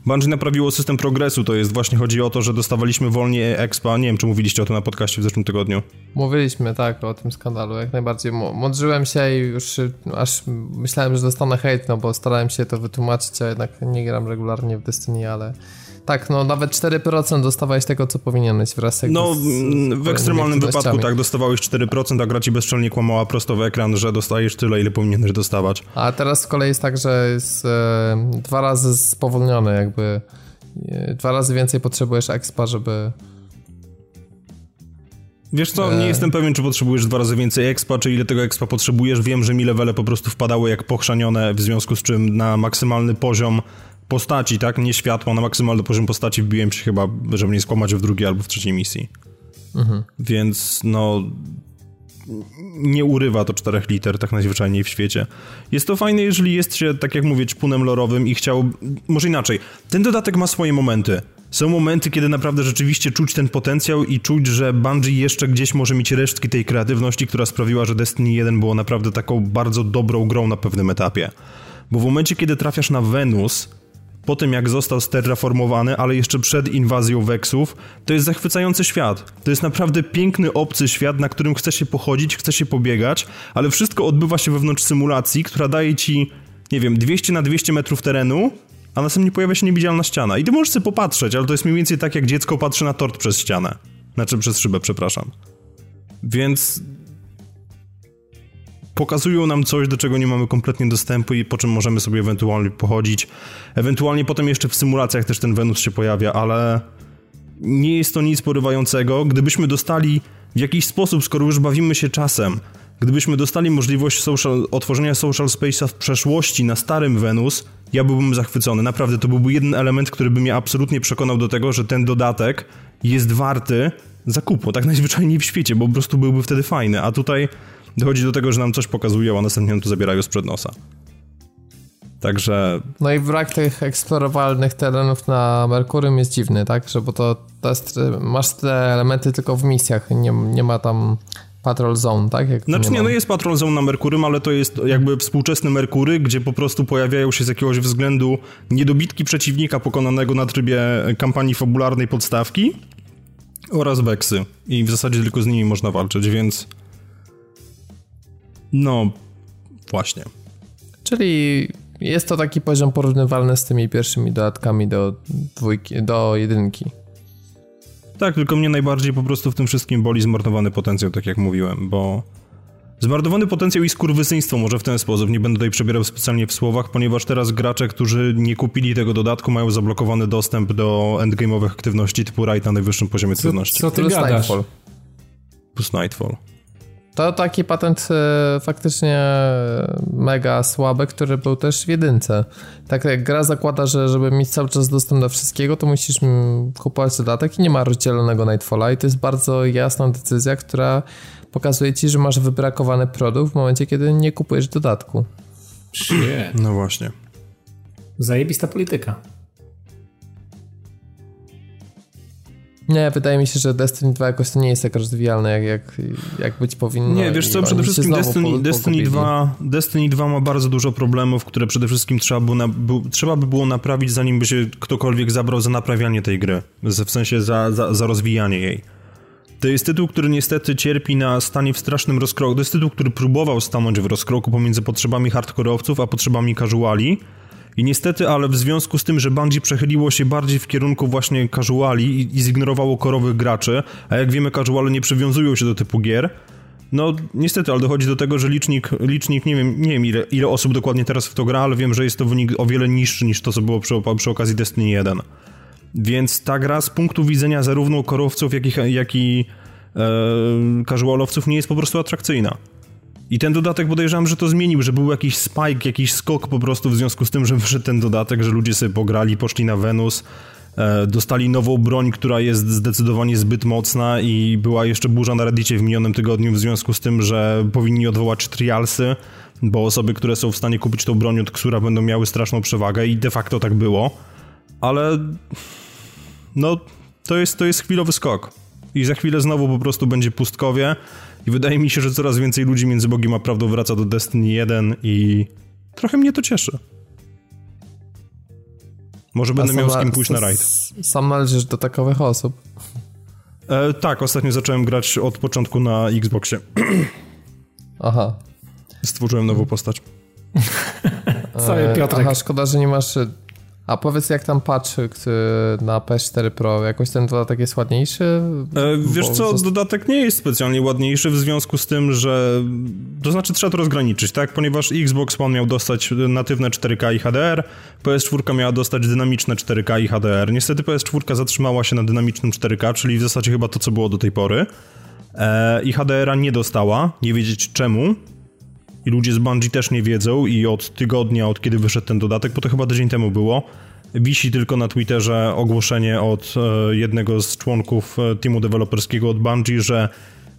Bungie naprawiło system progresu, to jest właśnie chodzi o to, że dostawaliśmy wolnie expa, nie wiem czy mówiliście o tym na podcaście w zeszłym tygodniu. Mówiliśmy, tak, o tym skandalu, jak najbardziej. Mądrzyłem się i już aż myślałem, że dostanę hejt, no bo starałem się to wytłumaczyć, a jednak nie gram regularnie w Destiny, ale tak, no nawet 4% dostawałeś tego, co powinieneś wraz z No, z, w ekstremalnym wypadku tak, dostawałeś 4%, a gra ci bezczelnie kłamała prosto w ekran, że dostajesz tyle, ile powinieneś dostawać. A teraz z kolei jest tak, że jest e, dwa razy spowolniony, jakby e, dwa razy więcej potrzebujesz expa, żeby... Wiesz co, nie e. jestem pewien, czy potrzebujesz dwa razy więcej expa, czy ile tego expa potrzebujesz. Wiem, że mi levele po prostu wpadały jak pochrzanione, w związku z czym na maksymalny poziom postaci, tak? Nie światła, na maksymalny poziom postaci wbiłem się chyba, żeby nie skłamać w drugiej albo w trzeciej misji. Mhm. Więc no nie urywa to czterech liter tak najzwyczajniej w świecie. Jest to fajne, jeżeli jest się, tak jak mówię, czpunem lorowym i chciał... Może inaczej. Ten dodatek ma swoje momenty. Są momenty, kiedy naprawdę rzeczywiście czuć ten potencjał i czuć, że Bungie jeszcze gdzieś może mieć resztki tej kreatywności, która sprawiła, że Destiny 1 było naprawdę taką bardzo dobrą grą na pewnym etapie. Bo w momencie, kiedy trafiasz na Wenus, po tym jak został sterraformowany, ale jeszcze przed inwazją Vexów, to jest zachwycający świat. To jest naprawdę piękny, obcy świat, na którym chce się pochodzić, chce się pobiegać, ale wszystko odbywa się wewnątrz symulacji, która daje ci, nie wiem, 200 na 200 metrów terenu, a następnie pojawia się niewidzialna ściana. I ty możesz sobie popatrzeć, ale to jest mniej więcej tak, jak dziecko patrzy na tort przez ścianę. Znaczy przez szybę, przepraszam. Więc pokazują nam coś, do czego nie mamy kompletnie dostępu i po czym możemy sobie ewentualnie pochodzić. Ewentualnie potem jeszcze w symulacjach też ten Wenus się pojawia, ale nie jest to nic porywającego. Gdybyśmy dostali w jakiś sposób, skoro już bawimy się czasem, gdybyśmy dostali możliwość social, otworzenia social space'a w przeszłości na starym Wenus, ja byłbym zachwycony. Naprawdę, to byłby jeden element, który by mnie absolutnie przekonał do tego, że ten dodatek jest warty zakupu, tak najzwyczajniej w świecie, bo po prostu byłby wtedy fajny. A tutaj dochodzi do tego, że nam coś pokazują, a następnie nam to zabierają sprzed nosa. Także... No i brak tych eksplorowalnych terenów na Merkurym jest dziwny, tak? Że bo to, to masz te elementy tylko w misjach, nie, nie ma tam Patrol Zone, tak? Jak znaczy nie, nie no jest Patrol Zone na Merkurym, ale to jest jakby współczesny Merkury, gdzie po prostu pojawiają się z jakiegoś względu niedobitki przeciwnika pokonanego na trybie kampanii fabularnej podstawki oraz Weksy. I w zasadzie tylko z nimi można walczyć, więc... No, właśnie. Czyli jest to taki poziom porównywalny z tymi pierwszymi dodatkami do dwójki, do jedynki. Tak, tylko mnie najbardziej po prostu w tym wszystkim boli zmarnowany potencjał, tak jak mówiłem, bo zmarnowany potencjał i skurwysyństwo może w ten sposób, nie będę tutaj przebierał specjalnie w słowach, ponieważ teraz gracze, którzy nie kupili tego dodatku, mają zablokowany dostęp do endgame'owych aktywności typu raid na najwyższym poziomie co, trudności. Co ty Plus gadasz? Nightfall. Plus Nightfall. To taki patent e, faktycznie mega słaby, który był też w jedynce. Tak jak gra zakłada, że żeby mieć cały czas dostęp do wszystkiego, to musisz kupować dodatek i nie ma rozdzielonego Nightfalla i to jest bardzo jasna decyzja, która pokazuje ci, że masz wybrakowany produkt w momencie, kiedy nie kupujesz dodatku. Shit. No właśnie. Zajebista polityka. Nie, wydaje mi się, że Destiny 2 jakoś to nie jest tak rozwijane, jak, jak, jak być powinno. Nie, wiesz co, przede wszystkim Destiny, Destiny, 2, Destiny 2 ma bardzo dużo problemów, które przede wszystkim trzeba, było na, bu, trzeba by było naprawić, zanim by się ktokolwiek zabrał za naprawianie tej gry, w sensie za, za, za rozwijanie jej. To jest tytuł, który niestety cierpi na stanie w strasznym rozkroku. To jest tytuł, który próbował stanąć w rozkroku pomiędzy potrzebami hardkorowców a potrzebami casuali i niestety, ale w związku z tym, że Bungie przechyliło się bardziej w kierunku właśnie casuali i, i zignorowało korowych graczy, a jak wiemy, casuale nie przywiązują się do typu gier, no niestety, ale dochodzi do tego, że licznik, licznik nie wiem, nie wiem ile, ile osób dokładnie teraz w to gra, ale wiem, że jest to wynik o wiele niższy niż to, co było przy, przy okazji Destiny 1. Więc ta gra z punktu widzenia zarówno korowców, jak i, jak i e, casualowców nie jest po prostu atrakcyjna. I ten dodatek podejrzewam, że to zmienił, że był jakiś spike, jakiś skok po prostu w związku z tym, że wyszedł ten dodatek, że ludzie sobie pograli, poszli na Wenus, e, dostali nową broń, która jest zdecydowanie zbyt mocna i była jeszcze burza na Reddicie w minionym tygodniu w związku z tym, że powinni odwołać trialsy, bo osoby, które są w stanie kupić tą broń od Ksura będą miały straszną przewagę i de facto tak było. Ale no to jest, to jest chwilowy skok. I za chwilę znowu po prostu będzie pustkowie i wydaje mi się, że coraz więcej ludzi między Bogiem a prawdą wraca do Destiny 1 i trochę mnie to cieszy. Może będę miał z kim pójść na rajd. Sam należysz do takowych osób. E, tak, ostatnio zacząłem grać od początku na Xboxie. Aha. Stworzyłem nową postać. Cały Piotrek. Aha, szkoda, że nie masz a powiedz, jak tam patrzy na PS4 Pro, jakoś ten dodatek jest ładniejszy? E, wiesz Bo co, dodatek nie jest specjalnie ładniejszy w związku z tym, że to znaczy trzeba to rozgraniczyć, tak? Ponieważ Xbox One miał dostać natywne 4K i HDR, PS4 miała dostać dynamiczne 4K i HDR. Niestety PS4 zatrzymała się na dynamicznym 4K, czyli w zasadzie chyba to, co było do tej pory. E, I HDR-a nie dostała, nie wiedzieć czemu, i ludzie z Bungie też nie wiedzą i od tygodnia, od kiedy wyszedł ten dodatek, bo to chyba tydzień temu było, wisi tylko na Twitterze ogłoszenie od e, jednego z członków e, teamu deweloperskiego od Bungie, że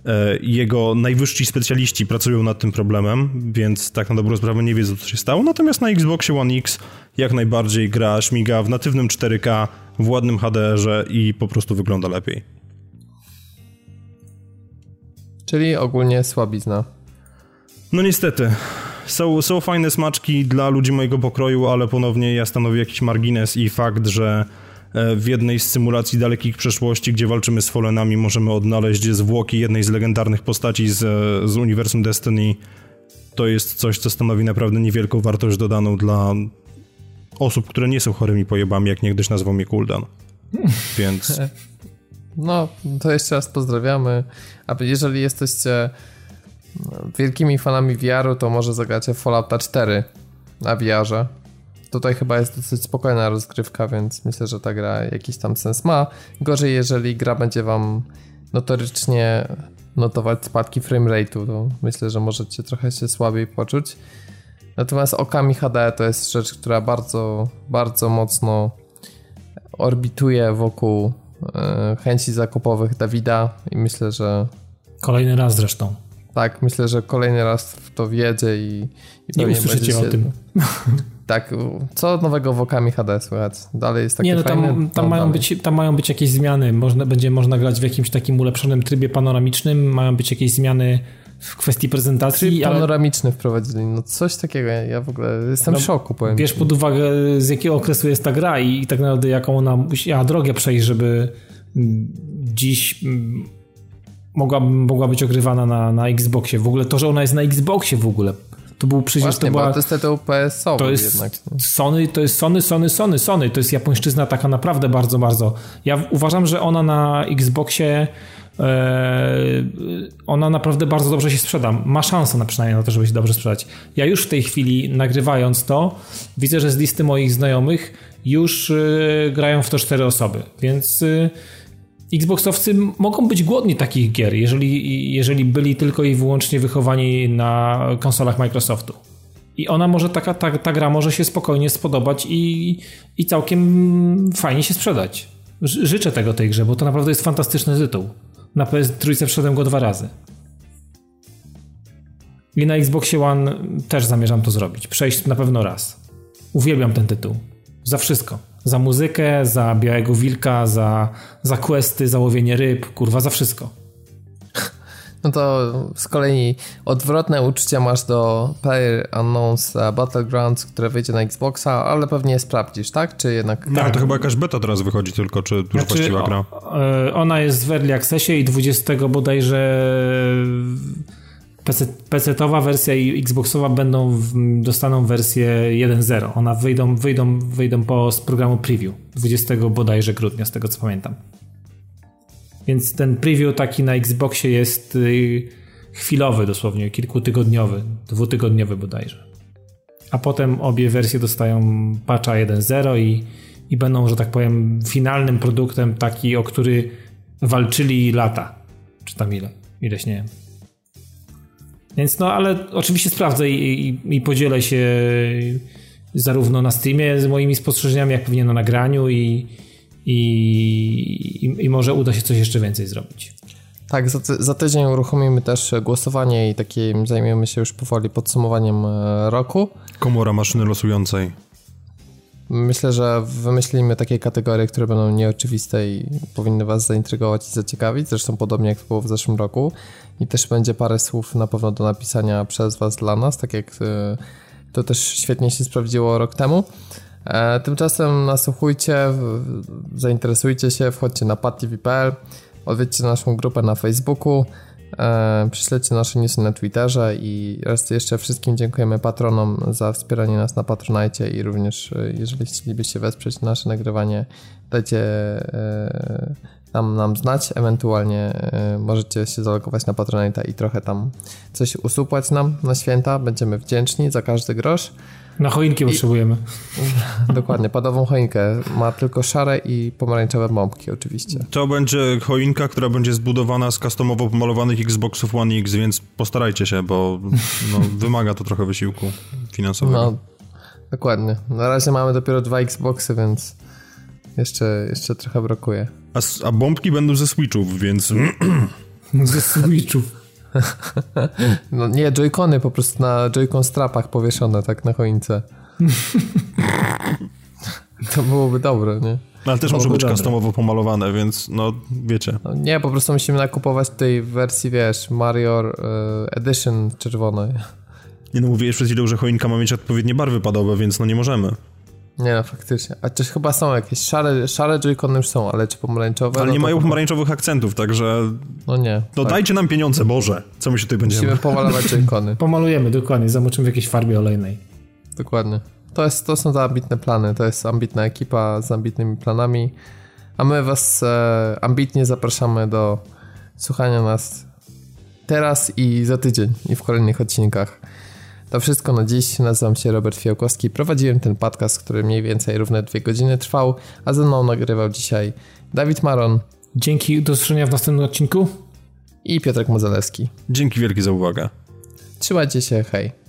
e, jego najwyżsi specjaliści pracują nad tym problemem, więc tak na dobrą sprawę nie wiedzą, co się stało. Natomiast na Xboxie One X jak najbardziej gra śmiga w natywnym 4K w ładnym HDR-ze i po prostu wygląda lepiej. Czyli ogólnie słabizna. No niestety. Są, są fajne smaczki dla ludzi mojego pokroju, ale ponownie ja stanowię jakiś margines i fakt, że e, w jednej z symulacji dalekich przeszłości, gdzie walczymy z Fallenami, możemy odnaleźć zwłoki jednej z legendarnych postaci z, z uniwersum Destiny. To jest coś, co stanowi naprawdę niewielką wartość dodaną dla osób, które nie są chorymi pojebami, jak niegdyś nazwał mnie Kuldan. Więc... No, to jeszcze raz pozdrawiamy. A jeżeli jesteście wielkimi fanami VR-u, to może zagracie Fallouta 4 na VR-ze. Tutaj chyba jest dosyć spokojna rozgrywka, więc myślę, że ta gra jakiś tam sens ma. Gorzej, jeżeli gra będzie wam notorycznie notować spadki framerate'u, to myślę, że możecie trochę się słabiej poczuć. Natomiast okami HD to jest rzecz, która bardzo, bardzo mocno orbituje wokół e, chęci zakupowych Dawida i myślę, że... Kolejny raz zresztą. Tak, myślę, że kolejny raz w to wjedzie i... i Nie usłyszycie się... o tym. Tak, co nowego w okami HD słychać? Dalej jest takie Nie, no tam, fajne, tam, no, mają być, tam mają być jakieś zmiany. Można, będzie można grać w jakimś takim ulepszonym trybie panoramicznym, mają być jakieś zmiany w kwestii prezentacji. Tryb ale... panoramiczny wprowadzili, no coś takiego, ja w ogóle jestem no, w szoku, powiem Bierz pod uwagę z jakiego okresu jest ta gra i, i tak naprawdę jaką ona musiała drogę przejść, żeby dziś mogła, mogła być ogrywana na, na Xboxie. W ogóle to, że ona jest na Xboxie w ogóle, to był przecież Właśnie, to była... to PS-owy to jest jednak. Sony, to jest Sony, Sony, Sony, Sony. To jest japońszczyzna taka naprawdę bardzo, bardzo... Ja uważam, że ona na Xboxie e, ona naprawdę bardzo dobrze się sprzeda. Ma szansę na przynajmniej na to, żeby się dobrze sprzedać. Ja już w tej chwili nagrywając to, widzę, że z listy moich znajomych już e, grają w to cztery osoby, więc e, Xboxowcy mogą być głodni takich gier, jeżeli, jeżeli byli tylko i wyłącznie wychowani na konsolach Microsoftu. I ona może, taka, ta, ta gra może się spokojnie spodobać i, i całkiem fajnie się sprzedać. Życzę tego tej grze, bo to naprawdę jest fantastyczny tytuł. Na PS3 wszedłem go dwa razy. I na Xboxie One też zamierzam to zrobić. Przejść na pewno raz. Uwielbiam ten tytuł. Za wszystko. Za muzykę, za Białego Wilka, za, za questy, za łowienie ryb, kurwa, za wszystko. No to z kolei odwrotne uczucia masz do Player Unknowns Battlegrounds, które wyjdzie na Xboxa, ale pewnie sprawdzisz, tak? Czy jednak... No, tak, to chyba jakaś beta teraz wychodzi tylko, czy już znaczy, właściwa gra? E, ona jest w Early Accessie i 20 bodajże PC-towa wersja i Xboxowa będą w, dostaną wersję 1.0. Ona wyjdą, wyjdą, wyjdą po z programu preview 20 bodajże grudnia, z tego co pamiętam. Więc ten preview taki na Xboxie jest y, chwilowy dosłownie, kilkutygodniowy, dwutygodniowy bodajże. A potem obie wersje dostają patcha 1.0 i, i będą, że tak powiem, finalnym produktem taki, o który walczyli lata. Czy tam ile? Ileś nie wiem. Więc no, ale oczywiście sprawdzę i, i, i, podzielę się zarówno na streamie z moimi spostrzeżeniami, jak pewnie na nagraniu i, i, i może uda się coś jeszcze więcej zrobić. Tak, za, za tydzień uruchomimy też głosowanie i takim zajmiemy się już powoli podsumowaniem e, roku. Komora maszyny losującej. Myślę, że wymyślimy takie kategorie, które będą nieoczywiste i powinny Was zaintrygować i zaciekawić, zresztą podobnie jak to było w zeszłym roku. I też będzie parę słów na pewno do napisania przez Was dla nas, tak jak e, to też świetnie się sprawdziło rok temu. E, tymczasem nasłuchujcie, zainteresujcie się, wchodźcie na patv.pl, odwiedźcie naszą grupę na Facebooku, E, Przyśledźcie nasze newsy na Twitterze i raz jeszcze wszystkim dziękujemy patronom za wspieranie nas na Patronite i również e, jeżeli chcielibyście wesprzeć nasze nagrywanie, dajcie e, nam, nam znać, ewentualnie możecie się zalogować na Patronite i trochę tam coś usupłać nam na święta, będziemy wdzięczni za każdy grosz. Na choinki I... potrzebujemy. Dokładnie, padową choinkę. Ma tylko szare i pomarańczowe bombki oczywiście. To będzie choinka, która będzie zbudowana z customowo pomalowanych Xboxów One X, więc postarajcie się, bo no, wymaga to trochę wysiłku finansowego. No, dokładnie. Na razie mamy dopiero dwa Xboxy, więc jeszcze, jeszcze trochę brakuje. A, a bombki będą ze Switchów, więc... ze Switchów. No nie, joycony po prostu na joycon strapach powieszone, tak na choince. To byłoby dobre, nie? No, ale też muszą być customowo pomalowane, więc no wiecie. No, nie, po prostu musimy nakupować tej wersji, wiesz, Mario uh, Edition czerwonej. Nie no, mówiłeś przed chwilą, że choinka ma mieć odpowiednie barwy padowe, więc no nie możemy. Nie no, faktycznie. A też chyba są jakieś szare, szare joycony już są, ale czy pomarańczowe? Ale no nie mają chyba... pomarańczowych akcentów, także... No nie. No tak. dajcie nam pieniądze, Boże. Co my się tutaj będziemy... Musimy pomalować joycony. Pomalujemy, dokładnie. Zamoczymy w jakiejś farbie olejnej. Dokładnie. To, jest, to są te ambitne plany. To jest ambitna ekipa z ambitnymi planami. A my was e, ambitnie zapraszamy do słuchania nas teraz i za tydzień i w kolejnych odcinkach. To wszystko na dziś. Nazywam się Robert Fiałkowski. Prowadziłem ten podcast, który mniej więcej równe dwie godziny trwał, a ze mną nagrywał dzisiaj Dawid Maron. Dzięki, do usłyszenia w następnym odcinku. I Piotrek Modzelewski. Dzięki wielkie za uwagę. Trzymajcie się, hej.